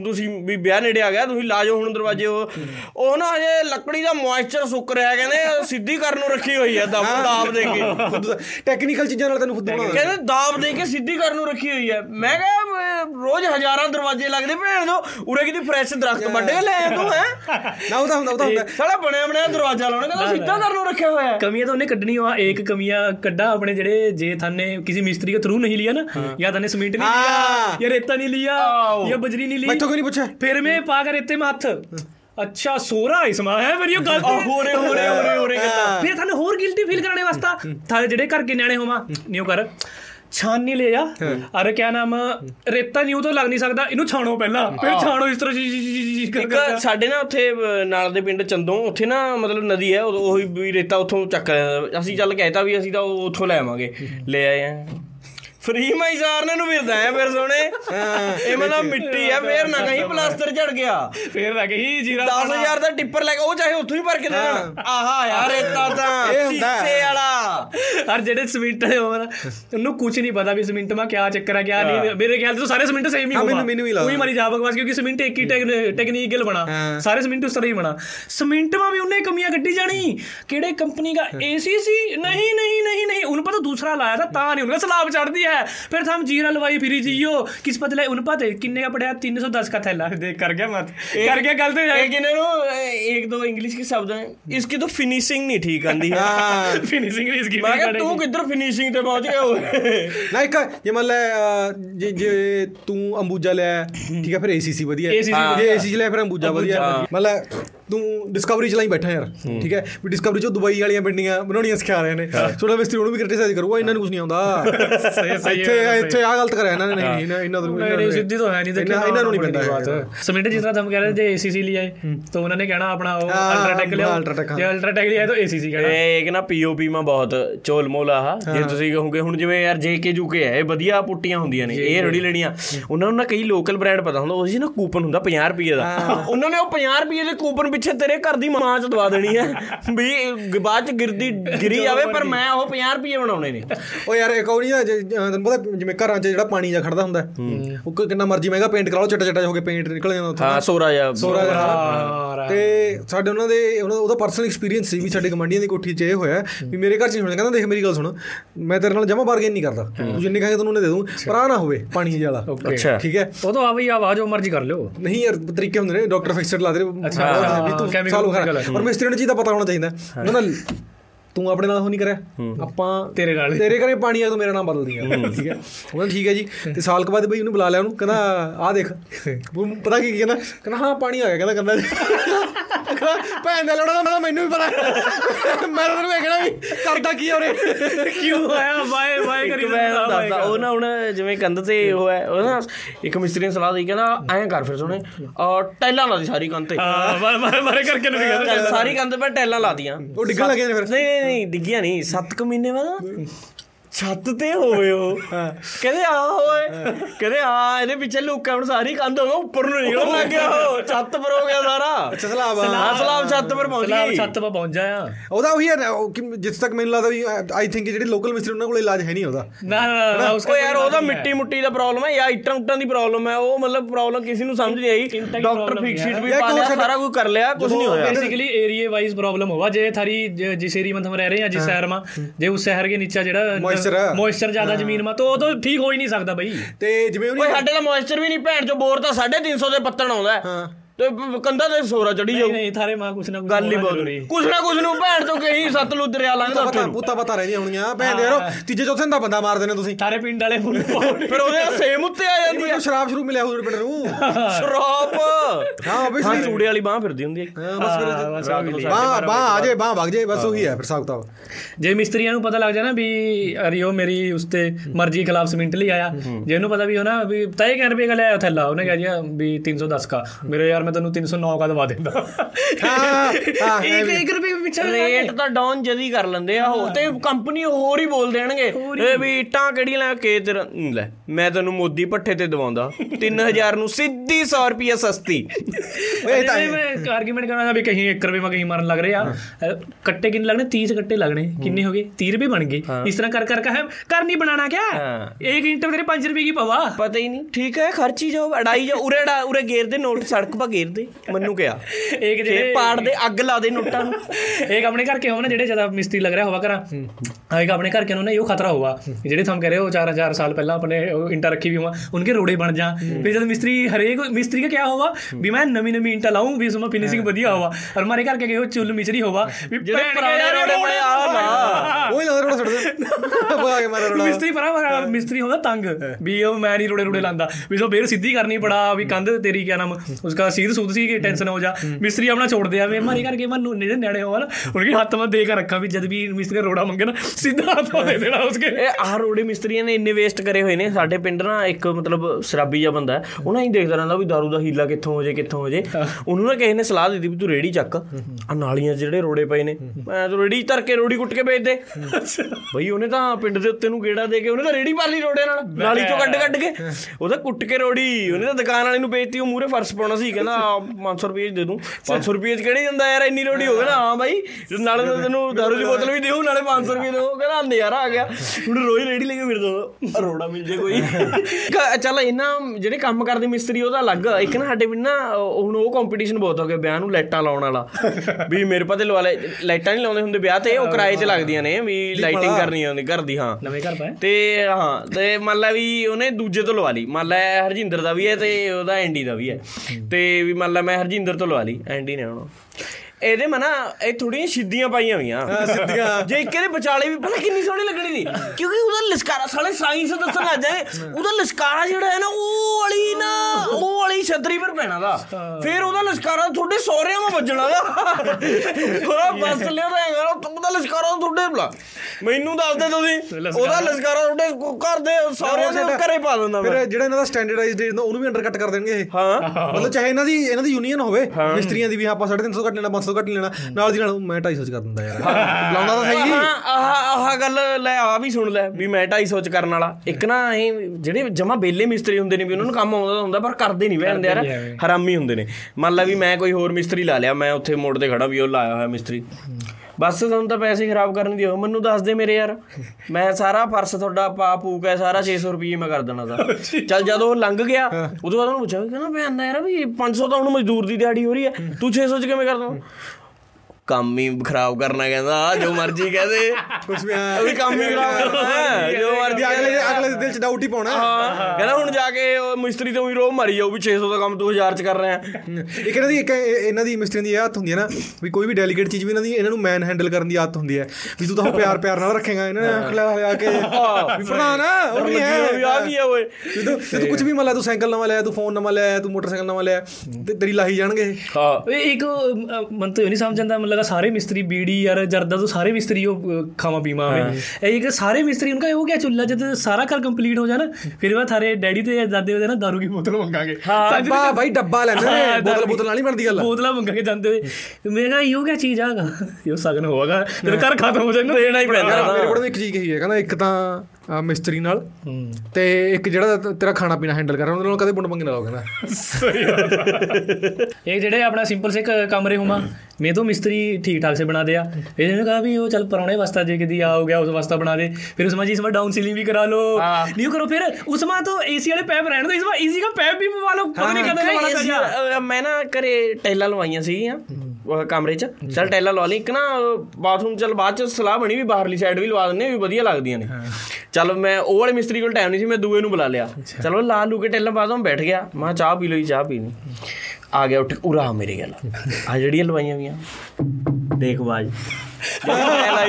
ਤੁਸੀਂ ਵੀ ਵਿਆਹ ਨੇੜੇ ਆ ਗਿਆ ਤੁਸੀਂ ਲਾ ਜਾਓ ਹੁਣ ਦਰਵਾਜ਼ੇ ਉਹ ਉਹ ਨਾ ਅਜੇ ਲੱਕੜੀ ਦਾ ਮੋਇਸਚਰ ਸੁੱਕ ਰਿਹਾ ਕਹਿੰਦੇ ਸਿੱਧੀ ਕਰਨ ਨੂੰ ਰੱਖੀ ਹੋਈ ਹੈ ਦਾਬ ਦਾਬ ਦੇ ਕੇ। ਟੈਕਨੀਕਲ ਚੀਜ਼ਾਂ ਨਾਲ ਤੈਨੂੰ ਫੁੱਦੂ ਬਣਾਉਣਾ। ਕਹਿੰਦੇ ਦਾਬ ਦੇ ਕੇ ਸਿੱਧੀ ਕਰਨ ਨੂੰ ਰੱਖੀ ਹੋਈ ਹੈ ਮੈਂ ਕਿਹਾ ਰੋਜ਼ ਹਜ਼ਾਰਾਂ ਦਰਵਾਜ਼ੇ ਲੱਗਦੇ ਭੈਣ ਦੋ ਉਰੇ ਕਿਤੇ ਫਰੈਸ਼ ਦਰਖਤ ਵੱਢ ਕੇ ਲੈ ਆ ਤੂੰ ਹੈ? ਨਾ ਉਹਦਾ ਹੁੰਦਾ ਉਹਦਾ ਹੁੰਦਾ। ਸਾਲਾ ਬਣਿਆ ਬਣਿਆ ਦਰਵਾਜ਼ਾ ਲਾਉਣਾ ਕਹਿੰਦਾ ਸਿੱਧਾ ਕਰਨ ਨੂੰ ਰੱਖਿਆ ਹੋਇਆ। ਹੈ ਕਮੀਆਂ ਤਾਂ ਉਹਨੇ ਕੱਢਣੀ ਆ ਇੱਕ ਕਮੀਆਂ ਕੱਢਾ ਆਪਣੇ ਜਿਹੜੇ ਜੇ ਥਾਨੇ ਕਿਸੇ ਮਿਸਤਰੀ ਦੇ ਥਰੂ ਨਹੀਂ ਲਿਆ ਨਾ ਜਾਂ ਥਾਨੇ ਸਿਮੈਂਟ ਨਹੀਂ ਲਿਆ ਜਾਂ ਰੇਤਾ ਨਹੀਂ ਲਿਆ ਜਾਂ ਬਜਰੀ ਨਹੀਂ ਲਈ। ਮੈਂ ਕੋਈ ਨਹੀਂ ਪੁੱਛਿਆ? ਫਿਰ ਮੈਂ ਪਾ ਕੇ ਰੇਤੇ ਮੇ ਹੱਥ। ਅੱਛਾ ਸੋਰਾ ਇਸਮਾ ਹੈ ਫਿਰ ਇਹ ਗਲਤ ਹੋ ਰਹੇ ਹੋ ਰਹੇ ਹੋ ਰਹੇ ਹੋ। ਰਹੇ ਫਿਰ ਤੁਹਾਨੂੰ ਹੋਰ ਗਿਲਟੀ ਫੀਲ ਕਰਾਣੇ ਵਾਸਤਾ। ਥਾਲੇ ਜਿਹੜੇ ਘਰ ਕੇ ਨਿਆਣੇ ਹੋਵਾਂ ਨਿਉ ਕਰ। ਛਾਨ ਨਹੀਂ ਲਿਆ। ਅਰੇ ਕਿਆ ਨਾਮ ਰੇਤਾ ਨਿਉ ਤੋਂ ਲੱਗ ਨਹੀਂ ਸਕਦਾ ਇਹਨੂੰ ਛਾਣੋ ਪਹਿਲਾਂ। ਫਿਰ ਛਾਣੋ ਇਸ ਤਰ੍ਹਾਂ ਜੀ ਜੀ ਜੀ ਜੀ ਕਰ ਇੱਕ ਕਰ ਸਾਡੇ ਨਾ ਉੱਥੇ ਨਾਲ ਦੇ ਪਿੰਡ ਚੰਦੋਂ ਉੱਥੇ ਨਾ ਮਤਲਬ ਨਦੀ ਹੈ ਉਹ ਉਹੀ ਵੀ ਰੇਤਾ ਉੱਥੋਂ ਚੱਕ। ਅਸੀਂ ਚੱਲ ਕਹਿਤਾ ਵੀ ਅਸੀਂ ਤਾਂ ਉਹ ਉੱਥੋਂ ਲੈ ਆਵਾਂਗੇ। ਲੈ ਆਏ ਆ। ਫਰੀ ਮਾਈ ਸਾਰਨੇ ਨੂੰ ਫਿਰਦਾ ਹੈ ਫਿਰ ਸੋਹਣੇ। ਇਹ ਮਤਲਬ ਮਿੱਟੀ ਹੈ ਫੇਰ ਨਾ ਕਹੀਂ ਪਲਾਸਟਰ ਝੜ ਗਿਆ। ਫਿਰ ਲੱਗ ਗਈ ਜੀਰਾ 10000 ਦਾ ਟਿੱਪਰ ਲੈ ਕੇ ਉਹ ਚਾਹੇ ਉੱਥੋਂ ਹੀ ਭਰ ਕੇ ਦੇ ਦੇਣ। ਆਹਾ ਯਾਰ ਰੇਤਾ ਤਾਂ ਇਹ ਹੁੰਦਾ ਹੈ। ਸ਼ੀਸ਼ੇ ਵਾਲਾ। ਹਰ ਜਿਹੜੇ ਸਿਮਿੰਟ ਵਾਲੇ ਹੋਣ ਉਹਨੂੰ ਕੁਝ ਨਹੀਂ ਪਤਾ ਵੀ ਸਿਮਿੰਟ ਮਾ ਕਿਆ ਚੱਕਰ ਹੈ ਕਿਆ ਨਹੀਂ। ਮੇਰੇ ਖਿਆਲ ਤੋਂ ਸਾਰੇ ਸਿਮਿੰਟ ਸੇਮ ਹੀ ਹਾਂ, ਹੋਗਾ ਮੈਨੂੰ- ਮੈਨੂੰ ਵੀ ਲੱਗਦਾ। ਕੋਈ ਮਾਰੀ ਜਾ ਬਕਵਾਸ ਕਿਉਂਕਿ ਸਿਮਿੰਟ ਇੱਕ ਹੀ ਟੈਕਨੀਕਲ ਬਣਾ। ਹਾਂ। ਸਾਰੇ ਸਿਮਿੰਟ ਉਸ ਤਰ੍ਹਾਂ ਹੀ ਬਣਾ। ਸਿਮਿੰਟ ਮਾ ਵੀ ਉਹਨੇ ਕਮੀਆਂ ਕੱਢੀ ਜਾਣੀ। ਕਿਹੜੇ ਕੰਪਨੀ ਦਾ ਏਸੀ ਸੀ ਨਹੀਂ ਨਹੀਂ ਨਹੀਂ ਨਹੀਂ। ਉਹਨੂੰ ਪਤਾ ਦੂਸਰਾ ਲਾਇਆ ਤਾਂ ਤਾਂ ਨਹੀਂ। ਉਹਨੂੰ ਸਲਾਬ ਚੜਦੀ है फिर तो हम जीरा लवाई फिरी जियो किस पतले उन पता है किन्ने का पड़ा 310 का थैला देख कर गया मत कर गया गलत एक इन्होंने एक दो इंग्लिश के शब्द हैं इसकी तो फिनिशिंग नहीं ठीक आंदी है ਹਾਂ फिनिशिंग इसकी मैं कहा तू किधर फिनिशिंग ते पहुंच गया हुए ਨਾ ਇੱਕ ਜੇ ਮੰਨ ਲੈ ਅਹ, ਜੇ ਜੇ ਤੂੰ ਅੰਬੂਜਾ ਲਿਆ ਠੀਕ ਹੈ ਫਿਰ ਏਸੀਸੀ ਵਧੀਆ ACC ਜੇ ਏਸੀਸੀ ਲਿਆ ਫਿਰ ਅੰਬੂਜਾ ਵਧੀਆ ਮੰਨ ਲੈ ਤੂੰ ਡਿਸਕਵਰੀ ਚਲਾਈ ਬੈਠਾ ਯਾਰ ਠੀਕ ਹੈ? ਵੀ ਡਿਸਕਵਰੀ ਚੋਂ ਦੁਬਈ ਵਾਲੀਆਂ ਬਿੰਡੀਆਂ ਬਣਾਉਣੀਆਂ ਸਿਖਾ ਰਹੇ ਨੇ। ਛੋਟਾ ਮਿਸਤਰੀ ਉਹਨੂੰ ਵੀ ਕ੍ਰਿਟਿਸਾਈਜ਼ ਕਰੂਗਾ ਇਹਨਾਂ ਨੂੰ ਕੁਝ ਨਹੀਂ ਆਉਂਦਾ। ਸਹੀ ਸਹੀ ਇੱਥੇ ਇੱਥੇ ਆ ਗਲਤ ਕਰਿਆ ਇਹਨਾਂ ਨੇ। ਨਹੀਂ ਇਹਨਾਂ ਨੂੰ ਨਹੀਂ ਸਿੱਧੀ ਤਾਂ ਹੈ ਨਹੀਂ ਤੇ ਇਹਨਾਂ ਨੂੰ ਨਹੀਂ ਪੈਂਦਾ ਬਾਤ ਸਮਿੰਟ ਜਿਸ ਤਰ੍ਹਾਂ ਤੁਮ ਕਹਿ ਰਹੇ ਜੇ ਏਸੀਸੀ ਲਈ ਆਏ ਤਾਂ ਉਹਨਾਂ ਨੇ ਕਹਿਣਾ ਆਪਣਾ ਉਹ ਅਲਟਰਾਟੈਕ ਲਿਆ ਜੇ ਅਲਟਰਾਟੈਕ ਲਿਆ ਤਾਂ ਏਸੀਸੀ ਕਹਿਣਾ। ਇਹ ਕਿ ਨਾ ਪੀਓਪੀ ਮੈਂ ਬਹੁਤ ਚੋਲ ਮੋਲਾ ਹਾ ਜੇ ਤੁਸੀਂ ਕਹੋਗੇ ਹੁਣ ਜਿਵੇਂ ਯਾਰ ਜੇਕੇ ਜੂਕੇ ਹੈ ਇਹ ਵਧੀਆ ਪੁੱਟੀਆਂ ਹੁੰਦੀਆਂ ਨੇ ਇਹ ਰੜੀ ਲੈਣੀਆਂ। ਉਹਨਾਂ ਨੂੰ ਨਾ ਕਈ ਲੋਕਲ ਬ੍ਰਾਂਡ ਪਤਾ ਹੁੰਦਾ ਉਹ ਜੀ ਨਾ ਕੂਪਨ ਹੁੰਦਾ 50 ਰੁਪਏ ਦਾ। ਉਹਨਾਂ ਨੇ ਉਹ 50 ਰੁਪਏ ਦੇ ਕੂਪਨ ਪਿੱਛੇ ਤੇਰੇ ਘਰ ਦੀ ਮਾਂ ਚ ਦਵਾ ਦੇਣੀ ਹੈ। ਵੀ ਬਾਅਦ ਚ ਗਿਰਦੀ ਗਿਰੀ ਜਾਵੇ ਪਰ ਮੈਂ ਉਹ 50 ਰੁਪਏ ਬਣਾਉਣੇ ਨੇ। ਉਹ ਯਾਰ ਇੱਕ ਉਹ ਨਹੀਂ ਤੈਨੂੰ ਪਤਾ ਜਿਵੇਂ ਘਰਾਂ ਚ ਜਿਹੜਾ ਪਾਣੀ ਜਾਂ ਖੜਦਾ ਹੁੰਦਾ ਉਹ ਕਿੰਨਾ ਮਰਜ਼ੀ ਮਹਿੰਗਾ ਪੇਂਟ ਕਰਾ ਲਓ ਚਟਾ ਚਟਾ ਹੋ ਕੇ ਪੇਂਟ ਨਿਕਲ ਜਾਂਦਾ ਉੱਥੇ। ਹਾਂ ਸੋਰਾ ਜਾਂ ਸੋਰਾ ਜਾਂ ਤੇ ਸਾਡੇ ਉਹਨਾਂ ਦੇ ਉਹਦਾ ਪਰਸਨਲ ਐਕਸਪੀਰੀਅੰਸ ਸੀ ਵੀ ਸਾਡੇ ਕਮਾਂਡੀਆਂ ਦੀ ਕੋਠੀ 'ਚ ਇਹ ਹੋਇਆ ਵੀ ਮੇਰੇ ਘਰ 'ਚ ਨਹੀਂ ਹੋਣਾ। ਕਹਿੰਦਾ ਦੇਖ ਮੇਰੀ ਗੱਲ ਸੁਣ ਮੈਂ ਤੇਰੇ ਨਾਲ ਜਮਾ ਬਾਰਗੇਨ ਨਹੀਂ ਕਰਦਾ। ਤੂੰ ਜਿੰਨੇ ਕਹੇ ਤੈਨੂੰ ਉਹਨੇ ਦੇ ਦੂੰ। ਪਰ ਆ ਨਾ ਹੋਵੇ ਪਾਣੀ ਜਿਹਾ ਠੀਕ ਹੈ? ਉਹ ਤਾਂ ਆ ਬਈ ਆਵਾਜ਼ ਉਹ ਮਰਜ਼ੀ ਕਰ ਲਿਓ। ਨਹੀਂ ਯਾਰ ਤਰੀਕੇ ਹੁੰਦੇ ਨੇ ਡਾਕਟਰ ਫਿਕਸਡ ਲਾ ਦੇ। ਤੂੰ chemical ਸਾਲੋ chemical ਖਾ ਔਰ ਮਿਸਤਰੀ ਨੂੰ ਚੀਜ਼ ਦਾ ਪਤਾ ਹੋਣਾ ਚਾਹੀਦਾ। ਉਹਨਾਂ ਨਾਲ ਤੂੰ ਆਪਣੇ ਨਾਲ ਉਹ ਨਹੀਂ ਕਰਿਆ। ਆਪਾਂ ਤੇਰੇ ਨਾਲ ਤੇਰੇ ਕਰੇ ਪਾਣੀ ਆ ਤੂੰ ਮੇਰਾ ਨਾਮ ਬਦਲ ਦਿਆ ਠੀਕ ਹੈ ਉਹਨਾਂ ਠੀਕ ਹੈ ਜੀ। ਤੇ ਸਾਲ ਕੁ ਬਾਅਦ ਬਈ ਉਹਨੂੰ ਬੁਲਾ ਲਿਆ ਉਹਨੂੰ ਕਹਿੰਦਾ ਆ ਦੇਖ। ਉਹ ਪਤਾ ਕੀ ਕਹਿੰਦਾ ਕਹਿੰਦਾ ਹਾਂ ਪਾਣੀ ਆ ਗਿਆ। ਕਹਿੰਦਾ ਕਹਿੰਦਾ ਭੈਣ ਦਾ ਲੋੜਾ ਤਾਂ ਮੈਨੂੰ ਵੀ ਪਤਾ। ਮੈਂ ਤੈਨੂੰ ਵੇਖਣਾ ਵੀ ਕਰਦਾ ਕੀ ਔਰੇ ਕਿਉਂ ਆਇਆ? ਬਾਏ ਬਾਏ ਕਰੀ ਦੱਸਦਾ ਉਹ ਨਾ ਹੁਣ ਜਿਵੇਂ ਕੰਧ ਤੇ ਉਹ ਹੈ ਉਹ ਨਾ ਇੱਕ ਮਿਸਤਰੀ ਨੇ ਸਲਾਹ ਦੇਈ ਕਹਿੰਦਾ ਐਂ ਕਰ ਫਿਰ ਸੋਨੇ ਟੈਲਾਂ ਲਾ ਦੀ ਸਾਰੀ ਕੰਧ ਤੇ। ਹਾਂ ਮਾਰੇ ਕਰਕੇ ਨਹੀਂ ਕਹਿੰਦਾ। ਸਾਰੀ ਕੰਧ ਪਰ ਟੈਲਾਂ ਲਾ ਦੀਆਂ ਉਹ ਡਿੱਗਣ ਲੱਗੇ ਨੇ ਫਿਰ। ਨਹੀਂ ඩිගියන සත්කමින්නවද ਛੱਤ ਤੇ ਹੋਵੇ ਉਹ। ਕਹਿੰਦੇ ਆ ਹੋਏ ਕਹਿੰਦੇ ਆ ਇਹਦੇ ਪਿੱਛੇ ਲੁੱਕਾ ਹੁਣ ਸਾਰੀ ਕੰਧ ਹੋ ਗਈ ਉੱਪਰ ਨੂੰ ਨਿਕਲਣ ਲੱਗ ਗਿਆ ਉਹ। ਛੱਤ ਪਰ ਹੋ ਗਿਆ ਸਾਰਾ। ਅੱਛਾ ਸਲਾਬ। ਆ ਸਲਾਬ। ਛੱਤ ਪਰ ਪਹੁੰਚ ਗਈ। ਸਲਾਬ ਛੱਤ ਪਰ ਪਹੁੰਚ ਜਾਇਆ। ਉਹਦਾ ਉਹੀ ਹੈ ਜਿਸ ਤੱਕ ਮੈਨੂੰ ਲੱਗਦਾ ਵੀ ਆਈ ਥਿੰਕ ਜਿਹੜੇ ਲੋਕਲ ਮਿਸਤਰੀ ਉਹਨਾਂ ਕੋਲ ਇਲਾਜ ਹੈ ਨਹੀਂ ਉਹਦਾ। ਨਾ ਨਾ ਨਾ ਉਹ ਯਾਰ ਉਹਦਾ ਮਿੱਟੀ ਮੁੱਟੀ ਦਾ ਪ੍ਰੋਬਲਮ ਹੈ ਜਾਂ ਇੱਟਾਂ ਉੱਟਾਂ ਦੀ ਪ੍ਰੋਬਲਮ ਹੈ ਉਹ ਮਤਲਬ ਪ੍ਰੋਬਲਮ ਕਿਸੇ ਨੂੰ ਸਮਝ ਨਹੀਂ ਆਈ। ਡਾਕਟਰ ਫਿਕਸ ਸ਼ੀਟ ਵੀ ਪਾ ਲਿਆ ਸਾਰਾ ਕੁਝ ਕਰ ਲਿਆ ਕੁਝ ਨਹੀਂ ਹੋਇਆ। ਬੇਸਿਕਲੀ ਏਰੀਆ ਵਾਈਜ਼ ਪ੍ਰੋਬਲਮ ਹੋਵਾ ਜੇ ਥਾਰੀ ਜਿਸ ਏਰੀਆ ਮੈਂ ਤੁਮ ਰਹਿ ਰਹੇ ਹਾਂ। ਜਿਸ ਸ਼ਹਿਰ ਮਾ ਜੇ ਉਸ ਸ਼ਹਿਰ ਦੇ ਨੀਚੇ ਜਿਹੜਾ ਮੋਇਸਚਰ ਮੋਇਸਚਰ ਜ਼ਿਆਦਾ ਜ਼ਮੀਨ ਮਾ ਤਾਂ ਉਦੋਂ ਠੀਕ ਹੋ ਹੀ ਨਹੀਂ ਸਕਦਾ ਬਈ। ਤੇ ਜਿਵੇਂ ਉਹਨੇ ਸਾਡੇ ਨਾਲ ਮੋਇਸਚਰ ਵੀ ਨਹੀਂ ਭੈਣ ਚੋ ਬੋਰ ਤਾਂ 350 ਦੇ ਪੱਤਣ ਆਉਂਦਾ। ਹੈ ਹਾਂ। ਤੇ ਕੰਧਾਂ ਤੇ ਸੋਰਾ ਚੜੀ ਜਾਊ। ਨਹੀਂ ਥਾਰੇ ਮਾਂ ਕੁਛ ਨਾ ਕੁਛ ਗੱਲ ਹੀ ਬਹੁਤ ਕੁਛ ਨਾ ਕੁਛ ਨੂੰ ਭੈਣ ਤੋਂ ਕਹੀ ਸਤਲੁਜ ਦਰਿਆ ਲੰਘਦਾ ਉੱਥੇ ਪੁੱਤਾ ਪਤਾ ਰਹਿ ਹੋਣੀਆਂ ਭੈਣ ਦੇ ਯਾਰੋ ਤੀਜੇ ਚੌਥੇ ਦਾ ਬੰਦਾ ਮਾਰ ਦੇਣਾ ਤੁਸੀਂ। ਥਾਰੇ ਪਿੰਡ ਵਾਲੇ ਫੁੱਲ ਫਿਰ ਉਹਦੇ ਸੇਮ ਉੱਤੇ ਆ ਜਾਂਦੀ ਹੈ ਸ਼ਰਾਬ ਸ਼ਰੂ ਮਿਲਿਆ ਹੋਊ ਪਿੰਡ ਨੂੰ। ਸ਼ਰਾਬ। ਹਾਂ ਆਬਵੀਅਸਲੀ ਚੂੜੇ ਵਾਲੀ ਬਾਹ ਫਿਰਦੀ ਹੁੰਦੀ ਹੈ ਬਸ ਫਿਰ ਬਾਹ ਬਾਹ ਆ ਜੇ ਬਾਹ ਵਗ ਜੇ ਬਸ ਉਹੀ ਹੈ ਫਿਰ ਹਿਸਾਬ ਕਿਤਾਬ। ਜੇ ਮਿਸਤਰੀਆਂ ਨੂੰ ਪਤਾ ਲੱਗ ਜਾ ਨਾ ਵੀ ਅਰਿਓ ਮੇਰੀ ਉਸਤੇ ਮਰਜ਼ੀ ਖਿਲਾਫ ਸਿਮਿੰਟ ਲਈ ਆਇਆ ਜੇ ਉਹਨੂੰ ਪਤਾ ਵੀ ਹੋਣਾ ਵੀ ਤੈਅ ਕਰ ਰੁਪਏ ਗੱਲ ਆਇਆ ਥੱਲਾ ਉਹਨੇ ਕਿਹਾ ਜੀ ਵੀ 310 ਕਾ। ਮੇਰੇ ਯਾਰ මෙතනු තිනිසු නෝකද වද ඒකර ਪਿੱਛੇ ਰੇਟ ਤਾਂ ਡਾਊਨ ਜਦੀ ਕਰ ਲੈਂਦੇ ਆ ਹੋਰ ਤੇ ਕੰਪਨੀ ਹੋਰ ਹੀ ਬੋਲ ਦੇਣਗੇ ਇਹ ਵੀ ਇਟਾਂ ਕਿਹੜੀਆਂ ਲੈ ਕੇ ਤੇਰਾ ਲੈ ਮੈਂ ਤੈਨੂੰ ਮੋਦੀ ਪੱਠੇ ਤੇ ਦਵਾਉਂਦਾ। 3000 ਨੂੰ ਸਿੱਧੀ 100 ਰੁਪਏ ਸਸਤੀ। ਓਏ ਤਾਂ ਮੈਂ ਆਰਗੂਮੈਂਟ ਕਰਨਾ ਵੀ ਕਹੀਂ 1 ਰੁਪਏ ਮੈਂ ਕਹੀਂ ਮਾਰਨ ਲੱਗ ਰਹੇ ਆ। ਕੱਟੇ ਕਿੰਨੇ ਲੱਗਣੇ? 30 ਕੱਟੇ ਲੱਗਣੇ। ਕਿੰਨੇ ਹੋ ਗਏ? 30 ਰੁਪਏ ਬਣ ਗਏ। ਇਸ ਤਰ੍ਹਾਂ ਕਰ ਕਰ ਕਹੇ ਕਰ ਨਹੀਂ ਬਣਾਣਾ ਕਿਆ? ਇੱਕ ਇੰਟਰ ਤੇਰੇ 5 ਰੁਪਏ ਕੀ ਪਵਾ ਪਤਾ ਹੀ ਨਹੀਂ। ਠੀਕ ਹੈ ਖਰਚੀ ਜਾਓ ਅੜਾਈ ਜਾ ਉਰੇ ਉਰੇ ਗੇਰ ਦੇ ਨੋਟ ਸੜਕ ਪਾ ਗੇਰ ਦੇ ਮੰਨੂ ਕਿਆ? ਇੱਕ ਜਿਹੜੇ ਪਾੜ ਦੇ ਅੱਗ ਲਾ ਦੇ ਨੋਟਾਂ ਨੂੰ। एक अपने घर के हो ना जेडे ज्यादा मिस्त्री लग रहा हुआ करा एक अपने घर के उन्होंने यो खतरा हुआ जेडे हम कह रहे हो चार हजार साल पहला अपने इंटा रखी हुई हुआ उनके रोड़े बन जा फिर जब मिस्त्री हरेक मिस्त्री का क्या हुआ भी मैं नवी नवी इंटा लाऊं भी उसमें फिनिशिंग बढ़िया हुआ और हमारे घर के गए चुल मिचरी हुआ भी ਜਿਹੜੇ भैन के ਪੁਰਾਣੇ यार ਰੋੜੇ ਬਣੇ ਆ ਲਾ ਉਹ ਹੀ ਲੱਗਦਾ ਰੋੜਾ ਛੱਡ ਦੇ ਬਾ ਕੇ ਮਾਰਾ ਰੋੜਾ ਮਿਸਤਰੀ ਪਰਾ ਮੇਰਾ ਮਿਸਤਰੀ ਹੁੰਦਾ ਤੰਗ ਵੀ ਉਹ ਮੈਂ ਨਹੀਂ ਰੋੜੇ ਰੋੜੇ ਲਾਂਦਾ ਵੀ ਸੋ ਬੇਰ ਸਿੱਧੀ ਕਰਨੀ ਪੜਾ ਵੀ ਕੰਧ ਤੇਰੀ ਕਿਆ ਨਾਮ ਉਸਕਾ ਸੀਧ ਸੂਦ ਸੀ ਕਿ ਟੈਨਸ਼ਨ ਹੋ ਜਾ ਮਿਸਤਰੀ ਆਪਣਾ ਛੋੜ ਦਿਆ ਵੇ ਮਾਰੀ ਕਰਕੇ ਮਨ ਜਿਹੜੇ ਨਿਆਣੇ ਹੋ ਉਨਕੇ ਹੱਥ ਮੈਂ ਦੇ ਕੇ ਰੱਖਾ ਵੀ ਜਦ ਵੀ ਮਿਸਤਰੀ ਰੋੜਾ ਮੰਗੇ ਨਾ ਸਿੱਧਾ ਹੱਥ ਦੇ ਦੇਣਾ ਉਸਕੇ। ਇਹ ਆਹ ਰੋੜੇ ਮਿਸਤਰੀਆਂ ਨੇ ਇੰਨੇ ਵੇਸਟ ਕਰੇ ਹੋਏ ਨੇ ਸਾਡੇ ਪਿੰਡ ਨਾ ਇੱਕ ਮਤਲਬ ਸ਼ਰਾਬੀ ਜਿਹਾ ਬੰਦਾ ਹੈ ਉਹ ਨਾ ਹੀ ਦੇਖਦਾ ਰਹਿੰਦਾ ਵੀ ਦਾਰੂ ਦਾ ਹੀਲਾ ਕਿੱਥੋਂ ਹੋ ਜੇ ਕਿੱਥੋਂ ਹੋ ਜੇ। ਉਹਨੂੰ ਨਾ ਕਿਸੇ ਨੇ ਸਲਾਹ ਦਿੱਤੀ ਵੀ ਤੂੰ ਰੇੜੀ ਚੱਕ। ਆ ਨਾਲੀਆਂ ਜਿਹੜੇ ਰੋੜੇ ਪਏ ਨੇ ਮੈਂ ਤੂੰ ਰੇੜੀ ਧਰ ਕੇ ਰੋੜੀ ਕੁੱਟ ਕੇ ਵੇਚ ਦੇ। ਬਈ ਉਹਨੇ ਤਾਂ ਪਿੰਡ ਦੇ ਉੱਤੇ ਨੂੰ ਗੇੜਾ ਦੇ ਕੇ ਉਹਨੇ ਤਾਂ ਰੇੜੀ ਪਾ ਲਈ ਰੋੜੇ ਨਾਲ ਨਾਲੀ ਚੋਂ ਕੱਢ ਕੱਢ ਕੇ। ਉਹਦਾ ਕੁੱਟ ਕੇ ਰੋੜੀ ਉਹਨੇ ਤਾਂ ਦੁਕਾਨ ਵਾਲੇ ਨੂੰ ਵੇਚਤੀ ਉਹ ਮੂਰੇ ਫਰਸ਼ ਪਾਉਣਾ ਸੀ ਕਹਿੰਦਾ ਆ 500 ਰੁਪਏ ਦੇ ਦੂੰ। 500 ਰੁਪਏ ਕਿਹੜੀ ਦਿੰਦਾ ਯਾਰ ਇੰਨੀ ਰੋੜੀ ਹੋ ਗਈ ਨਾ ਹਾਂ ਬਾਈ ਨਾਲੇ ਤਾਂ ਤੈਨੂੰ ਦਾਰੂ ਦੀ ਬੋਤਲ ਵੀ ਦੇਉ ਨਾਲੇ 500 ਰੁਪਏ ਦੇਉ ਕਹਿੰਦਾ ਨਜ਼ਾਰਾ ਆ ਗਿਆ। ਹੁਣ ਰੋਈ ਰੇੜੀ ਲੈ ਕੇ ਫਿਰਦਾ ਉਹਦਾ। ਰੋੜਾ ਮਿਲ ਜੇ ਕੋਈ। ਚੱਲ ਇਹਨਾਂ ਜਿਹੜੇ ਕੰਮ ਕਰਦੇ ਮਿਸਤਰੀ ਉਹਦਾ ਅਲੱਗ। ਇੱਕ ਨਾ ਸਾਡੇ ਪਿੰਡ ਨਾ ਹੁਣ ਉਹ ਕੰਪੀਟੀਸ਼ਨ ਬਹੁਤ ਹੋ ਗਿਆ ਵਿਆਹ ਨੂੰ ਲਾਈਟਾਂ ਲਾਉਣ ਵਾਲਾ। ਵੀ ਮੇਰੇ ਪਤੇ ਲਵਾ ਲੈ ਲਾਈਟਾਂ ਨਹੀਂ ਲਾਉਂਦੇ ਹੁੰਦੇ ਵਿਆਹ ਤੇ ਉਹ ਕਿਰਾਏ ਤੇ ਲੱਗਦੀਆਂ ਨੇ ਵੀ ਲਾਈਟਿੰਗ ਕਰਨੀ ਆਉਂਦੀ ਘਰ ਦੀ ਹਾਂ। ਨਵੇਂ ਘਰ ਪਾਏ ਤੇ ਹਾਂ ਤੇ ਮੰਨ ਲਾ ਵੀ ਉਹਨੇ ਦੂਜੇ ਤੋਂ ਲਵਾ ਲਈ। ਮੰਨ ਲਾ ਹਰਜਿੰਦਰ ਦਾ ਵੀ ਹੈ ਤੇ ਉਹਦਾ ਐਂਡੀ ਦਾ ਵੀ ਹੈ। ਤੇ ਵੀ ਮੰਨ ਲਾ ਮੈਂ ਹਰਜਿੰਦਰ ਤੋਂ ਲਵਾ ਲਈ ਐਂਡੀ ਨੇ ਹੁਣ। ਇਹਦੇ ਮਨਾ ਇਹ ਥੋੜੀਆਂ ਸਿੱਧੀਆਂ ਪਾਈਆਂ ਹੋਈਆਂ। ਸਿੱਧੀਆਂ। ਜੇ ਇੱਕ ਇਹਦੇ ਵਿਚਾਲੇ ਵੀ ਪਤਾ ਕਿੰਨੀ ਸੋਹਣੀ ਲੱਗਣੀ ਸੀ ਕਿਉਂਕਿ ਉਹਦਾ ਲਿਸਕਾਰਾ ਸਾਲੇ ਸਾਇੰਸ ਦੱਸਣ ਲੱਗ ਜਾਏ। ਉਹਦਾ ਲਿਸਕਾਰਾ ਜਿਹੜਾ ਹੈ ਨਾ ਉਹ ਵਾਲੀ ਨਾ ਉਹ ਵਾਲੀ ਛਤਰੀ ਪਰ ਪੈਣਾ ਦਾ। ਫਿਰ ਉਹਦਾ ਲਿਸਕਾਰਾ ਤੁਹਾਡੇ ਸਹੁਰਿਆਂ ਮਾ ਵੱਜਣਾ ਦਾ। ਉਹ ਬਸ ਲਿਓ ਤਾਂ ਹੈਗਾ ਉਹਦਾ ਲਿਸਕਾਰਾ ਤੁਹਾਡੇ ਬਲਾ ਮੈਨੂੰ ਦੱਸ ਦੇ ਤੁਸੀਂ ਉਹਦਾ ਲਿਸਕਾਰਾ ਤੁਹਾਡੇ ਘਰ ਦੇ ਸਹੁਰਿਆਂ ਦੇ ਘਰੇ ਪਾ ਦਿੰਦਾ ਫਿਰ ਜਿਹੜਾ ਇਹਨਾਂ ਦਾ ਸਟੈਂਡਰਡਾਈਜ਼ਡ ਉਹਨੂੰ ਵੀ ਅੰਡਰ ਕੱਟ ਕਰ ਦੇਣਗੇ ਇਹ। ਹਾਂ। ਮਤਲਬ ਚਾਹੇ ਇਹਨਾਂ ਦੀ ਇਹਨਾਂ ਦੀ ਯੂਨੀਅਨ ਹੋਵੇ ਮਿਸਤਰੀਆਂ ਦੀ ਵੀ ਹਾਂ ਆਪਾਂ 350 ਘੱਟ ਲੈਣਾ 500 ਘੱਟ ਲੈਣਾ। ਨਾਲ ਦੀ ਨਾਲ ਮੈਂ 250 ਚ ਕਰ ਦਿੰਦਾ ਯਾਰ। ਲਾਉਂਦਾ ਤਾਂ ਸਹੀ। ਆਹ ਆਹ ਗੱਲ ਲੈ ਆ ਵੀ ਸੁਣ ਲੈ ਵੀ ਮੈਂ 250 ਚ ਕਰਨ ਵਾਲਾ। ਇੱਕ ਨਾ ਇਹ ਜਿਹੜੇ ਜਮਾ ਬੇਲੇ ਮਿਸਤਰੀ ਹੁੰਦੇ ਨੇ ਵੀ ਉਹਨਾਂ ਨੂੰ ਕੰਮ ਆਉਂਦਾ ਹੁੰਦਾ ਪਰ ਕਰਦੇ ਨਹੀਂ ਵੇ ਹੁੰਦੇ ਯਾਰ। ਹਰਾਮੀ ਹੁੰਦੇ ਨੇ। ਮੰਨ ਲਾ ਵੀ ਮੈਂ ਕੋਈ ਹੋਰ ਮਿਸਤਰੀ ਲਾ ਲਿਆ ਮੈਂ ਉੱਥੇ ਮੋੜ ਤੇ ਖੜਾ ਵੀ ਉਹ ਲਾਇਆ ਹੋਇਆ ਮਿਸਤਰੀ। ਬਸ ਤੁਹਾਨੂੰ ਤਾਂ ਪੈਸੇ ਖਰਾਬ ਕਰਨ ਦੀ ਹੋ ਮੈਨੂੰ ਦੱਸ ਦੇ ਮੇਰੇ ਯਾਰ। ਮੈਂ ਸਾਰਾ ਫਰਸ਼ ਤੁਹਾਡਾ ਪਾ ਪੂਕ ਹੈ ਸਾਰਾ 600 ਰੁਪਏ ਮੈਂ ਕਰ ਦੇਣਾ ਦਾ ਚੱਲ ਜਦੋਂ ਉਹ ਲੰਘ ਗਿਆ ਉਦੋਂ ਬਾਅਦ ਉਹਨੂੰ ਪੁੱਛਿਆ ਕਹਿੰਦਾ ਪੈਂਦਾ ਯਾਰ ਵੀ 500 ਤਾਂ ਹੁਣ ਮਜ਼ਦੂਰ ਦੀ ਦਿਹਾੜੀ ਹੋ ਰਹੀ ਹੈ। ਤੂੰ 600 ਚ ਕਿਵੇਂ ਕਰ ਦੂੰ ਕੰਮ ਹੀ ਖਰਾਬ ਕਰਨਾ ਕਹਿੰਦਾ ਜੋ ਮਰਜ਼ੀ ਕਹਦੇ ਕੁਝ ਵੀ ਹਾਂ ਉਹ ਵੀ ਕੰਮ ਹੀ ਖਰਾਬ ਕਰਨਾ ਹੈ, ਜੋ ਮਰਜ਼ੀ ਅਗਲੇ ਅਗਲੇ ਦਿਲ ਚ ਡਾਊਟ ਹੀ ਪਾਉਣਾ। ਹਾਂ ਕਹਿੰਦਾ ਹੁਣ ਜਾ ਕੇ ਉਹ ਮਿਸਤਰੀ ਤੋਂ ਵੀ ਰੋਹ ਮਾਰੀ ਜਾਊ ਵੀ 600 ਦਾ ਕੰਮ ਤੂੰ 1000 ਚ ਕਰ ਰਿਹਾ। ਹੈ। ਇੱਕ ਇਹਨਾਂ ਦੀ ਇੱਕ ਇਹ- ਇਹਨਾਂ ਦੀ ਮਿਸਟਰੀਆਂ ਦੀ ਇਹ ਆਦਤ ਹੁੰਦੀ ਹੈ ਨਾ ਵੀ ਕੋਈ ਵੀ ਡੈਲੀਕੇਟ ਚੀਜ਼ ਵੀ ਇਹਨਾਂ ਦੀ ਇਹਨਾਂ ਨੂੰ ਮੈਨ ਹੈਂਡਲ ਕਰਨ ਦੀ ਆਦਤ ਹੁੰਦੀ ਹੈ। ਵੀ ਤੂੰ ਤਾਂ ਹੁਣ ਪਿਆਰ ਪਿਆਰ ਨਾਲ ਰੱਖੇਗਾ ਇਹਨਾਂ ਨੇ ਅੱਖ ਲਾ ਲਿਆ ਕੇ। ਵੀ ਪ੍ਰਧਾਨ ਉਹ ਵੀ ਹੈ। ਵੀ ਆ ਕੀ ਹੈ ਓਏ। ਜਦੋਂ ਜਦੋਂ ਕੁਝ ਵੀ ਮੰਨ ਲਾ ਤੂੰ ਸਾਈਕਲ ਨਵਾਂ ਲਿਆ ਤੂੰ ਫੋਨ ਨਵਾਂ ਲਿਆ ਤੂੰ ਮੋਟਰਸਾਈਕਲ ਨਵਾਂ ਲਿਆ ਤੇ ਤੇਰੀ ਲਾਹੀ ਜਾਣਗੇ ਹਾਂ। ਇੱਕ ਮਨ ਤਾਂ ਇਹ ਨਹੀਂ ਸਮਝ ਆਉਂਦਾ ਮੈਨੂੰ ਮਿਸਤਰੀ ਬੀੜੀ ਯਾਰ ਜਰਦਾ ਤੋਂ ਸਾਰੇ ਮਿਸਤਰੀ ਉਹ ਅਹ, ਖਾਵਾ ਪੀਵਾ ਹੋਵੇ ਇਹ ਇੱਕ ਸਾਰੇ ਮਿਸਤਰੀ ਉਨਕਾ ਹੋ ਗਿਆ ਚੁੱਲਾ ਜਦ ਸਾਰਾ ਘਰ ਕੰਪਲੀਟ ਹੋ ਜਾਣਾ ਫਿਰ ਬਾਅਦ ਥਾਰੇ ਡੈਡੀ ਤੇ ਦਾਦੇ ਉਹਦੇ ਨਾ ਦਾਰੂ ਦੀ ਬੋਤਲ ਮੰਗਾਂਗੇ। ਡੱਬਾ ਬਾਈ ਡੱਬਾ ਲੈਂਦੇ ਨੇ ਬੋਤਲ ਬੋਤਲ ਨਾਲ ਨਹੀਂ ਬਣਦੀ ਗੱਲ। ਬੋਤਲਾਂ ਮੰਗਾਂਗੇ ਜਾਂਦੇ ਹੋਏ। ਮੈਂ ਕਿਹਾ ਇਹੋ ਕਿਆ ਚੀਜ਼ ਆਗਾ ਇਹ ਸਗਨ ਹੋਗਾ ਜਦ ਘਰ ਖਤਮ ਹੋ ਜਾਣਾ ਦੇਣਾ ਹੀ ਪੈਂਦਾ। ਯਾਰ ਮੇਰੇ ਕੋਲ ਇੱਕ ਚੀਜ਼ ਕਹੀ ਹੈ ਕਹਿੰਦਾ ਇੱਕ ਤਾਂ ਮਿਸਤਰੀ ਨਾਲ। ਤੇ ਇੱਕ ਜਿਹੜਾ ਤੇਰਾ ਖਾਣਾ ਪੀਣਾ ਹੈਂਡਲ ਕਰ ਰਿਹਾ ਉਹਦੇ ਨਾਲ ਕਦੇ ਬੁੰਡ ਪੰਗੇ ਨਾ ਲਾਓ ਕਹਿੰਦਾ। ਸਹੀ ਇਹ ਜਿਹੜੇ ਆਪਣਾ ਸਿੰਪਲ ਸੇ ਕਮਰੇ ਹੁਮਾ ਮੈਂ ਤੋਂ ਮਿਸਤਰੀ ਠੀਕ ਠਾਕ ਸੇ ਬਣਾਦੇ ਆ ਇਹਨੇ ਨੇ ਕਹਾ ਵੀ ਉਹ ਚੱਲ ਪਰੌਣੇ ਵਸਤਾ ਜੇ ਕਦੀ ਆ ਹੋ ਗਿਆ ਉਸ ਵਸਤਾ ਬਣਾ ਦੇ। ਫਿਰ ਉਸ ਮਾਜੀ ਇਸ ਵਾਰ ਡਾਊਨ ਸੀਲਿੰਗ ਵੀ ਕਰਾ ਲੋ ਨਹੀਂ ਕਰੋ ਫਿਰ ਉਸ ਮਾਂ ਤੋਂ ਏਸੀ ਵਾਲੇ ਪੈਪ ਰਹਿਣ ਦੋ ਇਸ ਵਾਰ ਏਸੀ ਦਾ ਪੈਪ ਵੀ ਪਵਾ ਲਓ। ਪਤਾ ਨਹੀਂ ਕਦੋਂ ਲਵਾਣਾ ਚਾਹੀਦਾ ਮੈਂ ਨਾ ਕਰੇ ਟੈਲਾਂ ਲਵਾਈਆਂ ਸੀਗੀਆਂ। ਕਮਰੇ 'ਚ। ਚਲ ਟੈਲਾ ਲਾ ਲਈ। ਇੱਕ ਨਾ ਬਾਥਰੂਮ ਚਲ ਬਾਅਦ 'ਚ ਸਲਾਹ ਬਣੀ ਵੀ ਬਾਹਰਲੀ ਸਾਈਡ ਵੀ ਲਵਾ ਦਿੰਨੇ ਵੀ ਵਧੀਆ ਲੱਗਦੀਆਂ ਨੇ। ਚਲ ਮੈਂ ਉਹ ਵਾਲੇ ਮਿਸਤਰੀ ਕੋਲ ਟਾਈਮ ਨਹੀਂ ਸੀ ਮੈਂ ਦੂਏ ਨੂੰ ਬੁਲਾ ਲਿਆ। ਚਲੋ ਲਾ ਲੂ ਕੇ ਟੈਲਾ ਬਾਥਰੂਮ ਬੈਠ ਗਿਆ। ਮੈਂ ਚਾਹ ਪੀ ਲਈ ਚਾਹ ਪੀਣੀ। ਆ ਗਿਆ ਉੱਠ ਉਰਾ ਮੇਰੇ ਗੱਲ ਆ ਜਿਹੜੀਆਂ ਲਵਾਈਆਂ ਵੀਆਂ ਦੇਖ ਬਾਜ। ਮੈਂ ਲਾਈ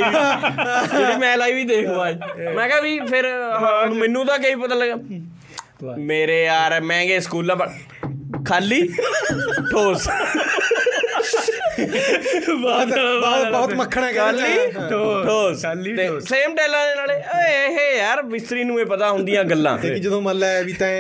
ਜਿਹੜੀ ਮੈਂ ਲਾਈ ਵੀ ਦੇਖ ਬਾਜ। ਮੈਂ ਕਿਹਾ ਵੀ ਫਿਰ ਮੈਨੂੰ ਤਾਂ ਕਈ ਪਤਾ ਲੱਗਾ। ਮੇਰੇ ਯਾਰ ਮਹਿੰਗੇ ਸਕੂਲਾਂ ਪਰ ਖਾਲੀ। ਠੋਸ। ਬਹੁਤ ਬਹੁਤ ਮੱਖਣਾ ਕਹਿੰਦਾ ਠੋਸ ਠੋਸ ਸੇਮ ਡੈਲਾ ਦੇ ਨਾਲੇ ਓਏ ਇਹ ਯਾਰ ਮਿਸਤਰੀ ਨੂੰ ਇਹ ਪਤਾ ਹੁੰਦੀਆਂ ਗੱਲਾਂ। ਕਿ ਜਦੋਂ ਮੰਨ ਲੈ ਵੀ ਤੈਂ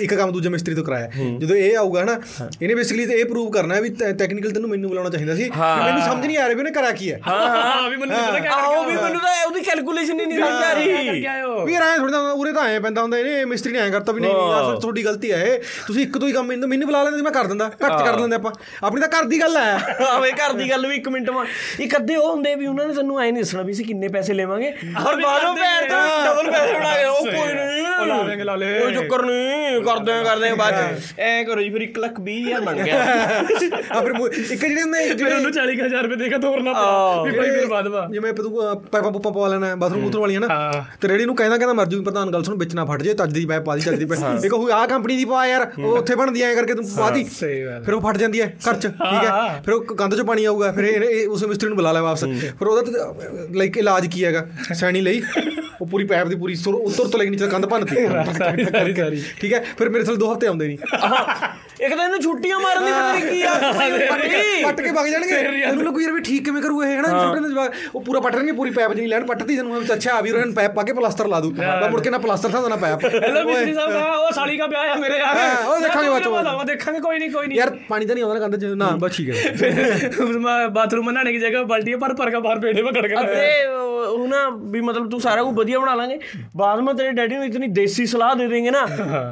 ਇੱਕ ਕੰਮ ਦੂਜੇ ਮਿਸਤਰੀ ਤੋਂ ਕਰਾਇਆ। ਜਦੋਂ ਇਹ ਆਊਗਾ ਹਨਾ ਇਹਨੇ ਬੇਸਿਕਲੀ ਇਹ ਪ੍ਰੂਵ ਕਰਨਾ ਵੀ ਟੈਕਨੀਕਲ ਤੈਨੂੰ ਮੈਨੂੰ ਬੁਲਾਉਣਾ ਚਾਹੀਦਾ ਸੀ। ਮੈਨੂੰ ਸਮਝ ਨਹੀਂ ਆ ਰਿਹਾ ਵੀ ਉਹਨੇ ਕਰਾ ਕੀ ਹੈ। ਹਾਂ ਹਾਂ ਵੀ ਮੈਨੂੰ ਪਤਾ ਕਿਆ ਆਓ ਵੀ ਮੈਨੂੰ ਤਾਂ ਉਹਦੀ ਕੈਲਕੂਲੇਸ਼ਨ ਹੀ ਨਹੀਂ ਸਮਝ ਆ ਰਹੀ। ਵੀ ਰਾਏ ਥੋੜਾ ਉਰੇ ਤਾਂ ਐ ਪੈਂਦਾ ਹੁੰਦਾ ਇਹਨੇ ਮਿਸਤਰੀ ਨੇ ਐ ਕਰਤਾ ਵੀ ਨਹੀਂ ਨਹੀਂ ਤੁਹਾਡੀ ਗਲਤੀ ਹੈ ਤੁਸੀਂ ਇੱਕ ਤੋਂ ਹੀ ਕੰਮ ਮੈਨੂੰ ਬੁਲਾ ਲੈਂਦੇ ਮੈਂ ਕਰ ਦਿੰਦਾ ਘੱਟ ਕਰ ਲੈਂਦੇ ਆਪਾਂ। ਆਪਣੀ ਤਾਂ ਘਰ ਦੀ ਗੱਲ ਹੈ। ਆਵੇਂ ਘਰ ਦੀ ਗੱਲ ਵੀ 1 ਮਿੰਟ ਮਾ ਇੱਕ ਅੱਧੇ ਉਹ ਹੁੰਦੇ ਵੀ ਉਹਨਾਂ ਨੇ ਸਾਨੂੰ ਐ ਨਹੀਂ ਦੱਸਣਾ ਵੀ ਅਸੀਂ ਕਿੰਨੇ ਪੈਸੇ ਲੈਵਾਂਗੇ। ਔਰ ਬਾਹਰੋਂ ਪੈਰ ਤੋਂ ਡਬਲ ਪੈਸੇ ਬਣਾ ਕੇ ਉਹ ਕੋਈ ਨਹੀਂ। ਉਹ ਲਾਵੇਂਗੇ ਲਾ ਲੈ। ਕੋਈ ਚੱਕਰ ਨਹੀਂ ਕਰਦੇ ਆ ਕਰਦੇ ਆ ਬਾਅਦ ਐ ਕਰੋ ਜੀ ਫਿਰ 1 ਲੱਖ 20 ਹਜ਼ਾਰ ਬਣ ਗਿਆ। ਆ ਫਿਰ ਇੱਕ ਜਿਹੜੇ ਹੁੰਦੇ ਫਿਰ ਉਹਨੂੰ 40000 ਰੁਪਏ ਦੇ ਕੇ ਤੋਰਨਾ ਪਿਆ ਵੀ ਭਾਈ ਫਿਰ ਵਾਦਵਾ ਜਿਵੇਂ ਤੂੰ ਪਾਈਪਾਂ ਪੂਪਾਂ ਪਵਾ ਲੈਣਾ ਬਾਥਰੂਮ ਬੂਥਰੂਮ ਵਾਲੀਆਂ ਨਾ। ਤੇ ਰੇੜੀ ਨੂੰ ਕਹਿੰਦਾ ਕਹਿੰਦਾ ਮਰਜੂ ਪ੍ਰਧਾਨ ਗੱਲ ਸੁਣ ਵਿੱਚ ਨਾ ਫਟ ਜੇ ਤੱਜ ਦੀ ਪੈ ਪਾਦੀ ਚੱਜਦੀ ਪੈ ਇਹ ਕਹੂ ਆ ਕੰਪਨੀ ਦੀ ਪਵਾ ਯਾਰ ਉਹ ਉੱਥੇ ਬਣਦੀ ਐ ਕਰਕੇ ਤੂੰ ਪਾਦੀ ਫਿਰ ਉਹ ਫਟ ਜਾਂਦੀ ਐ ਘਰ ਚ ਠੀਕ ਐ ਫਿਰ ਉਹ ਗੰਦ ਚ ਪਾਣੀ ਆਊਗਾ ਫਿਰ ਇਹ ਉਸ ਮਿਸਤਰੀ ਨੂੰ ਬੁਲਾ ਲੈ ਵਾਪਸ। ਫਿਰ ਉਹਦਾ ਲਾਈਕ ਇਲਾਜ ਕੀ ਹੈਗਾ? ਸੈਣੀ ਲਈ ਉਹ ਪੂਰੀ ਪਾਈਪ ਦੀ ਪੂਰੀ ਸੁਰ ਉੱਤਰ ਤੋਂ ਲੈਣੀ ਚਾਹ ਕੰਧ ਭੰਨਤੀ। ਠੀਕ ਹੈ ਫਿਰ ਮੇਰੇ ਥਲ ਦੋ ਹਫ਼ਤੇ ਆਉਂਦੇ ਨਹੀਂ ਇੱਕ ਤਾਂ ਇਹਨੂੰ ਛੁੱਟੀਆਂ ਮਾਰਨ ਦੀ ਪਤਾ ਕੀ ਆ? ਪੱਟ ਕੇ ਵਗ ਜਾਣਗੇ। ਇਹਨੂੰ ਲੱਗੂ ਯਾਰ ਵੀ ਠੀਕ ਕਿਵੇਂ ਕਰੂ ਇਹ ਹਨਾ? ਛੋਟੇ ਨੇ ਜਵਾਬ ਉਹ ਪੂਰਾ ਪੱਟ ਨਹੀਂ ਪੂਰੀ ਪੈਪ ਨਹੀਂ ਲੈਣ ਪੱਟਦੀ ਜਨੂੰ ਵਿੱਚ ਅੱਛਾ ਆ ਵੀ ਰੋਣ ਪੈਪ ਪਾ ਕੇ ਪਲਾਸਟਰ ਲਾ ਦੂ ਬਾ ਮੁੜ ਕੇ ਨਾ ਪਲਾਸਟਰ ਥਾਂ ਨਾ ਪੈਪ। ਹੈਲੋ ਮਿਸਤਰੀ ਸਾਹਿਬ ਦਾ ਉਹ ਸਾਲੀ ਦਾ ਵਿਆਹ ਆ ਮੇਰੇ ਯਾਰ। ਉਹ ਦੇਖਾਂਗੇ ਬਾਅਦ ਵਿੱਚ ਦੇਖਾਂਗੇ ਕੋਈ ਨਹੀਂ ਕੋਈ ਨਹੀਂ। ਯਾਰ ਪਾਣੀ ਤਾਂ ਨਹੀਂ ਆਉਂਦਾ ਕੰਧ ਚ। ਨਾ ਬਸ ਠੀਕ ਹੈ। ਫਿਰ ਮੈਂ ਬਾਥਰੂਮ ਬਣਾਣੇ ਦੀ ਜਗ੍ਹਾ ਬਲਟੀਆਂ ਪਰ ਪਰ ਕੇ ਬਾਹਰ ਪੇੜੇ ਪਕੜ ਕੇ ਅਰੇ ਉਹ ਨਾ ਵੀ ਮਤਲਬ ਤੂੰ ਸਾਰਾ ਕੁਝ ਵਧੀਆ ਬਣਾ ਲਾਂਗੇ। ਬਾਅਦ ਵਿੱਚ ਤੇਰੇ ਡੈਡੀ ਨੂੰ ਇਤਨੀ ਦੇਸੀ ਸਲਾਹ ਦੇ ਦੇਂਗੇ ਨਾ।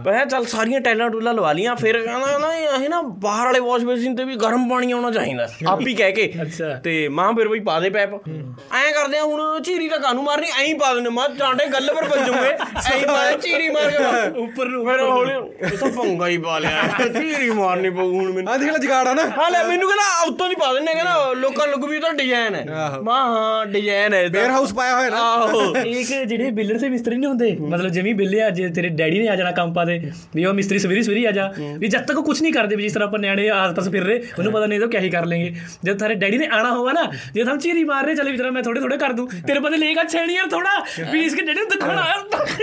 ਮੈਂ ਚੱਲ ਸਾਰੀਆਂ ਟੈਲਾਂ ਟੂਲਾਂ ਲਵਾ ਲੀਆਂ ਫਿਰ ਕਹਿੰਦਾ ਕਹਿੰਦਾ ਇਹ ਨਾ ਬਾਹਰ ਵਾਲੇ ਵਾਸ਼ ਬੇਸਿਨ ਤੇ ਵੀ ਗਰਮ ਪਾਣੀ ਆਉਣਾ ਚਾਹੀਦਾ ਆਪ ਹੀ ਕਹਿ ਕੇ। ਅੱਛਾ। ਤੇ ਮਾਂ ਫਿਰ ਬਈ ਪਾ ਦੇ ਪੈਪ। ਐਂ ਕਰਦੇ ਆ ਹੁਣ ਝੀਰੀ ਤਾਂ ਕਾਨੂੰ ਮਾਰਨੀ? ਐਂ ਹੀ ਪਾ ਦਿੰਦੇ ਮਾਂ ਟਾਂਡੇ ਗੱਲ ਪਰ ਵੱਜੂਗੇ ਐਂ ਹੀ ਪਾ ਝੀਰੀ ਮਾਰ ਕੇ। ਉੱਪਰ ਨੂੰ। ਫਿਰ ਹੌਲੀ ਇਹ ਤਾਂ ਪੰਗਾ ਹੀ ਪਾ ਲਿਆ। ਝੀਰੀ ਮਾਰਨੀ ਪਊ ਹੁਣ ਮੈਨੂੰ। ਆ ਦੇਖ ਲੈ ਜਗਾੜ ਆ ਨਾ। ਹਾਂ ਲੈ ਮੈਨੂੰ ਕਹਿੰਦਾ ਉੱਤੋਂ ਦੀ ਪਾ ਦਿੰਨੇ ਕਹਿੰਦਾ ਲੋਕਾਂ ਨੂੰ ਲੱਗੂ ਵੀ ਤਾਂ ਡਿਜ਼ਾਈਨ ਹੈ। ਮਾਂ ਹਾਂ ਡਿਜ਼ਾਈਨ ਹੈ। ਵੇਅਰ ਹਾਊਸ ਪਾਇਆ ਹੋਇਆ ਨਾ। ਆਹੋ। ਇੱਕ ਜਿਹੜੇ ਬਿਲਡਰ ਸੇ ਮਿਸਤਰੀ ਨਹੀਂ ਹੁੰਦੇ ਮਤਲਬ ਜਿਵੇਂ ਬਿੱਲੇ ਆ ਜੇ ਤੇਰੇ ਡੈਡੀ ਨੇ ਆ ਜਾਣਾ ਕੰਮ ਪਾ ਦੇ ਵੀ ਉਹ ਮਿਸਤਰੀ ਸਵੇਰੀ ਸਵੇਰੀ ਆ ਜਾ। ਵੀ ਜਦ ਤੱਕ ਉਹ ਕੁਝ ਨਹੀਂ ਕਰਦੇ ਵੀ ਜਿਸ ਤਰ੍ਹਾਂ ਆਪਾਂ ਨਿਆਣੇ ਆਸ-ਪਾਸ ਫਿਰ ਰਹੇ ਉਹਨੂੰ ਪਤਾ ਨਹੀਂ ਤਾਂ ਕਿਆ ਹੀ ਕਰ ਲੈਂਗੇ ਜਦ ਤਾਰੇ ਡੈਡੀ ਨੇ ਆਣਾ ਹੋਗਾ ਨਾ ਜੇ ਹਮ ਚੀਰੀ ਮਾਰ ਰਹੇ ਚਲੇ ਵੀ ਤਰ੍ਹਾਂ ਮੈਂ ਥੋੜੇ ਥੋੜੇ ਕਰ ਦੂੰ। ਤੇਰੇ ਬਦਲੇ ਲੇਗਾ ਛੇਣੀ ਯਾਰ ਥੋੜਾ ਵੀ ਇਸਕੇ ਡੈਡੀ ਨੂੰ ਦਿਖਾਣਾ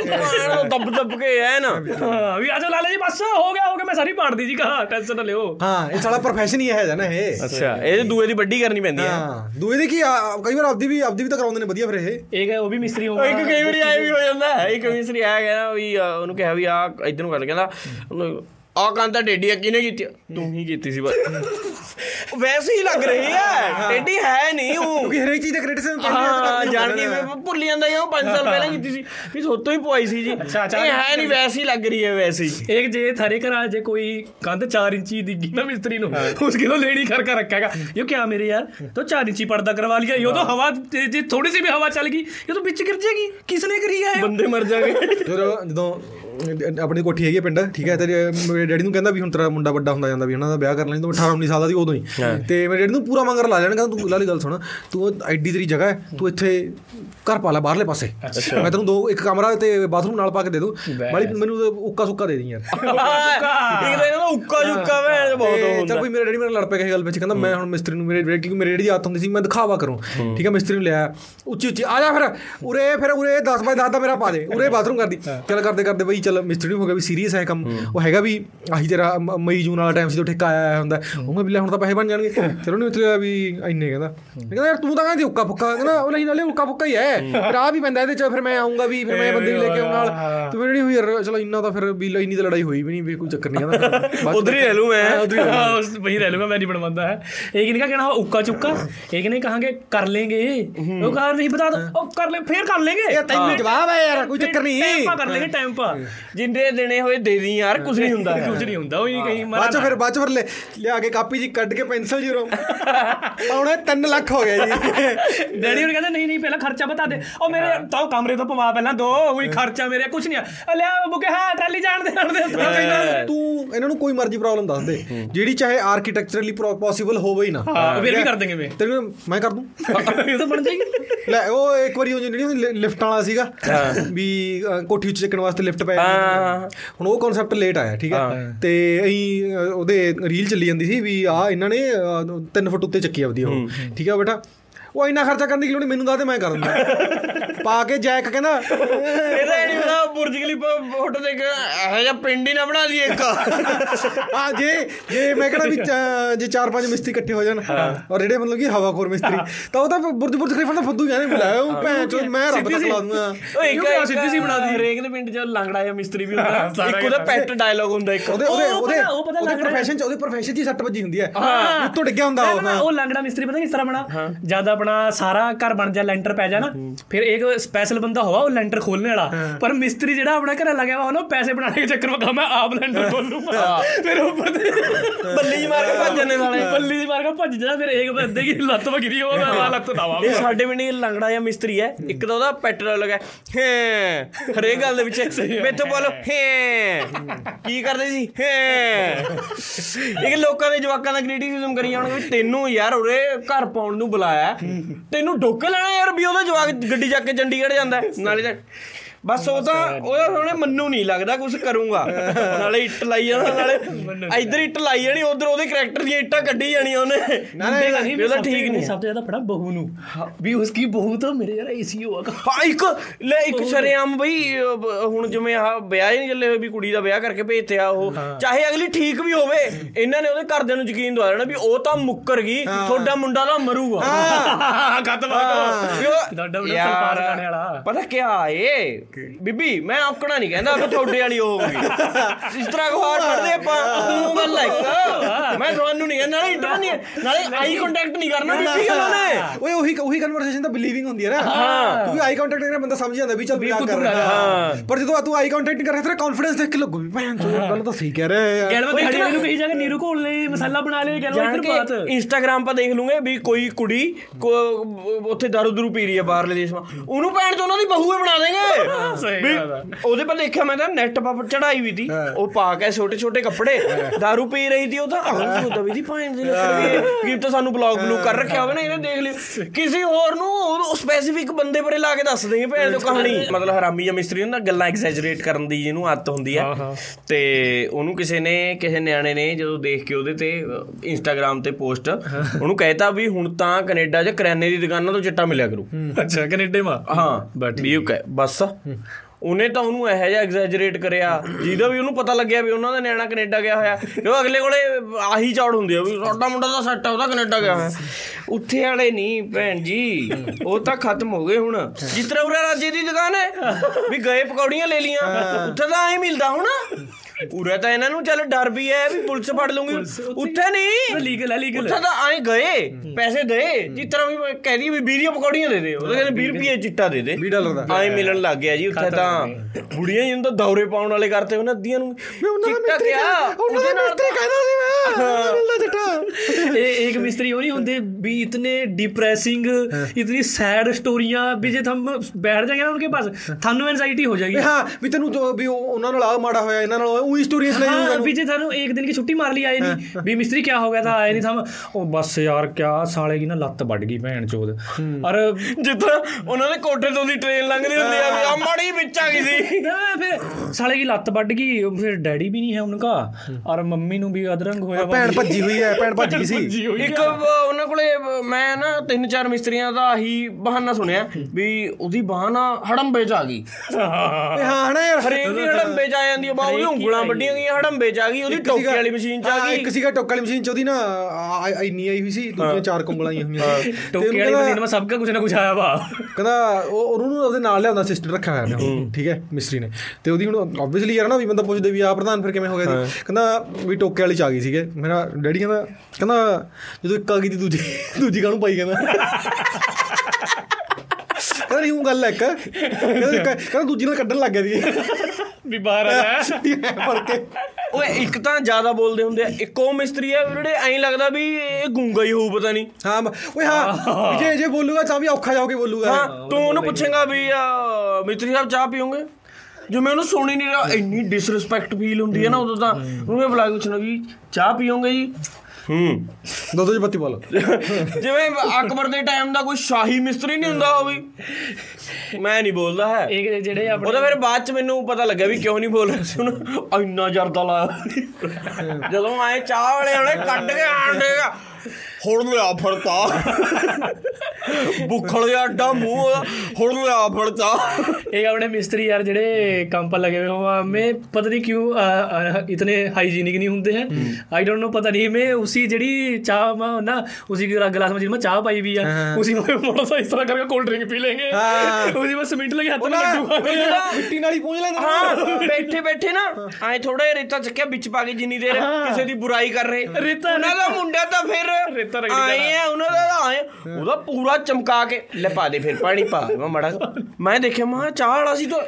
ਮਾਂ ਦੱਬ ਦੱਬ ਕੇ ਹੈ ਨਾ। ਹਾਂ ਵੀ ਆਜੋ ਲਾਲਾ ਜੀ ਬਸ ਹੋ ਗਿਆ ਹੋ ਗਿਆ ਮੈਂ ਸਾਰੀ ਪਾੜ ਦੀ ਜੀ ਕਹਾ ਟੈਨਸ਼ਨ ਨਾ ਲਿਓ। ਹਾਂ ਇਹ ਸਾਲਾ ਪ੍ਰੋਫੈਸ਼ਨ ਹੀ ਇਹ ਹੈ ਨਾ ਇਹ। ਅੱਛਾ ਇਹ ਦੂਏ ਦੀ ਵੱਡੀ ਕਰਨੀ ਪੈਂਦੀ ਹੈ ਹਾਂ ਦੂਏ ਦੇ ਕੀ ਆ, ਕਈ ਵਾਰ ਆਪਦੀ ਵੀ ਆਪਦੀ ਵੀ ਤਾਂ ਕਰਾਉਂਦੇ ਨੇ ਵਧੀਆ ਫਿਰ ਇਹ। ਇਹ ਉਹ ਵੀ ਮਿਸਤਰੀ ਉਹ ਹੋਗਾ ਇੱਕ ਕਈ ਵਾਰੀ ਆਏ ਵੀ ਹੋ ਜਾਂਦਾ ਹੈ ਇੱਕ ਮਿਸਤਰੀ ਆਇਆ ਕਹਿੰਦਾ ਵੀ ਉਹਨੂੰ ਕਿਹਾ ਵੀ ਆ ਇਧਰ ਨੂੰ ਕਰ ਕਹਿੰਦਾ ਉਹਨੂੰ ਆ ਕੰਦਾ ਡੇਡੀ ਆ ਕਿਹਨੇ ਕੀਤੀ ਆ? ਤੂੰ ਹੀ ਕੀਤੀ ਸੀ ਬਸ ਉਹ ਵੈਸੇ ਹੀ ਲੱਗ ਰਹੀ ਹੈ। ਐਡੀ ਹੈ। ਨਹੀਂ ਉਹ। ਕਿ ਹਰੇਕ ਚੀਜ਼ ਦਾ ਕ੍ਰਿਟਿਸਿਜ਼ਮ ਪਹਿਲਾਂ ਹਾਂ? ਜਾਣ ਕੇ ਮੈਂ ਭੁੱਲ ਜਾਂਦਾ ਯਾਰ 5 ਸਾਲ ਪਹਿਲਾਂ ਕੀਤੀ ਸੀ। ਵੀ ਸੋਤੋਂ ਹੀ ਪੁਆਈ ਸੀ ਜੀ। ਇਹ ਹੈ ਨਹੀਂ ਵੈਸੇ ਹੀ ਲੱਗ ਰਹੀ ਹੈ ਵੈਸੇ। ਹੀ ਇੱਕ ਜੇ ਥਾਰੇ ਘਰਾਂ ਜੇ ਕੋਈ ਕੰਧ 4 ਇੰਚੀ ਦੀ ਗੀ ਨਾ ਮਿਸਤਰੀ ਨੂੰ ਉਸ ਕਿਲੋ ਲੈਣੀ ਕਰ ਕਰ ਰੱਖੇਗਾ। ਯੋ ਕਿਆ ਮੇਰੇ ਯਾਰ ਤੋ 4 ਇੰਚੀ ਪਰਦਾ ਕਰਵਾ ਲਿਆ ਯੋ ਤਾਂ ਹਵਾ ਜੇ ਥੋੜੀ ਸੀ ਵੀ ਹਵਾ ਚੱਲ ਗਈ ਇਹ ਤਾਂ ਵਿੱਚ ਗਿਰ ਜਾਏਗੀ। ਕਿਸ ਨੇ ਕਰੀ ਹੈ ਬੰਦੇ ਮਰ ਜਾਗੇ ਫਿਰ ਜਦੋਂ ਆਪਣੀ ਕੋਠੀ ਹੈਗੀ ਪਿੰਡ ਠੀਕ ਹੈ ਤੇ ਮੇਰੇ ਡੈਡੀ ਨੂੰ ਕਹਿੰਦਾ ਵੀ ਹੁਣ ਤੇਰਾ ਮੁੰਡਾ ਵੱਡਾ ਹੁੰਦਾ ਜਾਂਦਾ ਵੀ ਉਹਨਾਂ ਦਾ ਵਿਆਹ ਕਰ ਲੈਣੀ ਤੂੰ 18 19 ਸਾਲ ਦਾ ਦੀ ਉਦੋਂ ਹੀ। ਤੇ ਮੇਰੇ ਡੈਡੀ ਨੂੰ ਪੂਰਾ ਮੰਗਰ ਲਾ ਜਾਣ ਕਹਿੰਦਾ ਤੂੰ ਲਾਲੀ ਗੱਲ ਸੁਣ ਤੂੰ ਐਡੀ ਤੇਰੀ ਜਗ੍ਹਾ ਹੈ ਤੂੰ ਇੱਥੇ ਘਰ ਪਾ ਲੈ ਬਾਹਰਲੇ ਪਾਸੇ। ਮੈਂ ਤੈਨੂੰ ਦੋ ਇੱਕ ਕਮਰਾ ਤੇ ਬਾਥਰੂਮ ਨਾਲ ਪਾ ਕੇ ਦੇ ਦੂੰ। ਬਾਲੀ ਮੈਨੂੰ ਤਾਂ ਉੱਕਾ ਸੁੱਕਾ ਦੇ ਦੀ ਯਾਰ। ਇੱਕ ਤਾਂ ਇਹਨਾਂ ਦਾ ਉੱਕਾ ਜੁੱਕਾ ਵੇ ਬਹੁਤ ਤੇ ਹੁੰਦਾ। ਚੱਲ ਕੋਈ ਮੇਰੇ ਡੈਡੀ ਮੇਰੇ ਨਾਲ ਲੜ ਪਿਆ ਕਿਸੇ ਗੱਲ ਵਿੱਚ ਕਹਿੰਦਾ ਮੈਂ ਹੁਣ ਮਿਸਤਰੀ ਨੂੰ ਮੇਰੇ ਕਿਉਂਕਿ ਮੇਰੇ ਡੈਡੀ ਦੀ ਆਦਤ ਹੁੰਦੀ ਸੀ ਮੈਂ ਦਿਖਾਵਾ ਕਰੂੰ। ਠੀਕ ਹੈ ਮਿਸਤਰੀ ਨੂੰ ਲਿਆ। ਉੱਚੀ ਉੱਚੀ ਆ ਜਾ ਫਿਰ ਉਰੇ ਫਿਰ ਉਰੇ 10 ਬਾਈ 10 ਦਾ ਮੇਰਾ ਪਾ ਦੇ। ਉਰੇ ਬਾਥਰੂਮ ਕਰਦੀ ਚੱਲ ਕਰਦੇ ਕਰਦੇ ਬਈ ਚੱਲ ਮਿਸਤਰੀ ਨੂੰ ਹੋ ਗਿਆ ਵੀ ਸੀਰੀਅਸ ਹੈ ਕੰਮ। ਉਹ ਹੈਗਾ ਵੀ ਆਹੀ ਤੇਰਾ ਮਈ ਜੂਨ ਵਾਲਾ ਟਾਈਮ ਸੀ ਜਦੋਂ ਠੇਕਾ ਆਇਆ ਹੁੰਦਾ। ਉਹ ਮੈਂ ਬਿੱਲੇ ਹੁਣ ਤਾਂ ਪੈਸੇ ਬਣ ਜਾਣਗੇ। ਫਿਰ ਉਹਨੇ ਉਤਰਿਆ ਵੀ ਇੰਨੇ ਕਹਿੰਦਾ। ਕਹਿੰਦਾ ਯਾਰ ਤੂੰ ਤਾਂ ਕਹਿੰਦੀ ਉੱਕਾ ਫੁੱਕਾ ਕਹਿੰਦਾ ਉਹ ਨਹੀਂ ਨਾਲੇ ਉੱਕਾ ਫੁੱਕਾ ਹੀ ਹੈ। ਰਾਹ ਵੀ ਪੈਂਦਾ ਇਹਦੇ ਚ ਫਿਰ ਮੈਂ ਆਉਂਗਾ ਵੀ ਫਿਰ ਮੈਂ ਬੰਦੇ ਵੀ ਲੈ ਕੇ ਆਉਣ ਨਾਲ। ਤੇ ਜਿਹੜੀ ਹੋਈ ਯਾਰ ਚਲੋ ਇੰਨਾ ਤਾਂ ਫਿਰ ਵੀ ਇੰਨੀ ਤਾਂ ਲੜਾਈ ਹੋਈ ਵੀ ਨਹੀਂ ਵੀ ਕੋਈ ਚੱਕਰ ਨਹੀਂ ਆਂਦਾ ਉਧਰ ਹੀ ਰਹਿ ਲੂ ਮੈਂ। ਉਧਰ ਹੀ ਵਹੀਂ ਰਹਿ ਲੂਗਾ ਮੈਂ ਨਹੀਂ ਬਣਵਾਉਂਦਾ ਹੈ। ਇਹ ਕਿਨੇ ਕਾ ਕਹਿਣਾ ਉੱਕਾ ਚੁੱਕਾ। ਇਹ ਕਿਨੇ ਕਹਾਂਗੇ ਕਰ ਲੇਗੇ। ਉਹ ਕਹਾਂ ਨਹੀਂ ਬਤਾ ਉਹ ਕਰ ਲੈ ਫੇਰ ਕਰ ਲੇਗੇ। ਯਾਰ ਤੈਨੂੰ ਜਵਾਬ ਹੈ ਯਾਰ ਕੋਈ ਚੱਕਰ ਨਹੀਂ। ਟਾਈਮ ਪਾ ਕਰ ਲੇਗੇ ਟਾਈਮ ਪਾ। ਜਿੰਦੇ ਦੇਣੇ ਹੋਏ ਦੇ ਦੀ ਯਾਰ ਕੁਝ ਨਹੀਂ ਹੁੰਦਾ। ਕੁਝ ਨਹੀਂ ਹੁੰਦਾ ਉਹ ਹੀ ਕਹੀਂ ਮਾਰਾ ਬਾਅਦ ਫਿਰ ਬਾਅਦ ਫਿਰ ਲਿਆ ਕੇ ਕਾਪੀ ਜੀ ਕੱਢ ਕੇ ਪੈਨਸਲ ਜ਼ੀਰੋ ਪਾਉਣੇ 3 ਲੱਖ ਹੋ ਗਿਆ ਜੀ। ਡੈਡੀ ਉਹ ਕਹਿੰਦਾ ਨਹੀਂ ਨਹੀਂ ਪਹਿਲਾਂ ਖਰਚਾ ਬਤਾ ਦੇ। ਉਹ ਮੇਰੇ ਤਾਂ ਕਮਰੇ ਤੋਂ ਪਵਾ ਪਹਿਲਾਂ ਦੋ ਉਹੀ ਖਰਚਾ ਮੇਰੇ ਕੁਝ ਨਹੀਂ ਆ। ਲਿਆ ਬੁਕੇ ਹਾਂ ਟਰਾਲੀ ਜਾਣ ਦੇ ਜਾਣ ਦੇ। ਤਾਂ ਤੂੰ ਇਹਨਾਂ ਨੂੰ ਕੋਈ ਮਰਜ਼ੀ ਪ੍ਰੋਬਲਮ ਦੱਸ ਦੇ। ਜਿਹੜੀ ਚਾਹੇ ਆਰਕੀਟੈਕਚਰਲੀ ਪੋਸੀਬਲ ਹੋਵੇ ਹੀ ਨਾ। ਫਿਰ ਵੀ ਕਰ ਦੇਂਗੇ ਮੈਂ ਤੈਨੂੰ ਮੈਂ ਕਰ ਦੂੰ। ਇਹ ਤਾਂ ਬਣ ਜਾਏਗੀ। ਲੈ ਉਹ ਇੱਕ ਵਾਰੀ ਉਹ ਜਿਹੜੀ ਲਿਫਟ ਵਾਲਾ ਸੀਗਾ ਵੀ ਕੋਠੀ ਉੱਚ ਚੱਕਣ ਵਾਸਤੇ ਲਿਫਟ ਪਾਇਆ ਹਾਂ। ਹੁਣ ਉਹ ਕਨਸੈਪਟ ਲੇਟ ਆਇਆ ਠੀਕ ਹੈ? ਤੇ ਅਸੀਂ ਅ, ਉਹਦੇ ਰੀਲ ਚੱਲੀ ਜਾਂਦੀ ਸੀ ਵੀ ਆ ਇਹਨਾਂ ਨੇ 3 ਫੁੱਟ ਉੱਤੇ ਚੱਕੀ ਆਪਦੀ ਉਹ। ਠੀਕ ਹੈ ਬੇਟਾ? ਉਹ ਇੰਨਾ ਖਰਚਾ ਕਰਨ ਦੀ ਲੋੜ ਨਹੀਂ ਮੈਨੂੰ ਦੱਸ ਦੇ ਮੈਂ ਕਰ ਦਿੰਦਾ। ਪਾ ਕੇ ਜੈਕ ਕਹਿੰਦਾ ਇਹਦਾ ਇਹ ਨਹੀਂ ਪਤਾ ਬੁਰਜ ਖਲੀਫਾ ਫੋਟੋ ਦੇਖ ਇਹੋ ਜਿਹਾ ਪਿੰਡ ਹੀ ਨਾ ਬਣਾ ਦਈਏ ਇੱਕ। ਆ ਜੇ ਜੇ ਮੈਂ ਕਹਿੰਦਾ ਵੀ ਜੇ ਚਾਰ ਪੰਜ ਮਿਸਤਰੀ ਇਕੱਠੇ ਹੋ ਜਾਣ ਔਰ ਜਿਹੜੇ ਮਤਲਬ ਕਿ ਹਵਾਖੋਰ ਮਿਸਤਰੀ ਤਾਂ ਉਹ ਤਾਂ ਬੁਰਜ ਬੁਰਜ ਖਲੀਫਾ ਦਾ ਫੱਦੂ ਜਾਣੇ ਬੁਲਾਇਆ ਉਹ ਭੈਣ ਚੋ ਮੈਂ ਰੱਬ ਤੱਕ ਲਾ ਦੂੰਗਾ। ਉਹ ਇੱਕ ਸਿੱਧੀ ਸੀ ਬਣਾ ਦੀ? ਹਰੇਕ ਦੇ ਪਿੰਡ 'ਚ ਲੰਗੜਾ ਜਾਂ ਮਿਸਤਰੀ ਵੀ ਹੁੰਦਾ। ਸਾਰਾ ਇੱਕ ਉਹਦਾ ਪੈਟ ਡਾਇਲੌਗ ਹੁੰਦਾ ਇੱਕ। ਉਹਦੇ ਉਹਦੇ ਉਹ ਉਹਦੇ ਪਤਾ- ਉਹ ਪਤਾ ਉਹਦੇ ਲੱਗਦਾ profession ਚ ਉਹਦੇ profession ਚ ਹੀ ਸੱਟ ਵੱਜੀ ਹੁੰਦੀ ਹੈ। ਉੱਤੋਂ ਡਿੱਗਿਆ ਹੁੰਦਾ ਉਹ ਲੰਗੜਾ ਮਿਸਤਰੀ ਪਤਾ ਕਿਸ ਤਰ੍ਹਾਂ ਬਣਾ? ਜਦ ਆਪਣਾ ਸਾਰਾ ਘਰ ਬਣ ਜਾ ਲੈਂਟਰ ਪੈ ਜਾ ਨਾ ਫਿਰ ਇੱਕ ਸਪੈਸ਼ਲ ਬੰਦਾ ਹੋਵਾ ਉਹ ਲੈਂਟਰ ਖੋਲਣੇ ਵਾਲਾ। ਪਰ ਮਿਸਤਰੀ ਜਿਹੜਾ ਆਪਣਾ ਘਰ ਲੱਗਿਆ ਵਾ ਉਹਨੂੰ ਪੈਸੇ ਬਣਾਉਣੇ ਦੇ ਚੱਕਰ ਵਿੱਚ ਮੈਂ ਆਪ ਲੈਂਟਰ ਖੋਲ ਲੂੰਗਾ ਫਿਰ ਉੱਪਰ ਤੇ ਬੱਲੀ ਜੀ ਮਾਰ ਕੇ ਭੱਜ ਜਾਂਦੇ ਸਾਲੇ। ਬੱਲੀ ਦੀ ਮਾਰ ਕੇ ਭੱਜ ਜਾ ਫਿਰ ਇੱਕ ਬੰਦੇ ਦੀ ਲੱਤ ਵਗਰੀ ਹੋ ਮੈਂ ਲੱਤ ਦਵਾ ਇਹ ਸਾਡੇ ਵੀ ਨਹੀਂ ਲੰਗੜਾ ਜਾਂ ਮਿਸਤਰੀ ਹੈ। ਇੱਕ ਤਾਂ ਉਹਦਾ ਪੈਟਰੋਲ ਲਗਾ ਹੈ ਹਰੇਕ ਗੱਲ ਦੇ ਵਿੱਚ ਮੈਥੋਂ ਬੋਲੋ ਹੈ। ਕੀ ਕਰਦੇ ਸੀ ਹੈ। ਇਹ ਲੋਕਾਂ ਦੇ ਜਵਾਕਾਂ ਦਾ ਕ੍ਰਿਟਿਸਿਜ਼ਮ ਕਰੀ ਜਾਣਗੇ ਤੈਨੂੰ ਯਾਰ ਉਰੇ ਘਰ ਪਾਉਣ ਨੂੰ ਬੁਲਾਇਆ। ਤੈਨੂੰ ਡੋਕੇ ਲੈਣਾ ਯਾਰ ਵੀ ਉਹਦਾ ਜਵਾਕ ਗੱਡੀ ਚੱਕ ਕੇ ਚੰਡੀਗੜ੍ਹ ਜਾਂਦਾ ਹੈ। ਨਾਲੇ ਤਾਂ ਬਸ ਉਹ ਤਾਂ ਉਹਦਾ ਉਹਨੇ ਮੰਨੂ ਨਹੀਂ ਲੱਗਦਾ ਕੁਝ ਕਰੂੰਗਾ। ਨਾਲੇ ਇੱਟ ਲਾਈ ਜਾਣਾ ਨਾਲੇ ਇੱਧਰ ਇੱਟ ਲਾਈ ਜਾਣੀ ਉਧਰ ਉਹਦੇ ਕਰੈਕਟਰ ਦੀਆਂ ਇੱਟਾਂ ਕੱਢੀ ਜਾਣੀਆਂ ਉਹਨੇ। ਨਾ ਨਾ ਨਹੀਂ ਉਹਦਾ ਠੀਕ ਨਹੀਂ ਸਭ ਤੋਂ ਜ਼ਿਆਦਾ ਪੜਾ ਬਹੂ ਨੂੰ। ਵੀ ਉਸकी ਬਹੂ ਤਾਂ ਮੇਰੇ ਯਾਰ ਏਸੀ ਹੋਗਾ ਹਾਂ ਇੱਕ ਲੈ ਇੱਕ ਸ਼ਰੇਆਮ ਬਈ ਹੁਣ ਜਿਵੇਂ ਆ ਵਿਆਹ ਹੀ ਨਹੀਂ ਚੱਲੇ ਹੋਏ ਵੀ ਕੁੜੀ ਦਾ ਵਿਆਹ ਕਰਕੇ ਭੇਜਤੇ ਆ ਉਹ। ਚਾਹੇ ਅਗਲੀ ਠੀਕ ਵੀ ਹੋਵੇ ਇਹਨਾਂ ਨੇ ਉਹਦੇ ਘਰਦਿਆਂ ਨੂੰ ਯਕੀਨ ਦਵਾ ਦੇਣਾ ਵੀ ਉਹ ਤਾਂ ਮੁੱਕਰ ਗਈ ਤੁਹਾਡਾ ਮੁੰਡਾ ਤਾਂ ਮਰੂਗਾ। ਖਤਮ ਵੀ ਉਹ- ਤੁਹਾਡਾ ਮੁੰਡਾ ਗਾਣੇ ਵਾਲਾ। ਪਤਾ ਕੀ ਏ? ਬੀਬੀ ਮੈਂ ਔਕਣਾ ਨਹੀਂ ਕਹਿੰਦਾ ਵੀ ਤੁਹਾਡੇ ਵਾਲੀ ਉਹ ਹੋਊਗੀ। ਇਸ ਤਰ੍ਹਾਂ ਅਖਬਾਰ ਪੜ੍ਹਦੇ ਆਪਾਂ ਉਹ ਗੱਲ ਹੈ ਇੱਕ। ਮੈਂ ਤੁਹਾਨੂੰ ਨਹੀਂ ਕਹਿੰਦਾ ਨਾਲੇ ਇੰਟਰ ਨਹੀਂ ਨਾਲੇ ਆਈ ਕੰਟੈਕਟ ਨਹੀਂ। ਕਰਨਾ ਬੀਬੀ ਉਹਨਾਂ ਨੇ ਓਏ ਉਹੀ ਉਹੀ ਕਨਵਰਸੇਸ਼ਨ ਤਾਂ ਬਿਲੀਵਿੰਗ ਹੁੰਦੀ ਹੈ ਨਾ। ਕਿਉਂਕਿ ਆਈ ਕੰਟੈਕਟ ਕਰਨਾ ਬੰਦਾ ਸਮਝ ਜਾਂਦਾ ਵੀ ਚੱਲ ਮਜ਼ਾਕ ਕਰ ਰਿਹਾ। ਹਾਂ। ਪਰ ਜਦੋਂ ਤੂੰ ਆਈ ਕੰਟੈਕਟ ਕਰ ਰਿਹਾ ਤੇਰਾ ਕੌਨਫੀਡੈਂਸ ਦੇਖ ਕੇ ਲੱਗੂ ਵੀ ਭੈਣ ਚੋ ਗੱਲ ਤਾਂ ਸਹੀ ਕਹਿ ਰਿਹਾ ਹੈ ਯਾਰ ਗੈਲਵਾ ਤੇ ਖੜੇ ਨੂੰ ਕਹੀ ਜਾ ਕੇ ਨੀਰੂ ਘੋਲ ਲੈ ਮਸਾਲਾ ਬਣਾ ਲੈ ਜਾਣ ਇੱਧਰ ਕੇ ਬਾਤ। ਇੰਸਟਾਗ੍ਰਾਮ 'ਤੇ ਦੇਖ ਲੂੰਗੇ ਵੀ ਕੋਈ ਕੁੜੀ ਕੋ- ਉੱਥੇ ਦਾਰੂ ਦਰੂ ਪੀ ਰਹੀ ਹੈ ਬਾਹਰਲੇ ਦੇਸ਼ ਮਾ ਉਹਨੂੰ ਭੈਣ ਤੋਂ ਉਹਨਾਂ ਦੀ ਬਹੂ ਹੀ ਬਣਾ ਦੇਂਗੇ ਸਹੀ ਵੀ ਗੱਲ ਆ। ਉਹਦੇ ਪਰ ਦੇਖਿਆ ਮੈਂ ਤਾਂ ਨੈਟ ਪਰ ਚੜਾਈ ਵੀ ਤੀ। ਉਹ ਪਾ ਕੇ ਛੋਟੇ ਛੋਟੇ ਕੱਪੜੇ ਦਾਰੂ ਪੀ ਰਹੀ ਤੀ ਉਹ ਤਾਂ। ਅਗਲ ਸੋਦਾ ਵੀ ਦੀ ਭੈਣ ਦੀ ਲੱਗ ਕੀ ਤਾਂ ਸਾਨੂੰ ਬਲੌਗ ਬਲੂ ਕਰ ਰੱਖਿਆ ਹੋਵੇ ਨਾ ਇਹਨੇ ਦੇਖ ਲਿਓ। ਕਿਸੇ ਹੋਰ ਨੂੰ ਉਹ ਸਪੈਸੀਫਿਕ ਬੰਦੇ ਬਾਰੇ ਲਾ ਕੇ ਦੱਸ ਦੇਂਗੇ ਭੈਣ ਤੋਂ ਕਹਾਣੀ। ਮਤਲਬ ਹਰਾਮੀ ਜਾਂ ਮਿਸਤਰੀ ਹੁੰਦਾ ਗੱਲਾਂ ਐਗਜ਼ੈਜਰੇਟ ਕਰਨ ਦੀ ਜਿਹਨੂੰ ਆਦਤ ਹੁੰਦੀ ਹੈ ਤੇ ਉਹਨੂੰ ਕਿਸੇ ਨੇ ਕਿਸੇ ਨਿਆਣੇ ਨੇ ਜਦੋਂ ਦੇਖ ਕੇ ਉਹਦੇ ਤੇ ਇੰਸਟਾਗ੍ਰam ਤੇ ਪੋਸਟ ਉਹਨੂੰ ਕਹਿਤਾ ਵੀ ਹੁਣ ਤਾਂ ਕੈਨੇਡਾ 'ਚ ਕਰਿਆਨੇ ਦੀ ਦੁਕਾਨਾਂ ਤੋਂ ਚਿੱਟਾ ਮਿਲਿਆ ਕਰੂ। ਅੱਛਾ ਕੈਨੇਡਾ ਮਾ? ਹਾਂ। ਵੀ ਉਹ ਬਸ। ਉਹਨੇ ਤਾਂ ਉਹਨੂੰ ਇਹੋ ਜਿਹਾ ਐਗਜ਼ੈਜਰੇਟ ਕਰਿਆ ਜਿਹਦਾ ਵੀ ਉਹਨੂੰ ਪਤਾ ਲੱਗਿਆ ਵੀ ਉਹਨਾਂ ਦਾ ਨਿਆਣਾ ਕੈਨੇਡਾ ਗਿਆ ਹੋਇਆ। ਕਿਉਂ ਅਗਲੇ ਕੋਲੇ ਆਹੀ ਚੌੜ ਹੁੰਦੀ ਆ ਵੀ ਸਾਡਾ ਮੁੰਡਾ ਤਾਂ ਸੈੱਟ ਆ ਉਹਦਾ ਕੈਨੇਡਾ ਗਿਆ ਹੋਇਆ। ਉੱਥੇ ਵਾਲੇ ਨਹੀਂ ਭੈਣ ਜੀ ਉਹ ਤਾਂ ਖਤਮ ਹੋ ਗਏ ਹੁਣ। ਜਿਸ ਤਰ੍ਹਾਂ ਉਰੇ ਰਾਜੇ ਦੀ ਦੁਕਾਨ ਹੈ ਵੀ ਗਏ ਪਕੌੜੀਆਂ ਲੈ ਲੀਆਂ ਉੱਥੇ ਤਾਂ ਐਂ ਮਿਲਦਾ ਹੁਣ। ਉਰੇ ਤਾਂ ਇਹਨਾਂ ਨੂੰ ਚੱਲ ਡਰ ਵੀ ਹੈ ਵੀ ਪੁਲਿਸ ਫੜ ਲੂਗੀ ਉੱਥੇ ਨਹੀਂ। ਲੀਗਲ ਹੈ ਲੀਗਲ ਉੱਥੇ ਤਾਂ ਆਏ ਗਏ ਪੈਸੇ ਦਏ ਜਿਸ ਤਰ੍ਹਾਂ ਵੀ ਕਹਿੰਦੀ ਵੀ 20 ਪਕੌੜੀਆਂ ਦੇ ਦੇ ਉਹ ਕਹਿੰਦੇ 20 ਰੁਪਏ ਚਿੱਟਾ ਦੇ ਦੇ। 20 ਡਾਲਰ ਦਾ। ਆਏ ਮਿਲਣ ਲੱਗ ਗਿਆ ਜੀ ਉੱਥੇ ਤਾਂ ਬੁੜੀਆਂ ਜੀ ਨੂੰ ਤਾਂ ਦੌਰੇ ਪਾਉਣ ਵਾਲੇ ਕਰਤੇ ਉਹਨਾਂ ਦੀਆਂ ਨੂੰ ਮੈਂ ਉਹਨਾਂ ਦਾ ਮਿਸਤਰੀ ਉਹਨਾਂ ਦਾ ਮਿਸਤਰੀ ਕਹਿੰਦਾ ਸੀ ਮੈਂ ਮਿਲਦਾ ਚਿੱਟਾ। ਇਹ ਇੱਕ ਮਿਸਤਰੀ ਉਹ ਨਹੀਂ ਹੁੰਦੇ ਵੀ ਇਤਨੇ ਡਿਪਰੈਸਿੰਗ ਇਤਨੀ ਸੈਡ ਸਟੋਰੀਆਂ ਵੀ ਜੇ ਤੁਮ ਬੈਠ ਜਾਗੇ ਨਾ ਉਹਨਾਂ ਦੇ ਪਾਸ ਤੁਹਾਨੂੰ ਐਂਜ਼ਾਈਟੀ ਹੋ ਜਾਏਗੀ। ਹਾਂ ਵੀ ਤੈਨੂੰ ਵੀ ਉਹਨਾਂ ਨਾਲ ਆ ਮਾੜਾ ਹੋਇਆ ਇਹਨਾਂ ਨਾਲ ਉਹੀ ਸਟੋਰੀਜ਼ ਲੈ हाँ ਜਾਊਗਾ भी जे थानू एक दिन की छुट्टी मार ली आए नहीं भी मिस्त्री क्या हो गया था आए नहीं था ओ बस यार क्या साले की ना लत बढ़ गई भैन चोद और ਜਿੱਦਾਂ ਉਹਨਾਂ ਦੇ ਕੋਟੇ ਤੋਂ ਦੀ ਟ੍ਰੇਨ ਲੰਘਦੀ ਹੁੰਦੀ ਆ ਵੀ ਆ ਮਾੜੀ ਵਿੱਚ ਆ ਗਈ ਸੀ ना, फिर साले की लत बढ़ गई फिर डैडी भी नहीं है उनका और मम्मी नु भी अदरंग होया हुआ ਭੈਣ ਭੱਜੀ ਹੋਈ ਹੈ ਭੈਣ ਭੱਜ ਗਈ ਸੀ ਇੱਕ ਵ- ਉਹਨਾਂ ਕੋਲੇ ਵ- ਮੈਂ ਨਾ ਤਿੰਨ ਚਾਰ ਮਿਸਤਰੀਆਂ ਦਾ ਆਹੀ ਬਹਾਨਾ ਸੁਣਿਆ ਵੀ ਉਹਦੀ ਬਾਹ ਨਾ ਹੜੰਬੇ ਚ ਆ ਗਈ ਏ ਹਾਂ ਹਨਾ ਯਾਰ ਹਰੇਕ ਦੀ ਹੜੰਬੇ ਚ ਆ ਜਾਂਦੀ ਆ ਬਾ ਉਹਦੀ ਉਂਗਲਾਂ ਗਾਲਾਂ ਵੱਡੀਆਂ ਗਈਆਂ ਹੜੰਬੇ ਚ ਆ ਗਈ ਉਹਦੀ ਟੋਕੇ ਵਾਲੀ ਮਸ਼ੀਨ ਚ ਆ ਗਈ। ਇੱਕ ਸੀਗਾ ਟੋਕੇ ਵਾਲੀ ਮਸ਼ੀਨ ਚ ਉਹਦੀ ਨਾ ਇੰਨੀ ਆਈ ਹੋਈ ਸੀ ਦੂਜੀਆਂ ਚਾਰ ਕੰਬਲਾਂ ਆਈਆਂ ਹੋਈਆਂ ਟੋਕੇ ਵਾਲੀ ਮਸ਼ੀਨ ਮੈਂ ਸਭ ਕਾ ਕੁਝ ਨਾ ਕੁਝ ਆਇਆ ਵਾ। ਕਹਿੰਦਾ ਉਹ ਉਹਨੂੰ ਉਹਦੇ ਨਾਲ ਲਿਆਉਂਦਾ ਸਿਸਟਰ ਰੱਖਿਆ ਹੋਇਆ ਨੇ ਠੀਕ ਹੈ ਮਿਸਤਰੀ ਨੇ। ਤੇ ਉਹਦੀ ਹੁਣ ਆਬਵੀਅਸਲੀ ਯਾਰ ਨਾ ਵੀ ਬੰਦਾ ਪੁੱਛਦੇ ਵੀ ਆ ਪ੍ਰਧਾਨ ਫਿਰ ਕਿਵੇਂ ਹੋ ਗਿਆ? ਸੀ ਕਹਿੰਦਾ ਵੀ ਟੋਕੇ ਵਾਲੀ ਚ ਆ ਗਈ ਸੀਗੇ। ਮੇਰਾ ਡੈਡੀ ਕਹਿੰਦਾ ਕਹਿੰਦਾ ਜਦੋਂ ਇੱਕ ਆ ਗਈ ਤੇ ਦੂਜੀ ਦੂਜੀ ਕਾਹਨੂੰ ਪਾਈ? ਕਹਿੰਦਾ। ਕਹਿੰਦਾ ਨਹੀਂ ਉਹ ਗੱਲ ਹੈ ਇੱਕ। ਕਹਿੰਦਾ ਦੂਜੀ ਨਾਲ ਕੱਢਣ ਲੱਗ ਗਿਆ ਸੀ। ਵੀ ਬਾਹਰ ਆ ਜਾ। ਪਰ ਕੇ। ਓਏ ਇੱਕ ਤਾਂ ਜ਼ਿਆਦਾ ਬੋਲਦੇ ਹੁੰਦੇ ਆ। ਇੱਕੋ ਮਿਸਤਰੀ ਆ ਜਿਹੜੇ ਐਂ ਲੱਗਦਾ ਵੀ ਇਹ ਗੂੰਗਾ ਹੀ ਹੋਊ ਪਤਾ ਨਹੀਂ। ਹਾਂ ਓਏ ਹਾਂ ਜੇ ਜੇ ਬੋਲੂਗਾ ਤਾਂ ਵੀ ਔਖਾ ਜਾਓਗੇ ਬੋਲੂਗਾ। ਹਾਂ ਤੂੰ ਉਹਨੂੰ ਪੁੱਛੇਗਾ ਵੀ ਮਿਸਤਰੀ ਸਾਹਿਬ ਚਾਹ ਪੀਓਗੇ? ਜੋ ਮੈਂ ਉਹਨੂੰ ਸੁਣੀ ਨਹੀਂ ਰਿਹਾ ਇੰਨੀ ਡਿਸਰੈਸਪੈਕਟ ਫੀਲ ਹੁੰਦੀ ਹੈ ਨਾ ਉਦੋਂ ਤਾਂ। ਉਹਨੂੰ ਮੈਂ ਬੁਲਾ ਕੇ ਪੁੱਛਣਾ ਵੀ ਚਾਹ ਪੀਓਗੇ ਜੀ? ਹੂੰ। ਦੋ ਦੋ ਬੱਤੀ ਪਾ ਲਓ। ਜਿਵੇਂ ਅਕਬਰ ਦੇ ਟਾਈਮ ਦਾ ਕੋਈ ਸ਼ਾਹੀ ਮਿਸਤਰੀ ਨਹੀਂ ਹੁੰਦਾ ਉਹ ਵੀ। ਮੈਂ ਨਹੀਂ ਬੋਲਦਾ ਹੈ। ਇਹ ਜਿਹੜੇ ਆਪਣੇ ਉਹਦਾ ਫਿਰ ਬਾਅਦ ਚ ਮੈਨੂੰ ਪਤਾ ਲੱਗਿਆ ਵੀ ਕਿਉਂ ਨਹੀਂ ਬੋਲ ਰਿਹਾ ਸੁਣ ਇੰਨਾ ਜਰਦਾ ਲਾ ਜਦੋਂ ਆਏ ਚਾਹ ਵਾਲੇ ਉਹਨੇ ਕੱਢ ਕੇ ਆਣ ਦੇਗਾ ਹੁਣ ਲਿਆ ਫੜਤਾ ਬੁੱਖਲ ਜਿਹਾ ਅੱਡਾ ਮੂੰਹ ਉਹਦਾ, ਹੁਣ ਲਿਆ ਫੜਤਾ एक अपने मिस्त्री यार जेड़े काम पर लगे हुए हो हमें पता नहीं क्यों आ, आ, इतने हाइजीनिक नहीं होते हैं आई डोंट नो पता नहीं मैं उसी जेड़ी चाह में ना उसी गिला- गिलास में जिसमें चाह पाई हुई है उसी में थोड़ा सा इस तरह करके कोल्ड ड्रिंक पी लेंगे हाँ। उसी में सीमेंट लगे हाथ में ਉਹਨਾਂ लड्डू खा लेंगे ਮਿੱਟੀ ਨਾਲ ਹੀ ਪੂੰਝ ਲੈਂਦੇ ਹਾਂ ਬੈਠੇ ਬੈਠੇ ਨਾ ਐ ਥੋੜਾ ਜਿਹਾ ਰੇਤਾ ਚੱਕਿਆ ਵਿੱਚ ਪਾ ਕੇ ਜਿੰਨੀ ਦੇਰ ਕਿਸੇ ਦੀ ਬੁਰਾਈ ਕਰ ਰਹੇ ਰੇਤਾ- ਉਹਨਾਂ ਦਾ ਮੁੰਡਾ ਤਾਂ ਫਿਰ ਰੇਤਾ ਰਗੜੀ ਆਏ ਆ, ਉਹਨਾਂ ਦਾ ਤਾਂ ਆਏ, ਉਹਦਾ ਪੂਰਾ ਚਮਕਾ ਕੇ। ਲੈ ਪਾ ਦੇ ਫਿਰ, ਪਾਣੀ ਪਾ ਮੈਂ ਮੜਾ ਮੈਂ ਦੇਖਿਆ, ਮੈਂ ਕਿਹਾ ਚਾਹ ਵਾਲਾ ਸੀ ਤਾਂ।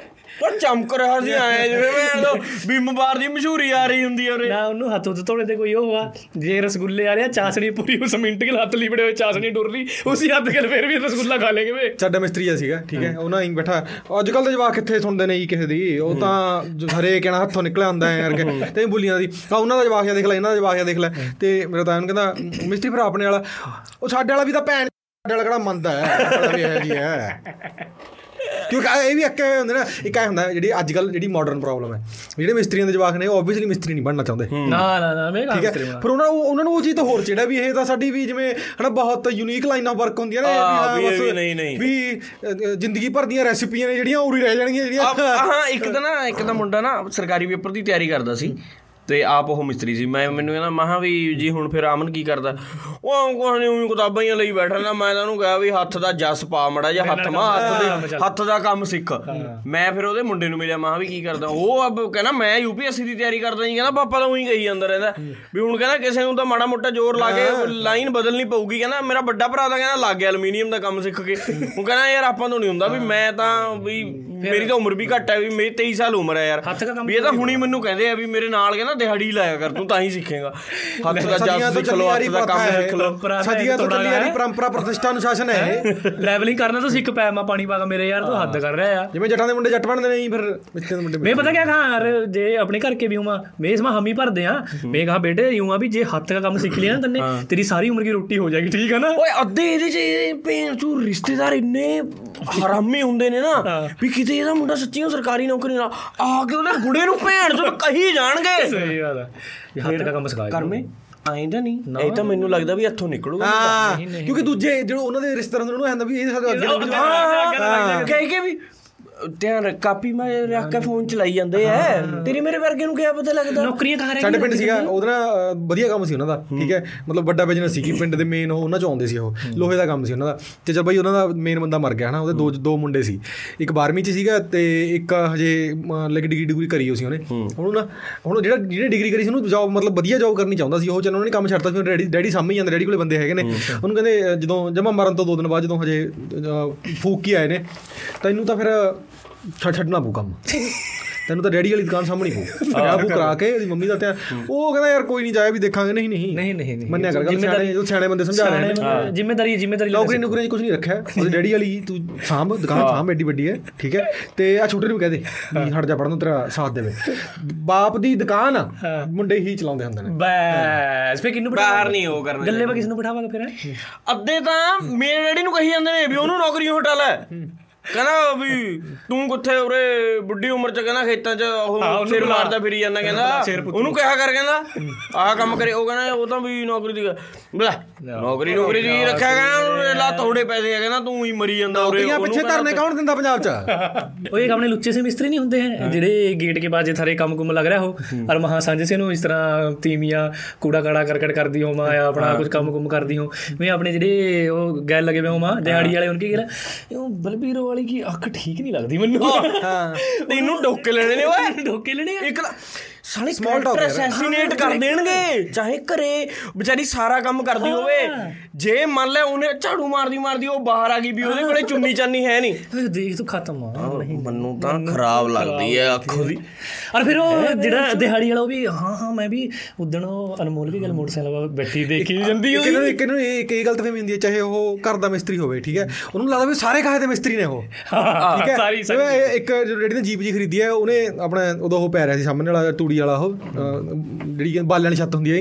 ਪਰ ਚਮਕ ਰਿਹਾ ਸੀ ਆਏ ਜਿਵੇਂ ਮੈਂ ਬਿੰਮ ਬਾਰ ਦੀ ਮਸ਼ਹੂਰੀ ਆ ਰਹੀ ਹੁੰਦੀ ਆ ਉਰੇ। ਨਾ ਉਹਨੂੰ ਹੱਥ ਉੱਤੇ ਧੋਣੇ ਤੇ ਕੋਈ ਉਹ ਹੁਆ ਜੇ ਰਸਗੁੱਲੇ ਆ ਰਿਹਾ ਚਾਸਣੀ ਪੂਰੀ ਉਸ ਮਿੰਟ ਕੇ ਹੱਥ ਲਿਬੜੇ ਹੋਏ ਚਾਸਣੀ ਡੁਰ ਰਹੀ ਉसी ਹੱਥ ਕੇ ਫਿਰ ਵੀ ਰਸਗੁੱਲਾ ਖਾ ਲੇਗੇ ਵੇ। ਸਾਡਾ ਮਿਸਤਰੀ ਆ ਸੀਗਾ ਠੀਕ ਹੈ ਉਹਨਾਂ ਹੀ ਬੈਠਾ। ਅੱਜ ਕੱਲ ਦੇ ਜਵਾਕ ਕਿੱਥੇ ਸੁਣਦੇ ਨੇ ਜੀ ਕਿਸੇ ਦੀ? ਉਹ ਤਾਂ ਜ- ਹਰੇਕ ਇਹਨਾਂ ਹੱਥੋਂ ਨਿਕਲਿਆ ਹੁੰਦਾ ਹੈ ਯਾਰ ਕਿ ਤੇ ਬੁਲੀਆਂ ਦੀ। ਆ ਉਹਨਾਂ ਦਾ ਜਵਾਕ ਜਿਹਾ ਦੇਖ ਲੈ ਇਹਨਾਂ ਦਾ ਜਵਾਕ ਜਿਹਾ ਦੇਖ ਲੈ। ਤੇ ਮੇਰਾ ਤਾਂ ਉਹਨੂੰ ਕਹਿੰਦਾ ਮਿਸਤਰੀ ਭਰਾ ਆਪਣੇ ਵਾਲਾ ਉਹ ਸਾਡੇ ਵਾਲਾ ਵੀ ਤਾਂ ਭੈਣ ਸਾਡੇ ਵਾਲਾ ਕਿਹੜਾ ਮੰਨਦਾ ਹੈ ਸਾਡਾ ਵੀ ਇਹ ਜੀ ਹੈ ਕਿਉਂਕਿ ਇਹ ਵੀ ਇੱਕ ਹੁੰਦੇ ਨਾ ਇੱਕ ਇਹ ਹੁੰਦਾ ਜਿਹੜੀ ਅੱਜ ਕੱਲ ਜਿਹੜੀ ਮਾਡਰਨ ਪ੍ਰੋਬਲਮ ਹੈ। ਜਿਹੜੇ ਮਿਸਤਰੀਆਂ ਦੇ ਜਵਾਕ ਨੇ ਉਹ ਆਬਵੀਅਸਲੀ ਮਿਸਤਰੀ ਨਹੀਂ ਬਣਨਾ ਚਾਹੁੰਦੇ। ਨਾ ਨਾ ਨਾ ਮੈਂ ਠੀਕ ਹੈ? ਪਰ ਉਹਨਾਂ ਨੂੰ ਉਹਨਾਂ ਨੂੰ ਉਹ ਚੀਜ਼ ਤਾਂ ਹੋਰ ਚਿਹੜਾ ਵੀ ਇਹ ਤਾਂ ਸਾਡੀ ਵੀ ਜਿਵੇਂ ਹਨਾ ਬਹੁਤ ਯੂਨੀਕ ਲਾਈਨ ਆਫ ਵਰਕ ਨੇ ਵੀ ਹਾਂ, ਵੀ ਇਹ ਬਸ ਵੀ ਨਹੀਂ, ਨਹੀਂ। ਵੀ ਜ਼ਿੰਦਗੀ ਭਰ ਦੀਆਂ ਰੈਸਿਪੀਆਂ ਨੇ ਜਿਹੜੀਆਂ ਉਰੀ ਰਹਿ ਜਾਣਗੀਆਂ ਜਿਹੜੀਆਂ ਹਾਂ ਇੱਕ ਤਾਂ ਨਾ ਇੱਕ ਤਾਂ ਮੁੰਡਾ ਨਾ ਸਰਕਾਰੀ ਪੇਪਰ ਦੀ ਤਿਆਰੀ ਕਰਦਾ ਸੀ। ਤੇ ਆਪ ਉਹ ਮਿਸਤਰੀ ਸੀ। ਮੈਂ ਮੈਨੂੰ ਕਹਿੰਦਾ ਮਹਾ ਵੀ ਜੀ ਹੁਣ ਫਿਰ ਆਮਨ ਕੀ ਕਰਦਾ? ਉਹ ਕੁਛ ਨਹੀਂ ਉਹੀ ਕਿਤਾਬਾਂ ਹੀ ਲਈ ਬੈਠਾ ਨਾ ਮੈਂ ਉਹਨੂੰ ਕਿਹਾ ਵੀ ਹੱਥ ਦਾ ਜਸ ਪਾ ਮੜਾ ਜਾਂ ਹੱਥ ਮਾ ਹੱਥ ਦੇ ਹੱਥ ਦਾ ਕੰਮ ਸਿੱਖ। ਮੈਂ ਫਿਰ ਉਹਦੇ ਮੁੰਡੇ ਨੂੰ ਮਿਲਿਆ ਮਹਾ ਵੀ ਕੀ ਕਰਦਾ? ਉਹ ਅਬ ਕਹਿੰਦਾ ਮੈਂ ਯੂਪੀਐਸਸੀ ਦੀ ਤਿਆਰੀ ਕਰਦਾ ਜੀ। ਕਹਿੰਦਾ ਪਾਪਾ ਤਾਂ ਉਹੀ ਕਹੀ ਜਾਂਦਾ ਰਹਿੰਦਾ। ਵੀ ਹੁਣ ਕਹਿੰਦਾ ਕਿਸੇ ਨੂੰ ਤਾਂ ਮਾੜਾ ਮੋਟਾ ਜ਼ੋਰ ਲਾ ਕੇ ਲਾਈਨ ਬਦਲਣੀ ਪਊਗੀ। ਕਹਿੰਦਾ ਮੇਰਾ ਵੱਡਾ ਭਰਾ ਤਾਂ ਕਹਿੰਦਾ ਲੱਗ ਗਿਆ ਐਲੂਮੀਨੀਅਮ ਦਾ ਕੰਮ ਸਿੱਖ ਕੇ। ਉਹ ਕਹਿੰਦਾ ਯਾਰ ਆਪਾਂ ਤੋਂ ਨਹੀਂ ਹੁੰਦਾ ਵੀ ਮੈਂ ਤਾਂ ਵੀ ਮੇਰੀ ਤਾਂ ਉਮਰ ਵੀ ਘੱਟ ਹੈ ਵੀ ਮੇਰੀ 23 ਸਾਲ ਉਮਰ ਹੈ ਯਾਰ। ਵੀ ਇਹ ਤਾਂ ਹੁਣੀ ਮੈਨੂੰ ਕਹਿੰਦੇ ਆ ਵੀ ਮੇਰੇ ਨਾਲ ਕਹਿੰਦਾ ਨਾ ਦਿਹਾੜੀ ਲਾਇਆ ਕਰ ਤੂੰ ਤਾਂ ਹੀ ਸਿੱਖੇਗਾ। ਹੱਥ ਦਾ ਜਾਸ ਸਿੱਖ ਲੋ ਹੱਥ ਦਾ ਕੰਮ ਸਿੱਖ ਲੋ ਸਦੀਆਂ ਤੋਂ ਚੱਲੀ ਆ ਰਹੀ ਪਰੰਪਰਾ ਪ੍ਰਤਿਸ਼ਠਾ ਅਨੁਸ਼ਾਸਨ ਹੈ ਲੈਵਲਿੰਗ ਕਰਨਾ ਤਾਂ ਸਿੱਖ ਪੈ ਮੈਂ ਪਾਣੀ ਪਾਗਾ ਮੇਰੇ ਯਾਰ ਤੂੰ ਹੱਦ ਕਰ ਰਿਹਾ ਆ। ਜਿਵੇਂ ਜੱਟਾਂ ਦੇ ਮੁੰਡੇ ਜੱਟ ਬਣਦੇ ਨਹੀਂ ਫਿਰ ਮਿੱਤੇ ਦੇ ਮੁੰਡੇ ਮੈਂ ਪਤਾ ਕਿਆ ਕਹਾਂ ਯਾਰ ਜੇ ਆਪਣੇ ਘਰ ਕੇ ਵੀ ਹੂੰ ਮੈਂ ਇਸ ਮਾ ਹਮੀ ਭਰਦੇ ਆ। ਮੈਂ ਕਹਾ ਬੇਟੇ ਯੂੰ ਆ ਵੀ ਜੇ ਹੱਥ ਦਾ ਕੰਮ ਸਿੱਖ ਲਿਆ ਨਾ ਤੰਨੇ ਤੇਰੀ ਸਾਰੀ ਉਮਰ ਦੀ ਰੋਟੀ ਹੋ ਜਾਏਗੀ ਠੀਕ ਆ ਨਾ? ਓਏ ਅੱਧੇ ਇਹਦੇ ਚ ਭੇਣ ਚੂ ਰਿਸ਼ਤੇਦਾਰ ਇੰਨੇ ਹਰਾਮੀ ਹੁੰਦੇ ਨੇ ਨਾ ਵੀ ਕਿਤੇ ਇਹਦਾ ਮੁੰਡਾ ਸੱਚੀ ਸਰਕਾਰੀ ਨੌਕਰੀ ਨਾਲ ਆ ਕੇ ਉਹਨੇ ਗੁੜੇ ਨੂੰ ਭੇਣ ਚੂ ਕਹੀ ਜਾਣਗੇ। ਸਹੀ ਗੱਲ ਹੈ ਇਹ ਹੱਥ ਦਾ ਕੰਮ ਸਿਖਾਇਆ ਕਰਮੇ? ਆਇਂਦਾ ਨਹੀਂ। ਇਹ ਤਾਂ ਮੈਨੂੰ ਲੱਗਦਾ ਵੀ ਹੱਥੋਂ ਨਿਕਲੂਗਾ ਕਿਉਂਕਿ ਦੂਜੇ ਜਿਹੜੇ ਉਹਨਾਂ ਦੇ ਰਿਸ਼ਤੇਦਾਰਾਂ ਨੂੰ ਹੁੰਦਾ ਵੀ ਇਹ ਸਾਡੇ ਅੱਗੇ ਹਾਂ ਕਹਿ ਕੇ ਵੀ ਧਿਆਨ ਰੱਖ ਕਾਪੀ ਮੈਂ ਰੱਖ ਕੇ ਫੋਨ ਚਲਾਈ ਜਾਂਦੇ ਐ ਤੇਰੀ ਮੇਰੇ ਵਰਗੇ ਨੂੰ ਕਿਆ ਪਤਾ ਲੱਗਦਾ? ਨੌਕਰੀਆਂ ਕਹਾਂ ਰਹਿ ਸਾਡੇ ਪਿੰਡ ਸੀਗਾ ਉਹਦਾ ਨਾ ਵਧੀਆ ਕੰਮ ਸੀ ਉਹਨਾਂ ਦਾ ਠੀਕ ਹੈ? ਮਤਲਬ ਵੱਡਾ ਬਿਜ਼ਨਸ ਸੀ ਕਿ ਪਿੰਡ ਦੇ ਮੇਨ ਉਹਨਾਂ ਚ ਆਉਂਦੇ ਸੀ ਉਹ। ਲੋਹੇ ਦਾ ਕੰਮ ਸੀ ਉਹਨਾਂ ਦਾ। ਤੇ ਜਦ ਬਈ ਉਹਨਾਂ ਦਾ ਮੇਨ ਬੰਦਾ ਮਰ ਗਿਆ ਹਨਾ? ਉਹਦੇ ਦੋ ਦੋ ਮੁੰਡੇ ਸੀ। ਇੱਕ 12ਵੀਂ ਚ ਸੀਗਾ ਤੇ ਇੱਕ ਹਜੇ ਲਾਈਕ ਡਿਗਰੀ ਡਿਗਰੀ ਕਰੀ ਹੋਈ ਸੀ ਉਹਨੇ। ਹੁਣ ਨਾ ਹੁਣ ਜਿਹੜਾ ਜਿਹਨੇ ਡਿਗਰੀ ਕਰੀ ਸੀ ਉਹਨੂੰ ਜੌਬ ਮਤਲਬ ਵਧੀਆ ਜੌਬ ਕਰਨੀ ਚਾਹੁੰਦਾ ਸੀ। ਉਹ ਚੱਲ ਉਹਨੇ ਕੰਮ ਛੱਡਤਾ ਸੀ ਡੈਡੀ ਡੈਡੀ ਸਾਹਮਣੇ ਜਾਂਦੇ ਡੈਡੀ ਕੋਲੇ ਬੰਦੇ ਹੈਗੇ ਨੇ। ਉਹਨੂੰ ਕਹਿੰਦੇ ਜਦੋਂ ਜਮਾ ਮਰਨ ਤੋਂ ਦੋ ਦਿਨ ਬਾਅਦ ਜਦੋਂ ਹਜੇ ਫੂਕ ਕੇ ਆਏ ਨੇ। ਤਾਂ ਇਹਨੂੰ ਤਾਂ ਫਿਰ ਛੱਡ ਛੱਡਣਾ ਪਊ ਕੰਮ। ਤੈਨੂੰ ਤਾਂ ਡੈਡੀ ਵਾਲੀ ਦੁਕਾਨ ਸਾਹਮਣੇ ਪਊ। ਆ ਉਹ ਕਰਾ ਕੇ ਉਹਦੀ ਮੰਮੀ ਦਾ ਤੇ ਉਹ ਕਹਿੰਦਾ ਯਾਰ ਕੋਈ ਨਹੀਂ ਜਾਏ ਵੀ ਦੇਖਾਂਗੇ। ਨਹੀਂ ਨਹੀਂ। ਨਹੀਂ ਨਹੀਂ ਨਹੀਂ। ਮੰਨਿਆ ਕਰ ਗੱਲ ਸਿਆਣੇ ਜੋ ਸਿਆਣੇ ਬੰਦੇ ਸਮਝਾ ਰਹੇ ਨੇ। ਜ਼ਿੰਮੇਵਾਰੀ ਜ਼ਿੰਮੇਵਾਰੀ ਨੌਕਰੀ ਨੌਕਰੀ ਕੁਝ ਨਹੀਂ ਰੱਖਿਆ। ਉਹਦੀ ਡੈਡੀ ਵਾਲੀ ਤੂੰ ਸਾਂਭ ਦੁਕਾਨ ਸਾਂਭ ਐਡੀ ਵੱਡੀ ਹੈ। ਠੀਕ ਹੈ? ਤੇ ਆ ਛੋਟੇ ਨੂੰ ਕਹਦੇ ਵੀ ਹਟ ਜਾ ਪੜਨ ਤੇਰਾ ਸਾਥ ਦੇਵੇ। ਬਾਪ ਦੀ ਦੁਕਾਨ ਆ ਮੁੰਡੇ ਹੀ ਚਲਾਉਂਦੇ ਹੁੰਦੇ ਨੇ। ਬਸ। ਫੇ ਕਿੰਨੂੰ ਬਾਹਰ ਨਹੀਂ ਉਹ ਕਰਨਾ ਗੱਲੇ ਵਾ ਕਿਸ ਨੂੰ ਬਿਠਾਵਾਂਗਾ ਫਿਰ? ਅੱਧੇ ਤਾਂ ਮੇਰੇ ਡੈਡੀ ਨੂੰ ਕਹੀ ਜਾਂਦੇ ਨੇ ਵੀ ਉਹਨੂੰ ਨੌਕਰੀ ਹਟਾ ਲੈ। ਕਹਿੰਦਾ ਵੀ ਤੂੰ ਕਿੱਥੇ ਉਰੇ ਬੁੱਢੀ ਉਮਰ ਚ ਕਹਿੰਦਾ ਖੇਤਾਂ ਚ ਉਹ ਸਿਰ ਮਾਰਦਾ ਫਿਰੀ ਜਾਂਦਾ ਕਹਿੰਦਾ। ਉਹਨੂੰ ਕਿਹਾ ਕਰ ਕਹਿੰਦਾ। ਆਹ ਕੰਮ ਕਰੇ ਉਹ ਕਹਿੰਦਾ ਉਹ ਤਾਂ ਵੀ ਨੌਕਰੀ ਦੀ ਬਲਾ ਨੌਕਰੀ ਨੌਕਰੀ ਦੀ ਰੱਖਿਆ ਕਹਿੰਦਾ ਲਾ ਥੋੜੇ ਪੈਸੇ ਆ ਕਹਿੰਦਾ ਤੂੰ ਹੀ ਮਰੀ ਜਾਂਦਾ ਉਰੇ ਨੌਕਰੀਆਂ ਪਿੱਛੇ ਧਰਨੇ ਕੌਣ ਦਿੰਦਾ ਪੰਜਾਬ 'ਚ? ਉਹ ਇੱਕ ਆਪਣੇ ਲੁੱਚੇ ਸੇ ਮਿਸਤਰੀ ਨਹੀਂ ਹੁੰਦੇ ਹੈ ਜਿਹੜੇ ਗੇਟ ਕੇ ਬਾਅਦ ਜੇ ਥਾਰੇ ਕੰਮ ਕੁਮ ਲੱਗ ਰਿਹਾ ਹੋ। ਔਰ ਮਹਾ ਸਾਂਝੇ ਸੇ ਨੂੰ ਇਸ ਤਰ੍ਹਾਂ ਤੀਮੀਆਂ ਕੂੜਾ ਕਾੜਾ ਕਰਕਟ ਕਰਦੀ ਹੋ। ਮੈਂ ਆਪਣਾ ਕੁਝ ਕੰਮ ਕੁਮ ਕਰਦੀ ਹੋ ਮੈਂ ਆਪਣੇ ਜਿਹੜੇ ਉਹ ਗੈਲ ਲਗੇ ਮੈਂ ਮਾਂ ਦਿਹਾੜੀ ਵਾਲੇ ਉਨਕੀ ਕਿਹਾ ਉਹ ਬਲਬੀਰ ਵਾਲੀ ਕੀ ਅੱਖ ਠੀਕ ਨਹੀਂ ਲੱਗਦੀ ਮੈਨੂੰ? ਹਾਂ। ਤੈਨੂੰ ਡੋਕੇ ਲੈਣੇ ਨੇ ਓਏ। ਢੋਕੇ ਲੈਣੇ ਇੱਕ ਸਾਲੇ ਕੈਰੈਕਟਰ ਯਾਰ। ਅਸੈਸੀਨੇਟ ਕਰ ਦੇਣਗੇ। ਚਾਹੇ ਘਰੇ ਵਿਚਾਰੀ ਸਾਰਾ ਕੰਮ ਕਰਦੀ ਹੋਵੇ। ਜੇ ਮੰਨ ਲੈ ਉਹਨੇ ਝਾੜੂ ਮਾਰਦੀ ਮਾਰਦੀ ਉਹ ਬਾਹਰ ਆ ਗਈ ਵੀ ਉਹਦੇ ਕੋਲੇ ਚੁੰਨੀ ਚਾਨੀ ਹੈ ਨਹੀਂ। ਦੇਖ ਤੂੰ ਖਤਮ ਆ। ਮੈਨੂੰ ਤਾਂ ਖਰਾਬ ਲੱਗਦੀ ਹੈ ਅੱਖੋਂ ਦੀ ਔਰ ਫਿਰ ਉਹ ਜਿਹੜਾ ਦਿਹਾੜੀ ਵਾਲਾ ਉਹ ਵੀ ਹਾਂ ਹਾਂ ਮੈਂ ਵੀ ਉਦਣ ਉਹ ਅਨਮੋਲ ਵੀ ਗੱਲ ਮੋਟਰਸਾਈਕਲ ਵੱਲ ਬੈਠੀ ਦੇਖੀ ਜਾਂਦੀ ਇੱਕ ਨੂੰ ਇੱਕ ਨੂੰ ਇਹ ਕਈ ਗਲਤ ਫਹਿਮੀ ਹੁੰਦੀ ਹੈ ਚਾਹੇ ਉਹ ਘਰ ਦਾ ਮਿਸਤਰੀ ਹੋਵੇ ਠੀਕ ਹੈ? ਉਹਨੂੰ ਲੱਗਦਾ ਵੀ ਸਾਰੇ ਕਾਹੇ ਦੇ ਮਿਸਤਰੀ ਨੇ ਉਹ। ਠੀਕ ਹੈ? ਸਾਰੀ ਇੱਕ ਜਿਹੜੀ ਨੇ ਜੀਪ ਜੀ ਖਰੀਦੀ ਹੈ ਉਹਨੇ ਆਪਣਾ ਉਦੋਂ ਉਹ ਪੈ ਰਿਹਾ ਸੀ ਸਾਹਮਣੇ ਵਾਲਾ ਤੂੜੀ ਤੂੜੀ ਵਾਲਾ ਉਹ ਜਿਹੜੀ ਬਾਲਣ ਛੱਤ ਹੁੰਦੀ ਹੈ।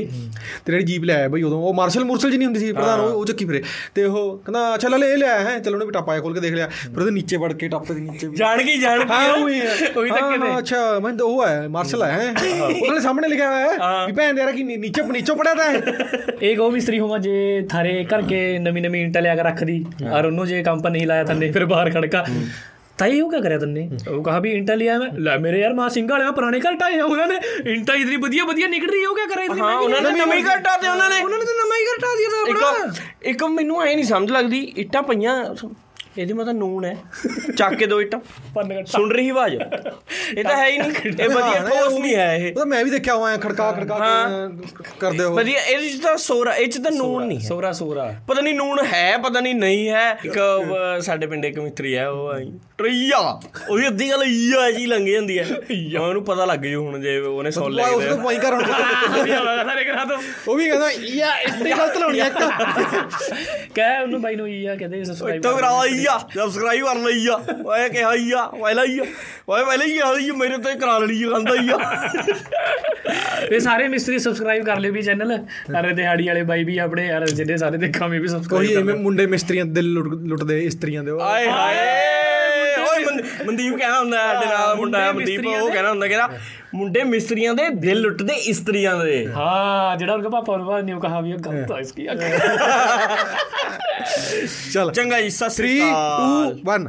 ਤੇ ਜਿਹੜੀ ਜੀਪ ਲੈ ਆਇਆ ਬਈ ਉਦੋਂ ਉਹ ਮਾਰਸ਼ਲ ਮੁਰਸ਼ਲ ਜਿਹੀ ਨਹੀਂ ਹੁੰਦੀ ਸੀ ਪ੍ਰਧਾਨ ਉਹ ਚੱਕੀ ਫਿਰੇ। ਤੇ ਉਹ ਕਹਿੰਦਾ ਅੱਛਾ ਲੈ ਇਹ ਲਿਆ ਹੈ। ਚਲੋ ਉਹਨੇ ਵੀ ਟਾਪਾ ਖੋਲ ਕੇ ਦੇਖ ਲਿਆ। ਫਿਰ ਉਹਦੇ ਨੀਚੇ ਵੜ ਕੇ ਟਾਪੇ ਦੇ ਨੀਚੇ ਜਾਣ ਕੇ ਜਾਣ ਕੇ ਉਹੀ ਤਾਂ ਕਿਤੇ ਅੱਛਾ ਮੈਂ ਉਹ ਹੈ ਮਾਰਸ਼ਲ ਹੈ। ਉਹਦੇ ਸਾਹਮਣੇ ਲਿਖਿਆ ਹੋਇਆ ਹੈ ਵੀ ਭੈਣ ਤੇਰਾ ਕੀ ਨੀਚੇ ਨੀਚੇ ਪੜਿਆ ਤਾਂ ਹੈ। ਇਹ ਗੋ ਮਿਸਤਰੀ ਹੋਵਾ ਜੇ ਥਾਰੇ ਕਰਕੇ ਨਵੀਂ ਨਵੀਂ ਇੰਟਾ ਲਿਆ ਕੇ ਰੱਖਦੀ। ਔਰ ਉਹਨੂੰ ਜੇ ਕੰਮ ਪਰ ਨਹੀਂ ਲਾਇਆ ਤਾਂ ਨਹੀਂ ਫਿਰ ਬਾਹਰ ਖੜਕਾ। ताई वो क्या करे तन्ने वो कहा भी ईंटा लिया मैं ला मेरे यार मां सिंह वाले में पुराने घर टाए हैं उन्होंने ईंटा इतनी बढ़िया बढ़िया निकल रही है वो क्या करे इतनी ਹਾਂ महंगी? ਉਹਨਾਂ ਨੇ ਨਵੀਂ ਘਟਾ ਤੇ ਉਹਨਾਂ ਨੇ उन्होंने तो नवा ही घर टा दिया था अपना ਇੱਕ ਇੱਕ ਮੈਨੂੰ ਐ ਨਹੀਂ ਸਮਝ ਲੱਗਦੀ ਇੱਟਾਂ ਪਈਆਂ ਇਹਦੀ ਮਤਲਬ ਨੂਨ ਹੈ ਚੱਕ ਕੇ ਦੋ ਇੱਟਾਂ पन्न का ਸੁਣ ਰਹੀ ਆਵਾਜ਼ ਇਹ ਤਾਂ ਹੈ ਹੀ ਨਹੀਂ ਇਹ ਵਧੀਆ ਠੋਸ ਨਹੀਂ ਹੈ ਇਹ ਉਹ ਤਾਂ ਮੈਂ ਵੀ ਦੇਖਿਆ ਹੋਇਆ ਖੜਕਾ ਖੜਕਾ ਕੇ ਕਰਦੇ ਹੋ ਵਧੀਆ ਇਹਦੇ ਚ ਤਾਂ ਸੋਰਾ ਇਹ ਚ ਤਾਂ ਨੂਨ ਨਹੀਂ ਹੈ सोरा सोरा ਪਤਾ ਨਹੀਂ ਨੂਨ ਹੈ ਪਤਾ ਨਹੀਂ ਨਹੀਂ ਹੈ ਇੱਕ ਅਹ, ਸਾਡੇ ਪਿੰਡੇ ਇੱਕ ਮਿਸਤਰੀ ਹੈ ਉਹ ਆਈ ਯਾ ਉਹਦੀ ਅੱਧੀ ਗੱਲ ਯਾ ਜੀ ਲੰਗੀ ਜਾਂਦੀ ਹੈ ਉਹਨੂੰ ਪਤਾ ਲੱਗ ਜੂ ਹੁਣ ਜੇ ਉਹਨੇ ਸੁਣ ਲਿਆ ਉਸ ਤੋਂ ਪਾਈ ਕਰ ਹੁਣ ਸਾਰੇ ਕਰਾ ਦੋ ਉਹ ਵੀ ਕਹਿੰਦਾ ਯਾ ਇੱਥੇ ਗਲਤ ਲਾਉਣੀ ਇੱਕ। ਕਹਿ ਉਹਨੂੰ ਬਾਈ ਨੂੰ ਯਾ ਕਹਦੇ ਸਬਸਕ੍ਰਾਈਬ ਤੋਂ ਕਰਾ ਯਾ ਸਬਸਕ੍ਰਾਈਬ ਕਰ ਲਈ ਯਾ ਓਏ ਕਿਹਾ ਯਾ ਪਹਿਲਾ ਯਾ ਓਏ ਪਹਿਲਾ ਯਾ ਜੀ ਮੇਰੇ ਤੇ ਕਰਾ ਲਈ ਗੰਦਾ ਯਾ ਤੇ ਸਾਰੇ ਮਿਸਤਰੀ ਸਬਸਕ੍ਰਾਈਬ ਕਰ ਲਿਓ ਵੀ ਚੈਨਲ ਅਰੇ ਦਿਹਾੜੀ ਵਾਲੇ ਬਾਈ ਵੀ ਆਪਣੇ ਯਾਰ ਜਿਹੜੇ ਸਾਰੇ ਦੇਖਾਂ ਵੀ ਸਬਸਕ੍ਰਾਈਬ ਕੋਈ ਐਵੇਂ ਮੁੰਡੇ ਮਿਸਤਰੀਆਂ ਦਿਲ ਲੁੱਟਦੇ ਇਸਤਰੀਆਂ ਦੇ ਆਏ ਹਾਏ। ਮਨਦੀਪ ਕਹਿੰਦਾ ਹੁੰਦਾ ਹੈ, ਸਾਡੇ ਨਾਲ ਮੁੰਡਾ ਹੈ ਮਨਦੀਪ ਉਹ ਕਹਿੰਦਾ ਹੁੰਦਾ ਕਹਿੰਦਾ ਮੁੰਡੇ ਮਿਸਤਰੀਆਂ ਦੇ ਦਿਲ ਲੁੱਟਦੇ ਇਸਤਰੀਆਂ ਦੇ। हाँ ਜਿਹੜਾ ਉਨਕਾ ਪਾਪਾ ਨੇ ਨੇ ਕਹਾ ਵੀ ਗਲਤ ਹੈ ਇਸकी ਚੱਲ। ਚੰਗਾ ਜੀ ਸਤਿ 3 ਸ੍ਰੀ ਅਕਾਲ। 2 1